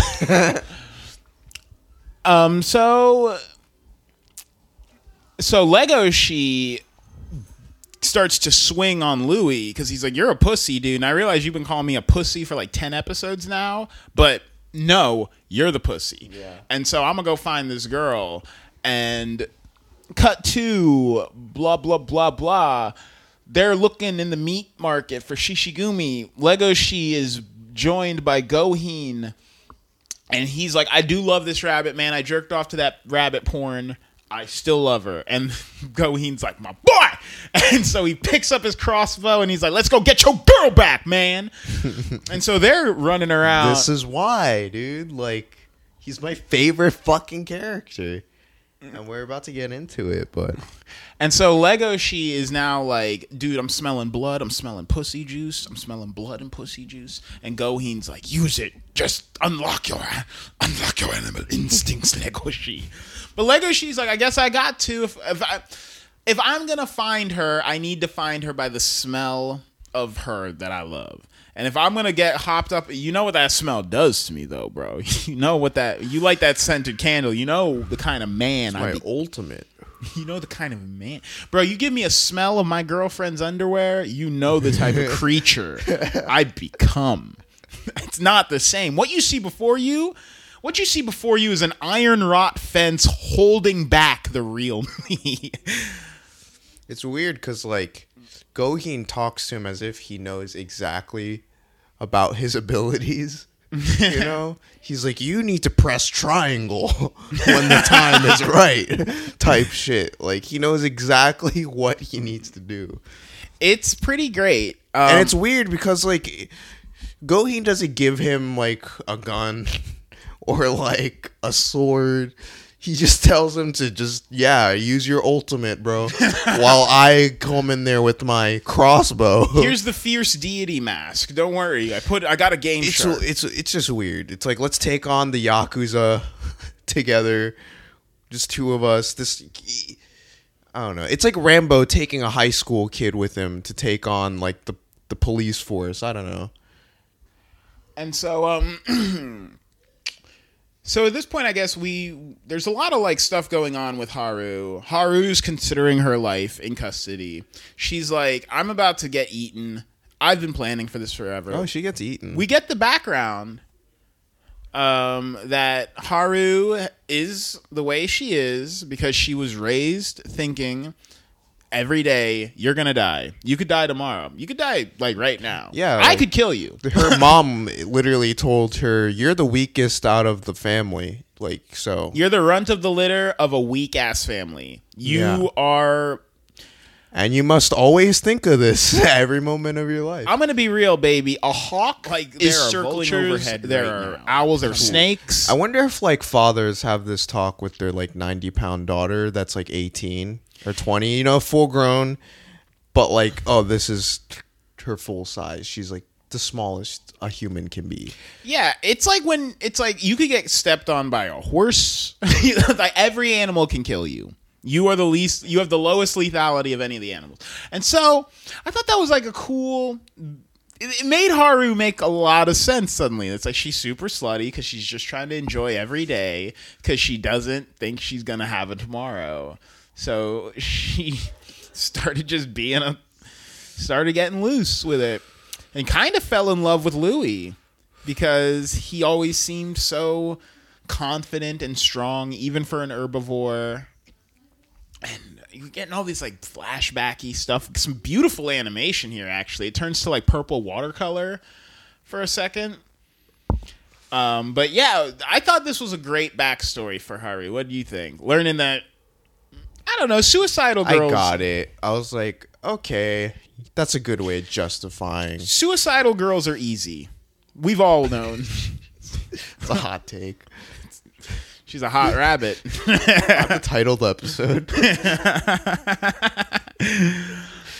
Um. So. So Legoshi starts to swing on Louis because he's like, "You're a pussy, dude." And I realize you've been calling me a pussy for like ten episodes now, but no, you're the pussy. Yeah. And so I'm gonna go find this girl and cut to blah blah blah blah. They're looking in the meat market for Shishigumi. Legoshi is joined by Goheen and he's like, I do love this rabbit, man. I jerked off to that rabbit porn. I still love her. And Goheen's like, my boy. And so he picks up his crossbow and he's like, let's go get your girl back, man. and so they're running around. this is why, dude. Like, he's my favorite fucking character, and we're about to get into it. But And so Legoshi is now like, dude, I'm smelling blood, I'm smelling pussy juice, I'm smelling blood and pussy juice. And Goheen's like, use it. Just unlock your unlock your animal instincts, Legoshi. But Legoshi's like, I guess I got to. If if I if I'm gonna find her, I need to find her by the smell of her that I love. And if I'm gonna get hopped up, you know what that smell does to me, though, bro. You know what that you like that scented candle. You know the kind of man I my be, ultimate. you know the kind of man, bro. You give me a smell of my girlfriend's underwear, you know the type of creature I become. It's not the same. What you see before you, what you see before you is an iron wrought fence holding back the real me. It's weird because like Goheen talks to him as if he knows exactly about his abilities. you know, he's like, "You need to press triangle when the time is right." Type shit. Like he knows exactly what he needs to do, it's pretty great. Um, and it's weird because like Goheen doesn't give him like a gun or like a sword. He just tells him to just yeah use your ultimate, bro. while I come in there with my crossbow. here's the fierce deity mask. Don't worry, I put I got a game it's shirt. it's it's just weird. It's like let's take on the yakuza together, just two of us. This I don't know. It's like Rambo taking a high school kid with him to take on like the the police force. I don't know. And so um So at this point I guess we there's a lot of like stuff going on with Haru. Haru's considering her life in custody. She's like I'm about to get eaten. I've been planning for this forever. Oh, she gets eaten. we get the background um, that Haru is the way she is because she was raised thinking every day you're gonna die. You could die tomorrow. You could die like right now. Yeah, I like- could kill you. her mom literally told her, "You're the weakest out of the family." Like so, You're the runt of the litter of a weak ass family. You Yeah. are. and you must always think of this every moment of your life. I'm gonna be real, baby. A hawk Like, is there are vultures circling overhead There right are now. owls. There are snakes. I wonder if like fathers have this talk with their like 90 pound daughter that's like 18 or 20, you know, full grown, but like, oh, this is her full size. She's like the smallest a human can be. Yeah, it's like when it's like you could get stepped on by a horse. like every animal can kill you. You are the least. You have the lowest lethality of any of the animals. And so I thought that was like a cool. it made Haru make a lot of sense suddenly. It's like she's super slutty because she's just trying to enjoy every day because she doesn't think she's gonna have a tomorrow. So she started just being a started getting loose with it and kind of fell in love with Louis because he always seemed so confident and strong, even for an herbivore. And you're getting all these like flashbacky stuff. Some beautiful animation here, actually. It turns to like purple watercolor for a second. Um, but yeah, I thought this was a great backstory for Haru. What do you think? Learning that I don't know, suicidal girls. I got it. I was like, okay, that's a good way of justifying. Suicidal girls are easy. We've all known. It's a hot take. She's a hot rabbit. the titled episode.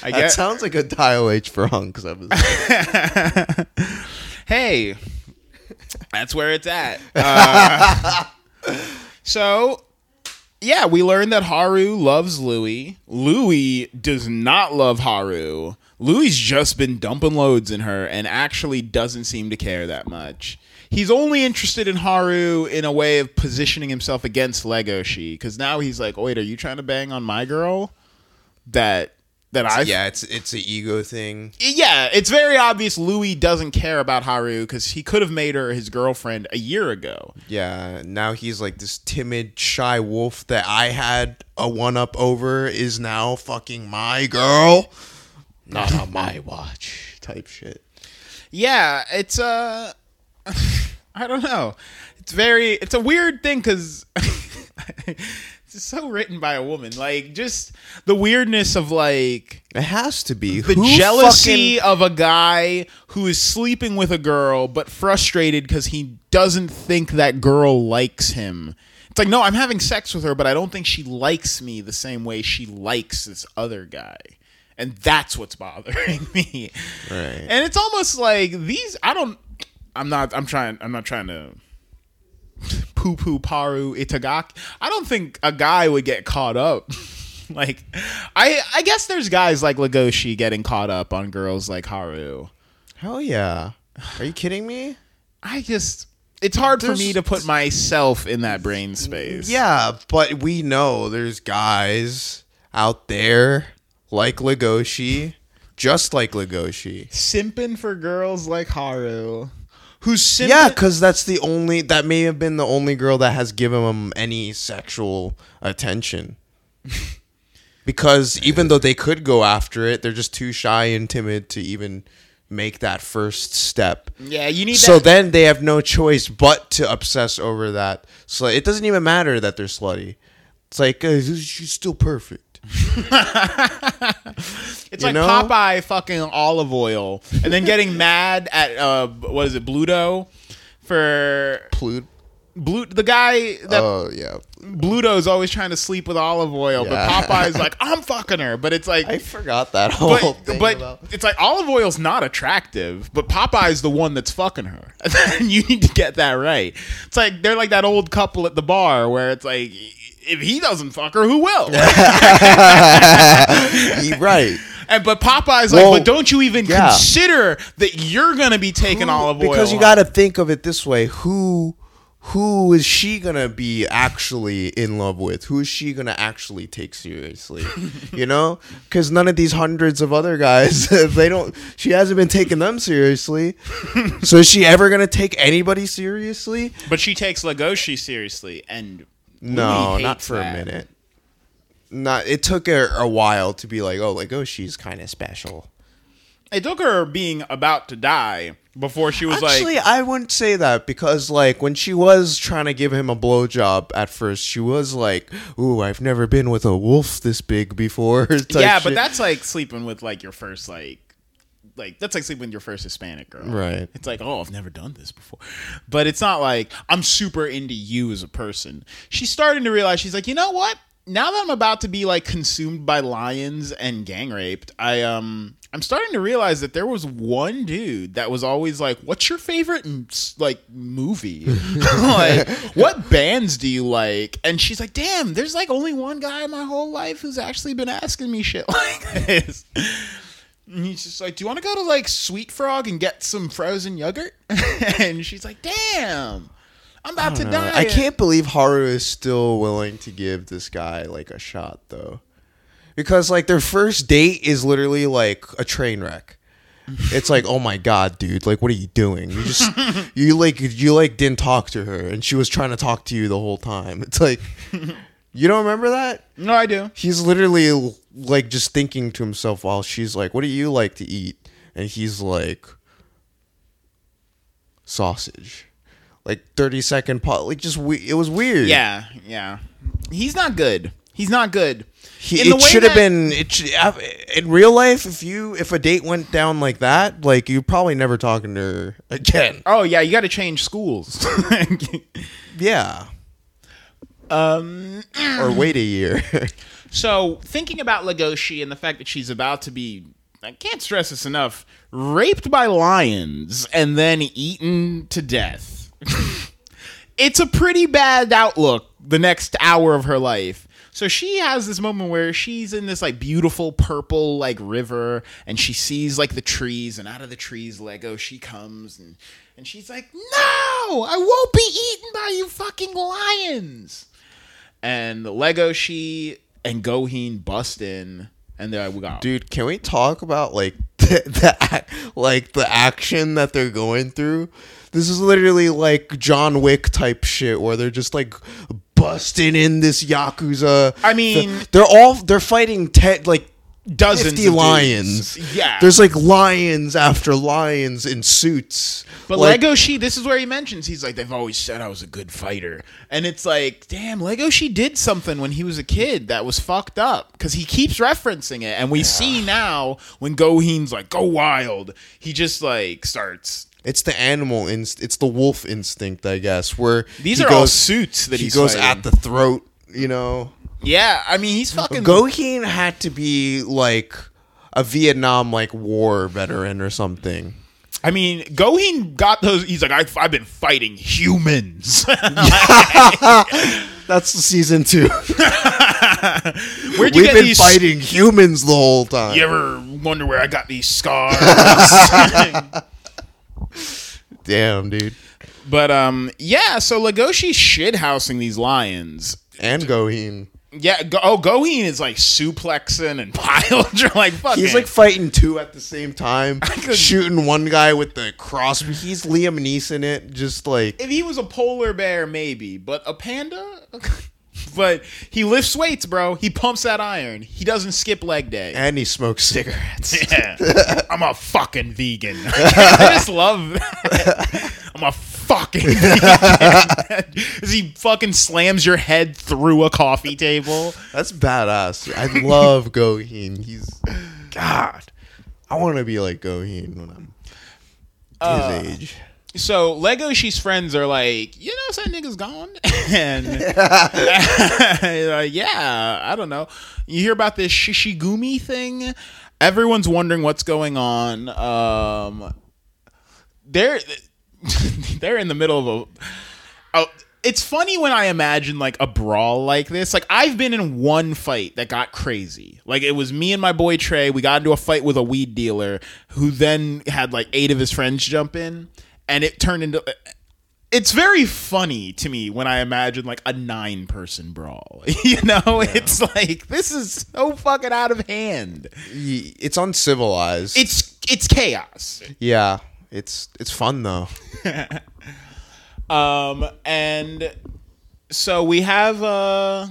I That guess. sounds like a Dial H for Hunks episode. hey, that's where it's at. Uh, so, yeah, we learned that Haru loves Louis. Louis does not love Haru. Louis's just been dumping loads in her and actually doesn't seem to care that much. He's only interested in Haru in a way of positioning himself against Legoshi because now he's like, "Wait, are you trying to bang on my girl?" That that I yeah, it's it's an ego thing. yeah, it's very obvious Louis doesn't care about Haru because he could have made her his girlfriend a year ago. Yeah, now he's like this timid, shy wolf that I had a one up over is now fucking my girl. Not on my watch, type shit. Yeah, it's uh I don't know. It's very it's a weird thing cuz it's so written by a woman. Like just the weirdness of like It has to be the Who jealousy fucking- of a guy who is sleeping with a girl but frustrated because he doesn't think that girl likes him. It's like, no, I'm having sex with her, but I don't think she likes me the same way she likes this other guy. And that's what's bothering me. Right. And it's almost like these I don't I'm not I'm trying I'm not trying to poo poo paru itagaki. I don't think a guy would get caught up. like I I guess there's guys like Legoshi getting caught up on girls like Haru. Hell yeah. Are you kidding me? I just it's hard for me to put myself in that brain space. Yeah, but we know there's guys out there like Legoshi, just like Legoshi. Simping for girls like Haru. Who's simping Yeah, because that's the only that may have been the only girl that has given him any sexual attention. because even though they could go after it, they're just too shy and timid to even make that first step. Yeah, you need So that then they have no choice but to obsess over that. So it doesn't even matter that they're slutty. It's like uh, she's still perfect. It's You like know? Popeye fucking olive oil and then getting mad at uh what is it, Bluto for Plut. Blue the guy that Oh yeah, Bluto's always trying to sleep with olive oil, Yeah. but Popeye's like, I'm fucking her. But it's like I forgot that whole but, thing. but about- it's like olive oil's not attractive, but Popeye's the one that's fucking her. And you need to get that right. It's like they're like that old couple at the bar where it's like if he doesn't fuck her, who will? He- right. And but Popeye's Well, like, but don't you even yeah. consider that you're gonna be taking olive oil? because you got to think of it this way: who who is she gonna be actually in love with? Who is she gonna actually take seriously? you know, because none of these hundreds of other guys, they don't. She hasn't been taking them seriously. so is she ever gonna take anybody seriously? But she takes Legoshi seriously, and No, not for that. a minute. Not. It took her a while to be like, oh, like oh, she's kind of special. It took her being about to die before she was Actually, like, Actually, I wouldn't say that because, like, when she was trying to give him a blowjob at first, she was like, "Ooh, I've never been with a wolf this big before." yeah, but shit. that's like sleeping with like your first like. Like that's like sleeping with your first Hispanic girl, Right. It's like, oh, I've never done this before, but it's not like I'm super into you as a person. She's starting to realize she's like, you know what? Now that I'm about to be like consumed by lions and gang raped, I um I'm starting to realize that there was one dude that was always like, "What's your favorite like movie? like, what bands do you like?" And she's like, "Damn, there's like only one guy in my whole life who's actually been asking me shit like this." And he's just like, "Do you want to go to like Sweet Frog and get some frozen yogurt?" and she's like, "Damn, I'm about to die." I can't believe Haru is still willing to give this guy like a shot though. Because like their first date is literally like a train wreck. It's like, "Oh my god, dude, like what are you doing? You just you like you like didn't talk to her and she was trying to talk to you the whole time." It's like You don't remember that? No, I do. He's literally like just thinking to himself while she's like, "What do you like to eat?" and he's like sausage. Like 30 second pot like just we- it was weird. Yeah, yeah. He's not good. He's not good. He, it should have been. It should, uh, in real life, if you if a date went down like that, like you're probably never talking to her again. Oh yeah, you got to change schools. Yeah, um. or wait a year. So thinking about Legoshi and the fact that she's about to be, I can't stress this enough, raped by lions and then eaten to death. it's a pretty bad outlook the next hour of her life. So she has this moment where she's in this like beautiful purple like river and she sees like the trees and out of the trees Legoshi comes and and she's like, "No, I won't be eaten by you fucking lions." And Legoshi and Goheen bust in and they're like, "We got Dude, can we talk about like the, the like the action that they're going through? This is literally like John Wick type shit where they're just like busting in this yakuza. I mean- The- they're all they're fighting te- like dozens 50 of lions. dudes. Yeah. There's like lions after lions in suits. But like, Lego She, this is where he mentions he's like, they've always said I was a good fighter, and it's like, damn, Legoshi did something when he was a kid that was fucked up because he keeps referencing it, and we see now when Goheen's like, go wild, he just like starts. It's the animal inst. It's the wolf instinct, I guess. Where These he are all suits that he goes fighting. at the throat. You know, Yeah, I mean he's fucking. Goheen had to be like a Vietnam like war veteran or something. I mean, Goheen got those. He's like, I've, I've been fighting humans. That's season two. Where'd you We've get been these? fighting humans the whole time. You ever wonder where I got these scars? Damn, dude. But um, yeah. So Legoshi's shit housing these lions. And Goheen. Yeah. Go, oh, Goheen is like suplexing and pile like fucking. He's like fighting two at the same time, shooting one guy with the cross. He's Liam Neeson it, just like if he was a polar bear, maybe, but a panda. but he lifts weights, bro. He pumps that iron. He doesn't skip leg day. and he smokes cigarettes. Yeah. I'm a fucking vegan. I just love that. I'm a fucking. As he fucking slams your head through a coffee table. That's badass. I love Goheen. He's God. I want to be like Goheen when I'm Uh, his age. So Legoshi's friends are like, you know, that nigga's gone, and like, yeah, I don't know. You hear about this Shishigumi thing? Everyone's wondering what's going on. Um, they're they're in the middle of a. Oh, it's funny when I imagine like a brawl like this. Like I've been in one fight that got crazy. Like it was me and my boy Trey. We got into a fight with a weed dealer who then had like eight of his friends jump in, and it turned into. Uh, it's very funny to me when I imagine like a nine person brawl. You know, it's like this is so fucking out of hand. It's uncivilized. It's it's chaos. yeah. It's it's fun though. Um, and so we have uh,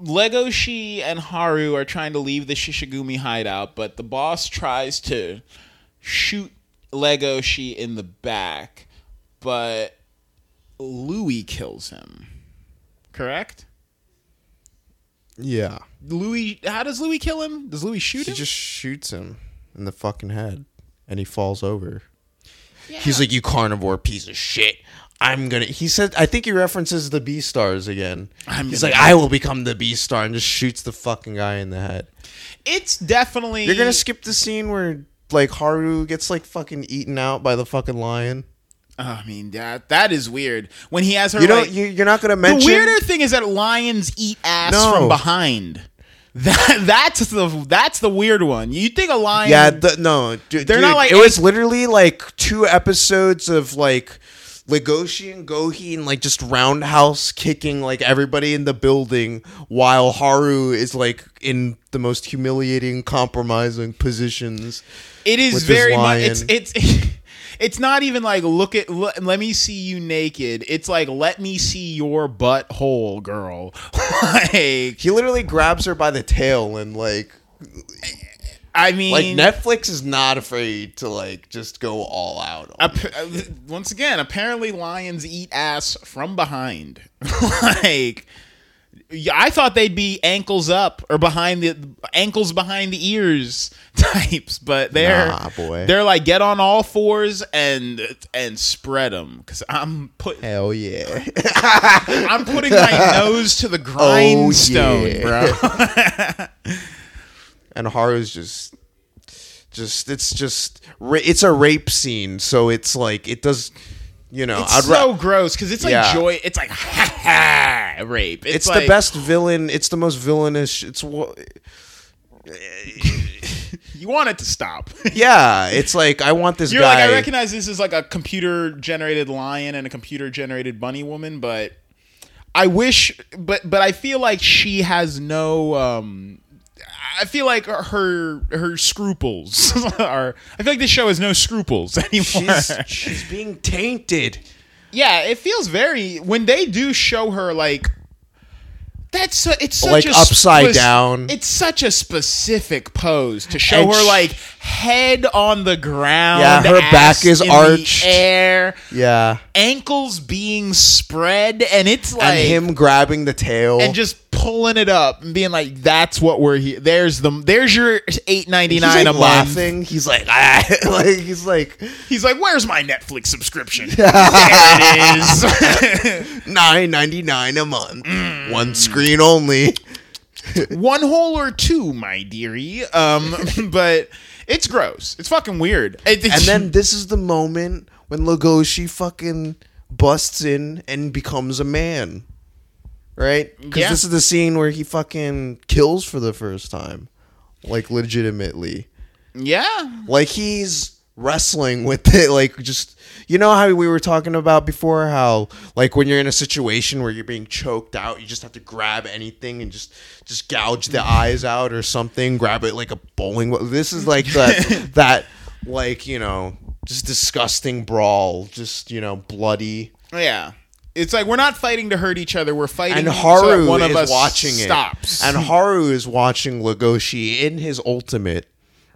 Legoshi and Haru are trying to leave the Shishigumi hideout, but the boss tries to shoot Legoshi in the back, but Louis kills him. Correct? Yeah. Louis, how does Louis kill him? Does Louis shoot He him? just shoots him in the fucking head, and he falls over. Yeah. He's like, "You carnivore piece of shit." I'm gonna. He said, I think he references the Beastars again. I'm He's like, I will become the Beastar, and just shoots the fucking guy in the head. it's definitely You're gonna skip the scene where like Haru gets like fucking eaten out by the fucking lion. I mean that that is weird. When he has her, You don't. like, You, you're not gonna mention. The weirder thing is that lions eat ass No. from behind. That that's the that's the weird one. You think a lion? Yeah, the, no, du- They're dude, not like it was literally like two episodes of like Legoshi and like just roundhouse kicking like everybody in the building while Haru is like in the most humiliating, compromising positions. It is very much. It's it's it's not even like look at look, let me see you naked. It's like let me see your butthole, girl. like He literally grabs her by the tail and like I mean, like Netflix is not afraid to like just go all out. On Ap- once again, apparently lions eat ass from behind. like, I thought they'd be ankles up or behind the ankles behind the ears types, but they're Nah, they're like get on all fours and and spread them because I'm put Hell yeah. I'm putting my nose to the grindstone, oh, yeah. bro. and Haru's just just it's just it's a rape scene so it's like it does you know It's I'd so ra- gross because it's like Yeah. joy. It's like ha ha rape. It's, it's like, the best villain it's the most villainous it's wha- You want it to stop. yeah it's like I want this You're guy like, I recognize this is like a computer generated lion and a computer generated bunny woman, but I wish, but but I feel like she has no. um I feel like her her scruples are. I feel like this show has no scruples anymore. she's she's being tainted yeah, it feels very when they do show her like. That's su- it's such Like a upside down. It's such a specific pose to show And her like head on the ground. Yeah, her back is arched. air. yeah ankles being spread and it's like and him grabbing the tail and just pulling it up and being like that's what we're here there's the there's your 8.99 he's a like month. laughing. He's like ah. like he's like he's like where's my netflix subscription? There it is. nine ninety nine a month. Mm. one screen only. One hole or two my dearie. Um but it's gross. It's fucking weird. It- And then this is the moment when Legoshi fucking busts in and becomes a man. Right? Because Yeah. this is the scene where he fucking kills for the first time. Like, legitimately. yeah Like, he's wrestling with it. Like, just. You know how we were talking about before? How, like, when you're in a situation where you're being choked out, you just have to grab anything and just just gouge the eyes out or something. Grab it like a bowling. ball. This is like that, that like, you know, just disgusting brawl. Just, you know, bloody. yeah it's like we're not fighting to hurt each other we're fighting And so Haru one of is us watching stops it. And Haru is watching Legoshi in his ultimate,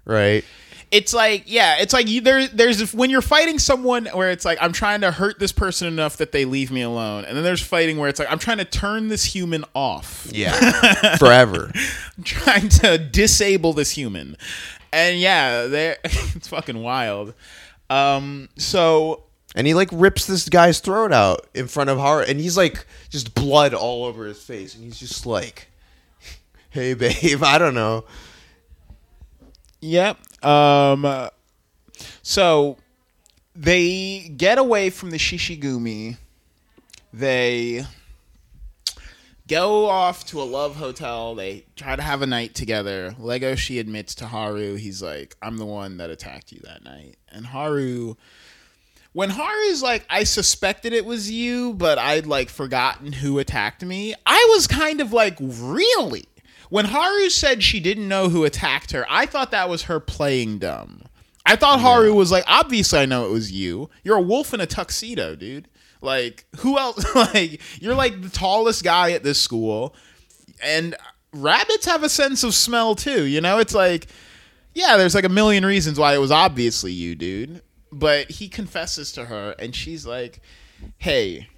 right? it's like yeah it's like you there there's when you're fighting someone where it's like i'm trying to hurt this person enough that they leave me alone and then there's fighting where it's like i'm trying to turn this human off Yeah. Forever. i'm trying to disable this human and yeah it's fucking wild um so And he like rips this guy's throat out in front of Haru, and he's like just blood all over his face, and he's just like, "Hey, babe, I don't know." Yep. Um. So they get away from the Shishigumi. They go off to a love hotel. They try to have a night together. Legoshi admits to Haru, he's like, "I'm the one that attacked you that night." And Haru when Haru's like, I suspected it was you, but I'd like forgotten who attacked me. I was kind of like, really? When Haru said she didn't know who attacked her, I thought that was her playing dumb. I thought Haru was like, obviously I know it was you. You're a wolf in a tuxedo, dude. Like, who else? like, you're like the tallest guy at this school. And rabbits have a sense of smell too, you know? It's like, yeah, there's like a million reasons why it was obviously you, dude. But he confesses to her, and she's like, hey,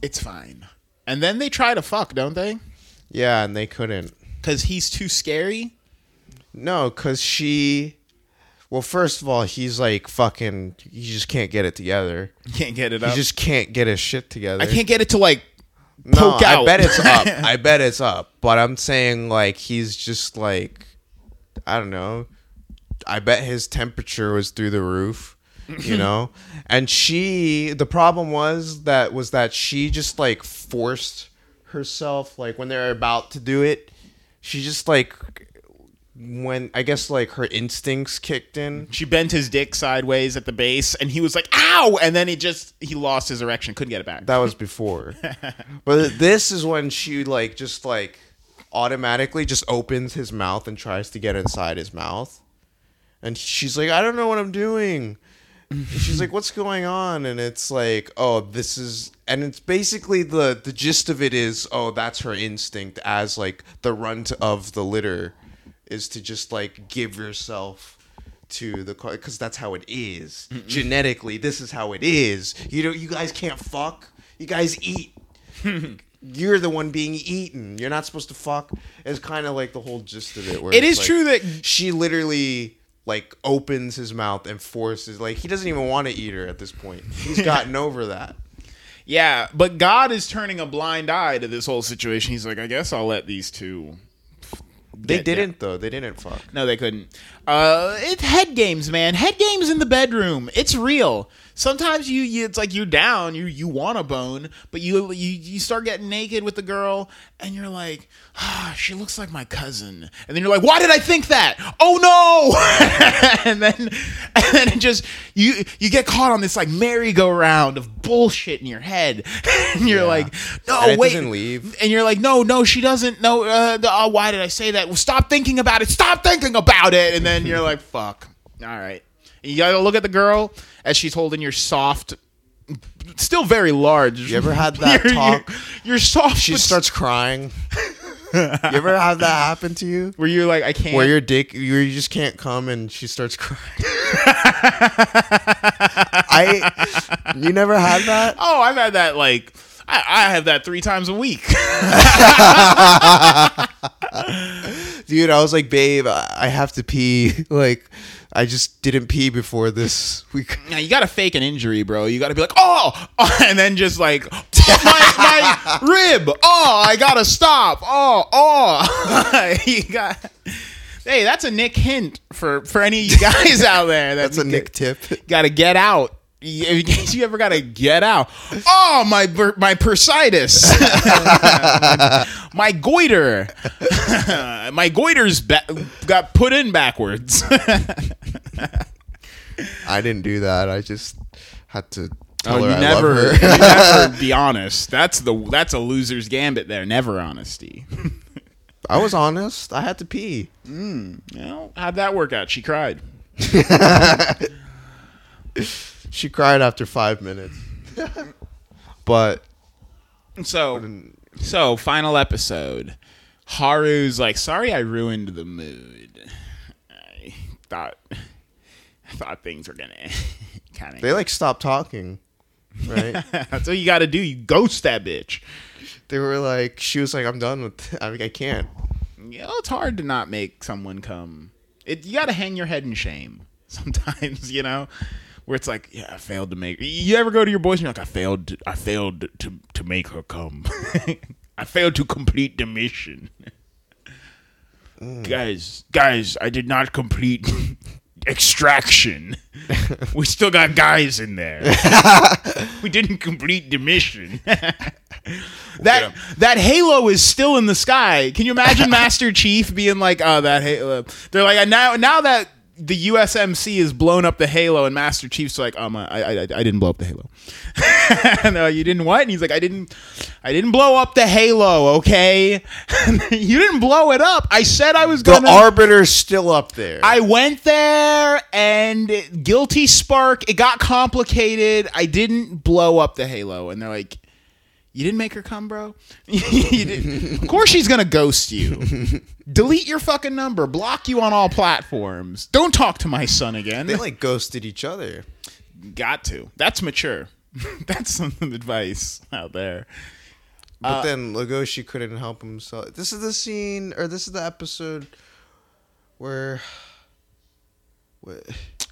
it's fine. And then they try to fuck, don't they? Yeah, and they couldn't. Because he's too scary. No, because she. Well, first of all, he's like fucking. He just can't get it together. Can't get it He up. just can't get his shit together. I can't get it to like No, poke I bet it's up. I bet it's up. But I'm saying like he's just like I don't know. I bet his temperature was through the roof, you know? And she the problem was that was that she just like forced herself like when they're about to do it, she just like when I guess like her instincts kicked in. She bent his dick sideways at the base, and he was like, "Ow!" And then he just he lost his erection, couldn't get it back. That was before. but this is when she like just like automatically just opens his mouth and tries to get inside his mouth. And she's like, I don't know what I'm doing. And she's like, What's going on? And it's like, oh, this is and it's basically the the gist of it is, oh, that's her instinct as like the runt of the litter is to just like give yourself to the because that's how it is genetically. This is how it is. You know, you guys can't fuck. You guys eat. You're the one being eaten. You're not supposed to fuck. It's kind of like the whole gist of it. Where It it's is like, true that she literally like opens his mouth and forces like he doesn't even want to eat her at this point. He's gotten over that. Yeah, but God is turning a blind eye to this whole situation. He's like, I guess I'll let these two. They didn't though. They didn't fuck. No, they couldn't. Uh, it's head games, man. Head games in the bedroom. It's real. Sometimes you, you it's like you're down, you you want a bone, but you you you start getting naked with the girl, and you're like, ah, she looks like my cousin, and then you're like, why did I think that? Oh no! and then and then it just you you get caught on this like merry-go-round of bullshit in your head, and you're Yeah. like, no, wait, leave. and you're like, no, no, she doesn't. No, uh, oh, why did I say that? Well, stop thinking about it. Stop thinking about it. And then you're like, fuck. All right. And you gotta look at the girl as she's holding your soft, still very large. You ever had that your, talk? Your, your soft. She starts crying. you ever have that happen to you? Where you're like, I can't. Where your dick, you you just can't come, and she starts crying. I, you never had that? oh, I've had that like. I, I have that three times a week. dude i was like babe I have to pee like i just didn't pee before this week Now you gotta fake an injury, bro. You gotta be like, oh, and then just like, oh, my, my rib. Oh, I gotta stop. Oh, oh. you got. Hey, that's a Nick hint for for any of you guys out there. that's a nick tip Got to get out. In case you ever got to get out. Oh, my my bursitis, my goiter, my goiter's ba- got put in backwards. i didn't do that i just had to oh, tell Oh, her you i never, love you her never be honest. That's the that's a loser's gambit there. Never honesty. i was honest i had to pee hmm. You know, how'd that work out? She cried. She cried after five minutes but So, so final episode. Haru's like, sorry, I ruined the mood. I thought, I thought things were gonna kind of. they like stop talking right That's what you got to do. You ghost that bitch. they were like she was like i'm done with i, mean, I can't You know, it's hard to not make someone come. It you got to hang your head in shame sometimes. You know, where it's like, yeah, I failed to make. You ever go to your boys and you're like, I failed. To, I failed to to make her come. I failed to complete the mission. Mm. Guys, guys, I did not complete extraction. we still got guys in there. we didn't complete the mission. that that halo is still in the sky. Can you imagine Master Chief being like, "Oh, that halo." They're like, "Now, now that the USMC has blown up the halo," and Master Chief's like, "Um, I, I, I didn't blow up the halo." and like, "You didn't what?" And he's like, "I didn't, I didn't blow up the halo. Okay, you didn't blow it up. I said I was gonna." The arbiter's still up there I went there and guilty spark. It got complicated. I didn't blow up the halo, and they're like, "You didn't make her come, bro. Of course, she's gonna ghost you. Delete your fucking number. Block you on all platforms. Don't talk to my son again. they like ghosted each other got to. That's mature. That's some advice out there. But Uh, then Legoshi couldn't help himself. This is the scene, or this is the episode where. where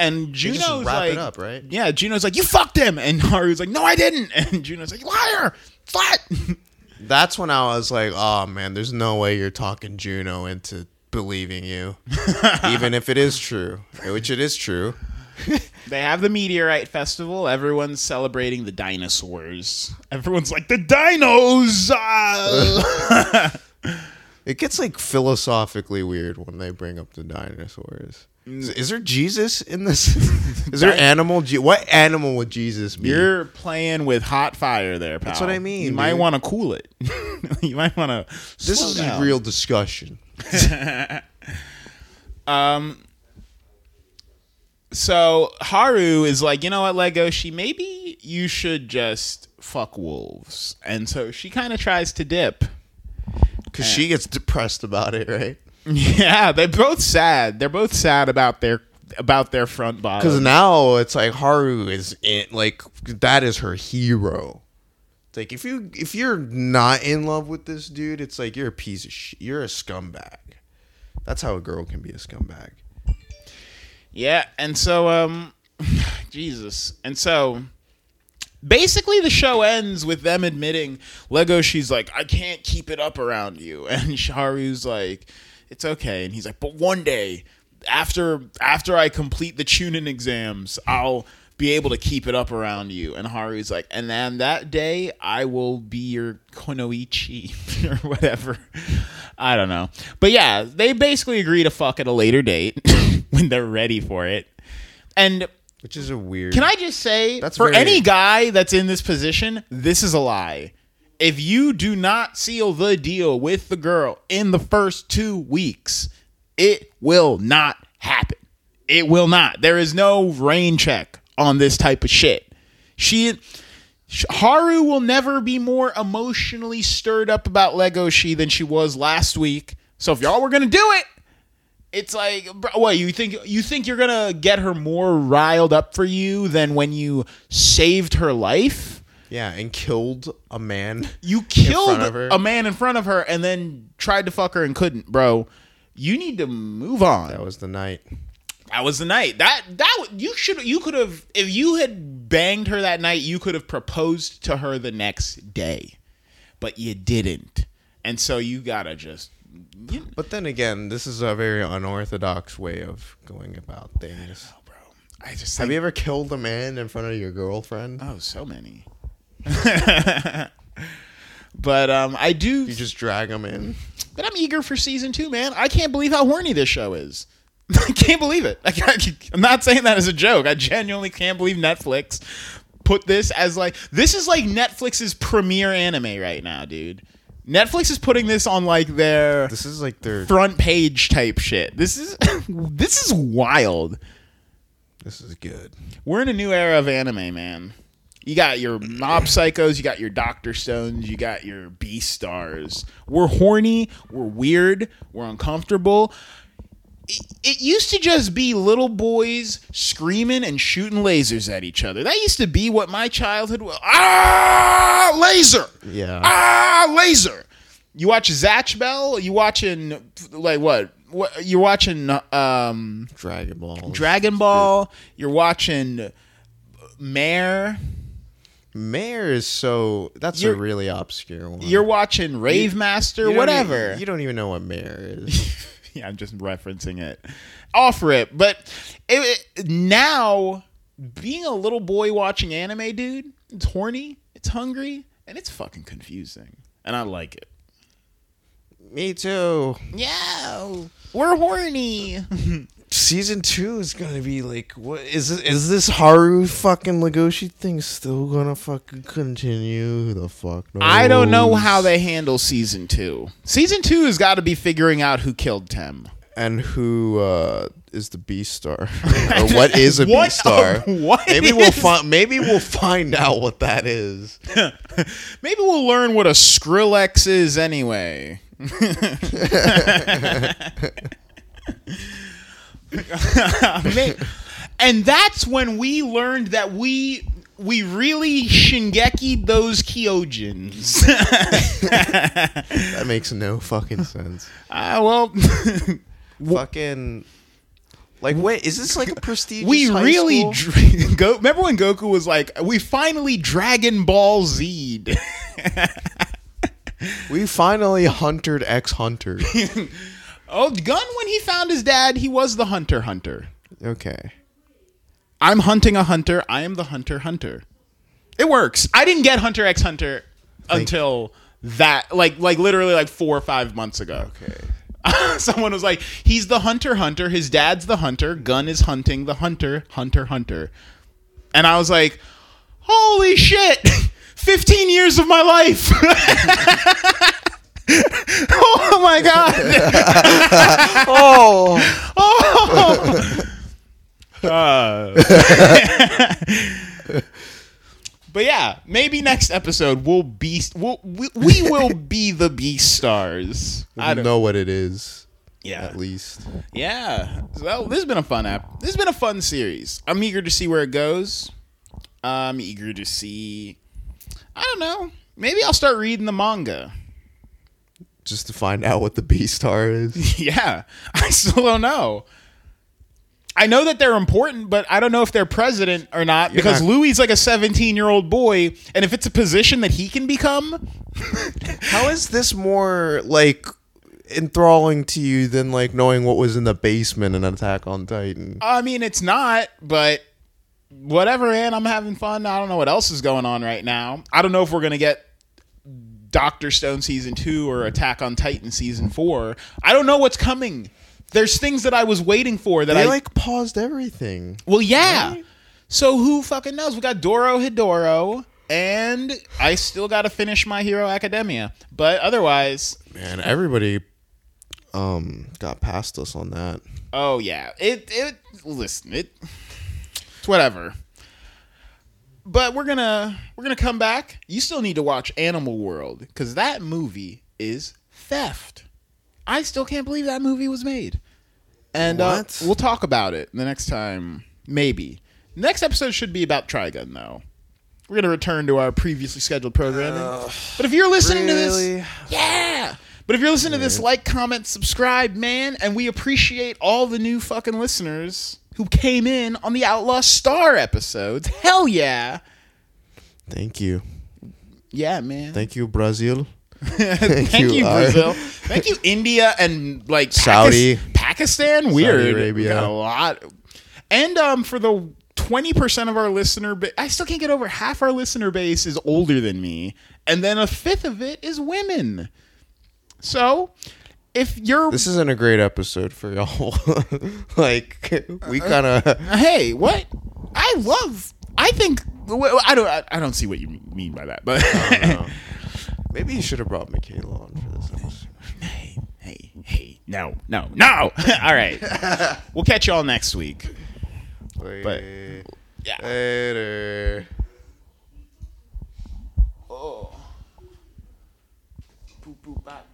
And Juno's like, it up, right? Yeah, Juno's like, you fucked him, and Haru's like, no, I didn't, and Juno's like, liar, slut. That's when I was like, oh man, there's no way you're talking Juno into believing you. Even if it is true, which it is true. They have the Meteorite Festival. Everyone's celebrating the dinosaurs. Everyone's like, the dinos! ah!" It gets like philosophically weird when they bring up the dinosaurs. Is, is there Jesus in this? is there animal? Je- what animal would Jesus be? You're playing with hot fire there, pal. That's what I mean, You might dude. want to cool it. you might want to. this is a real discussion. um. So Haru is like, you know what, Lego? She maybe you should just fuck wolves. And so she kind of tries to dip. Because she gets depressed about it, right? Yeah, they're both sad. They're both sad about their about their front bottom. Because now it's like Haru is in, like that is her hero. It's like if you if you're not in love with this dude, it's like you're a piece of shit. You're a scumbag. That's how a girl can be a scumbag. Yeah, and so um Jesus. And so basically the show ends with them admitting Legoshi's like I can't keep it up around you and Haru's like it's okay and he's like but one day after after I complete the Chunin exams I'll be able to keep it up around you and Haru's like and then that day I will be your kunoichi or whatever I don't know but yeah they basically agree to fuck at a later date when they're ready for it and Which is a weird. can I just say, That's for very- any guy that's in this position, this is a lie. If you do not seal the deal with the girl in the first two weeks, it will not happen. It will not. There is no rain check on this type of shit. She, Haru will never be more emotionally stirred up about Legoshi than she was last week. So if y'all were gonna do it, it's like, bro, what you think? You think you're gonna get her more riled up for you than when you saved her life? Yeah, and killed a man. You killed front of her. a man in front of her and then tried to fuck her and couldn't, bro. You need to move on. That was the night. That was the night. That that you should you could have if you had banged her that night, you could have proposed to her the next day, but you didn't, and so you gotta just. You, But then again, this is a very unorthodox way of going about things. bro, I just Have you ever killed a man in front of your girlfriend? Oh, so many. but um, I do. You just drag them in. But I'm eager for season two, man. I can't believe how horny this show is. I can't believe it. I I'm not saying that as a joke. I genuinely can't believe Netflix put this as like this is like Netflix's premiere anime right now, dude. Netflix is putting this on like their This is like their. front page type shit. This is this is wild. This is good. We're in a new era of anime, man. You got your mob psychos, you got your Doctor Stones, you got your Beastars. We're horny, we're weird, we're uncomfortable. It, it used to just be little boys screaming and shooting lasers at each other. That used to be what my childhood was. Ah, laser! Yeah. Ah, laser! You watch Zatch Bell? You watching like what? What you're watching? Um, Dragon Ball. Dragon Ball. You're watching Mare. Mare is so. That's You're- a really obscure one. You're watching Rave Master. You whatever. e- you don't even know what Mare is. yeah, I'm just referencing it. Offer it, but it, it- now being a little boy watching anime, dude, it's horny, it's hungry, and it's fucking confusing, and I like it. Me too. Yeah, we're horny. Season two is gonna be like, what is this? Is this Haru fucking Legoshi thing still gonna fucking continue? Who the fuck knows? I don't know how they handle season two. Season two has got to be figuring out who killed Tem. and who uh, is the Beastar or what is a B What- star? what maybe we'll is- find. Maybe we'll find out what that is. Maybe we'll learn what a Skrillex is anyway. And that's when we learned that we we really shingeki those Kyojins. That makes no fucking sense. Ah, well, fucking. Like, wait, is this like a prestigious? we really dra- go. Remember when Goku was like, "We finally Dragon Ball Z'd." we finally huntered X Hunter. Oh, Gon when he found his dad, he was the Hunter Hunter. okay. I'm hunting a hunter. I am the hunter hunter. It works. I didn't get Hunter X Hunter until that like like literally like four or five months ago. Okay. Someone was like, he's the hunter hunter. His dad's the hunter. Gon is hunting the hunter hunter hunter. And I was like, holy shit! 15 years of my life. oh my god. Oh, Oh. Uh. but yeah, maybe next episode we'll be we'll, we, we will be the Beastars. I I don't know what it is Yeah. at least. Yeah. Well, this has been a fun app. This has been a fun series. I'm eager to see where it goes. I'm eager to see. I don't know. Maybe I'll start reading the manga. Just to find out what the Beastar is. yeah, I still don't know. I know that they're important, but I don't know if they're president or not because not- Louis like a 17 year old boy, and if it's a position that he can become, How is this more like enthralling to you than like knowing what was in the basement in Attack on Titan? I mean, it's not, but whatever, man. I'm having fun. I don't know what else is going on right now. I don't know if we're gonna get Doctor Stone season two or Attack on Titan season four. I don't know what's coming. There's things that I was waiting for that They I like paused everything. Well, yeah. Right? So who fucking knows? We got Dorohedoro, and I still got to finish My Hero Academia. But otherwise, Man, everybody um got past us on that. oh yeah, it it listen it, it's whatever. But we're gonna we're gonna come back. You still need to watch Animal World because that movie is theft. I still can't believe that movie was made. And uh, we'll talk about it the next time, maybe. Next episode should be about Trigun, though. We're gonna return to our previously scheduled programming. but if you're listening to this, yeah. But if you're listening to this, like, comment, subscribe, man, and we appreciate all the new fucking listeners who came in on the Outlaw Star episodes. Hell yeah, Thank you. yeah, man. Thank you, Brazil. Thank, you, you, Ar- Brazil. Thank you, India and like Saudi. Pakis- Pakistan. Weird. Arabia. We got a lot. And um, for the twenty percent of our listener base, I still can't get over half our listener base is older than me, and then a fifth of it is women. So, if you're This isn't a great episode for y'all. like we uh, uh, kind of hey, what? I love. I think I don't. I don't see what you mean by that, but maybe you should have brought Michaela on for this episode. hey, hey, hey, no, no, no. All right, we'll catch y'all next week. But- Yeah. Later. Oh. Boop, boop, bop.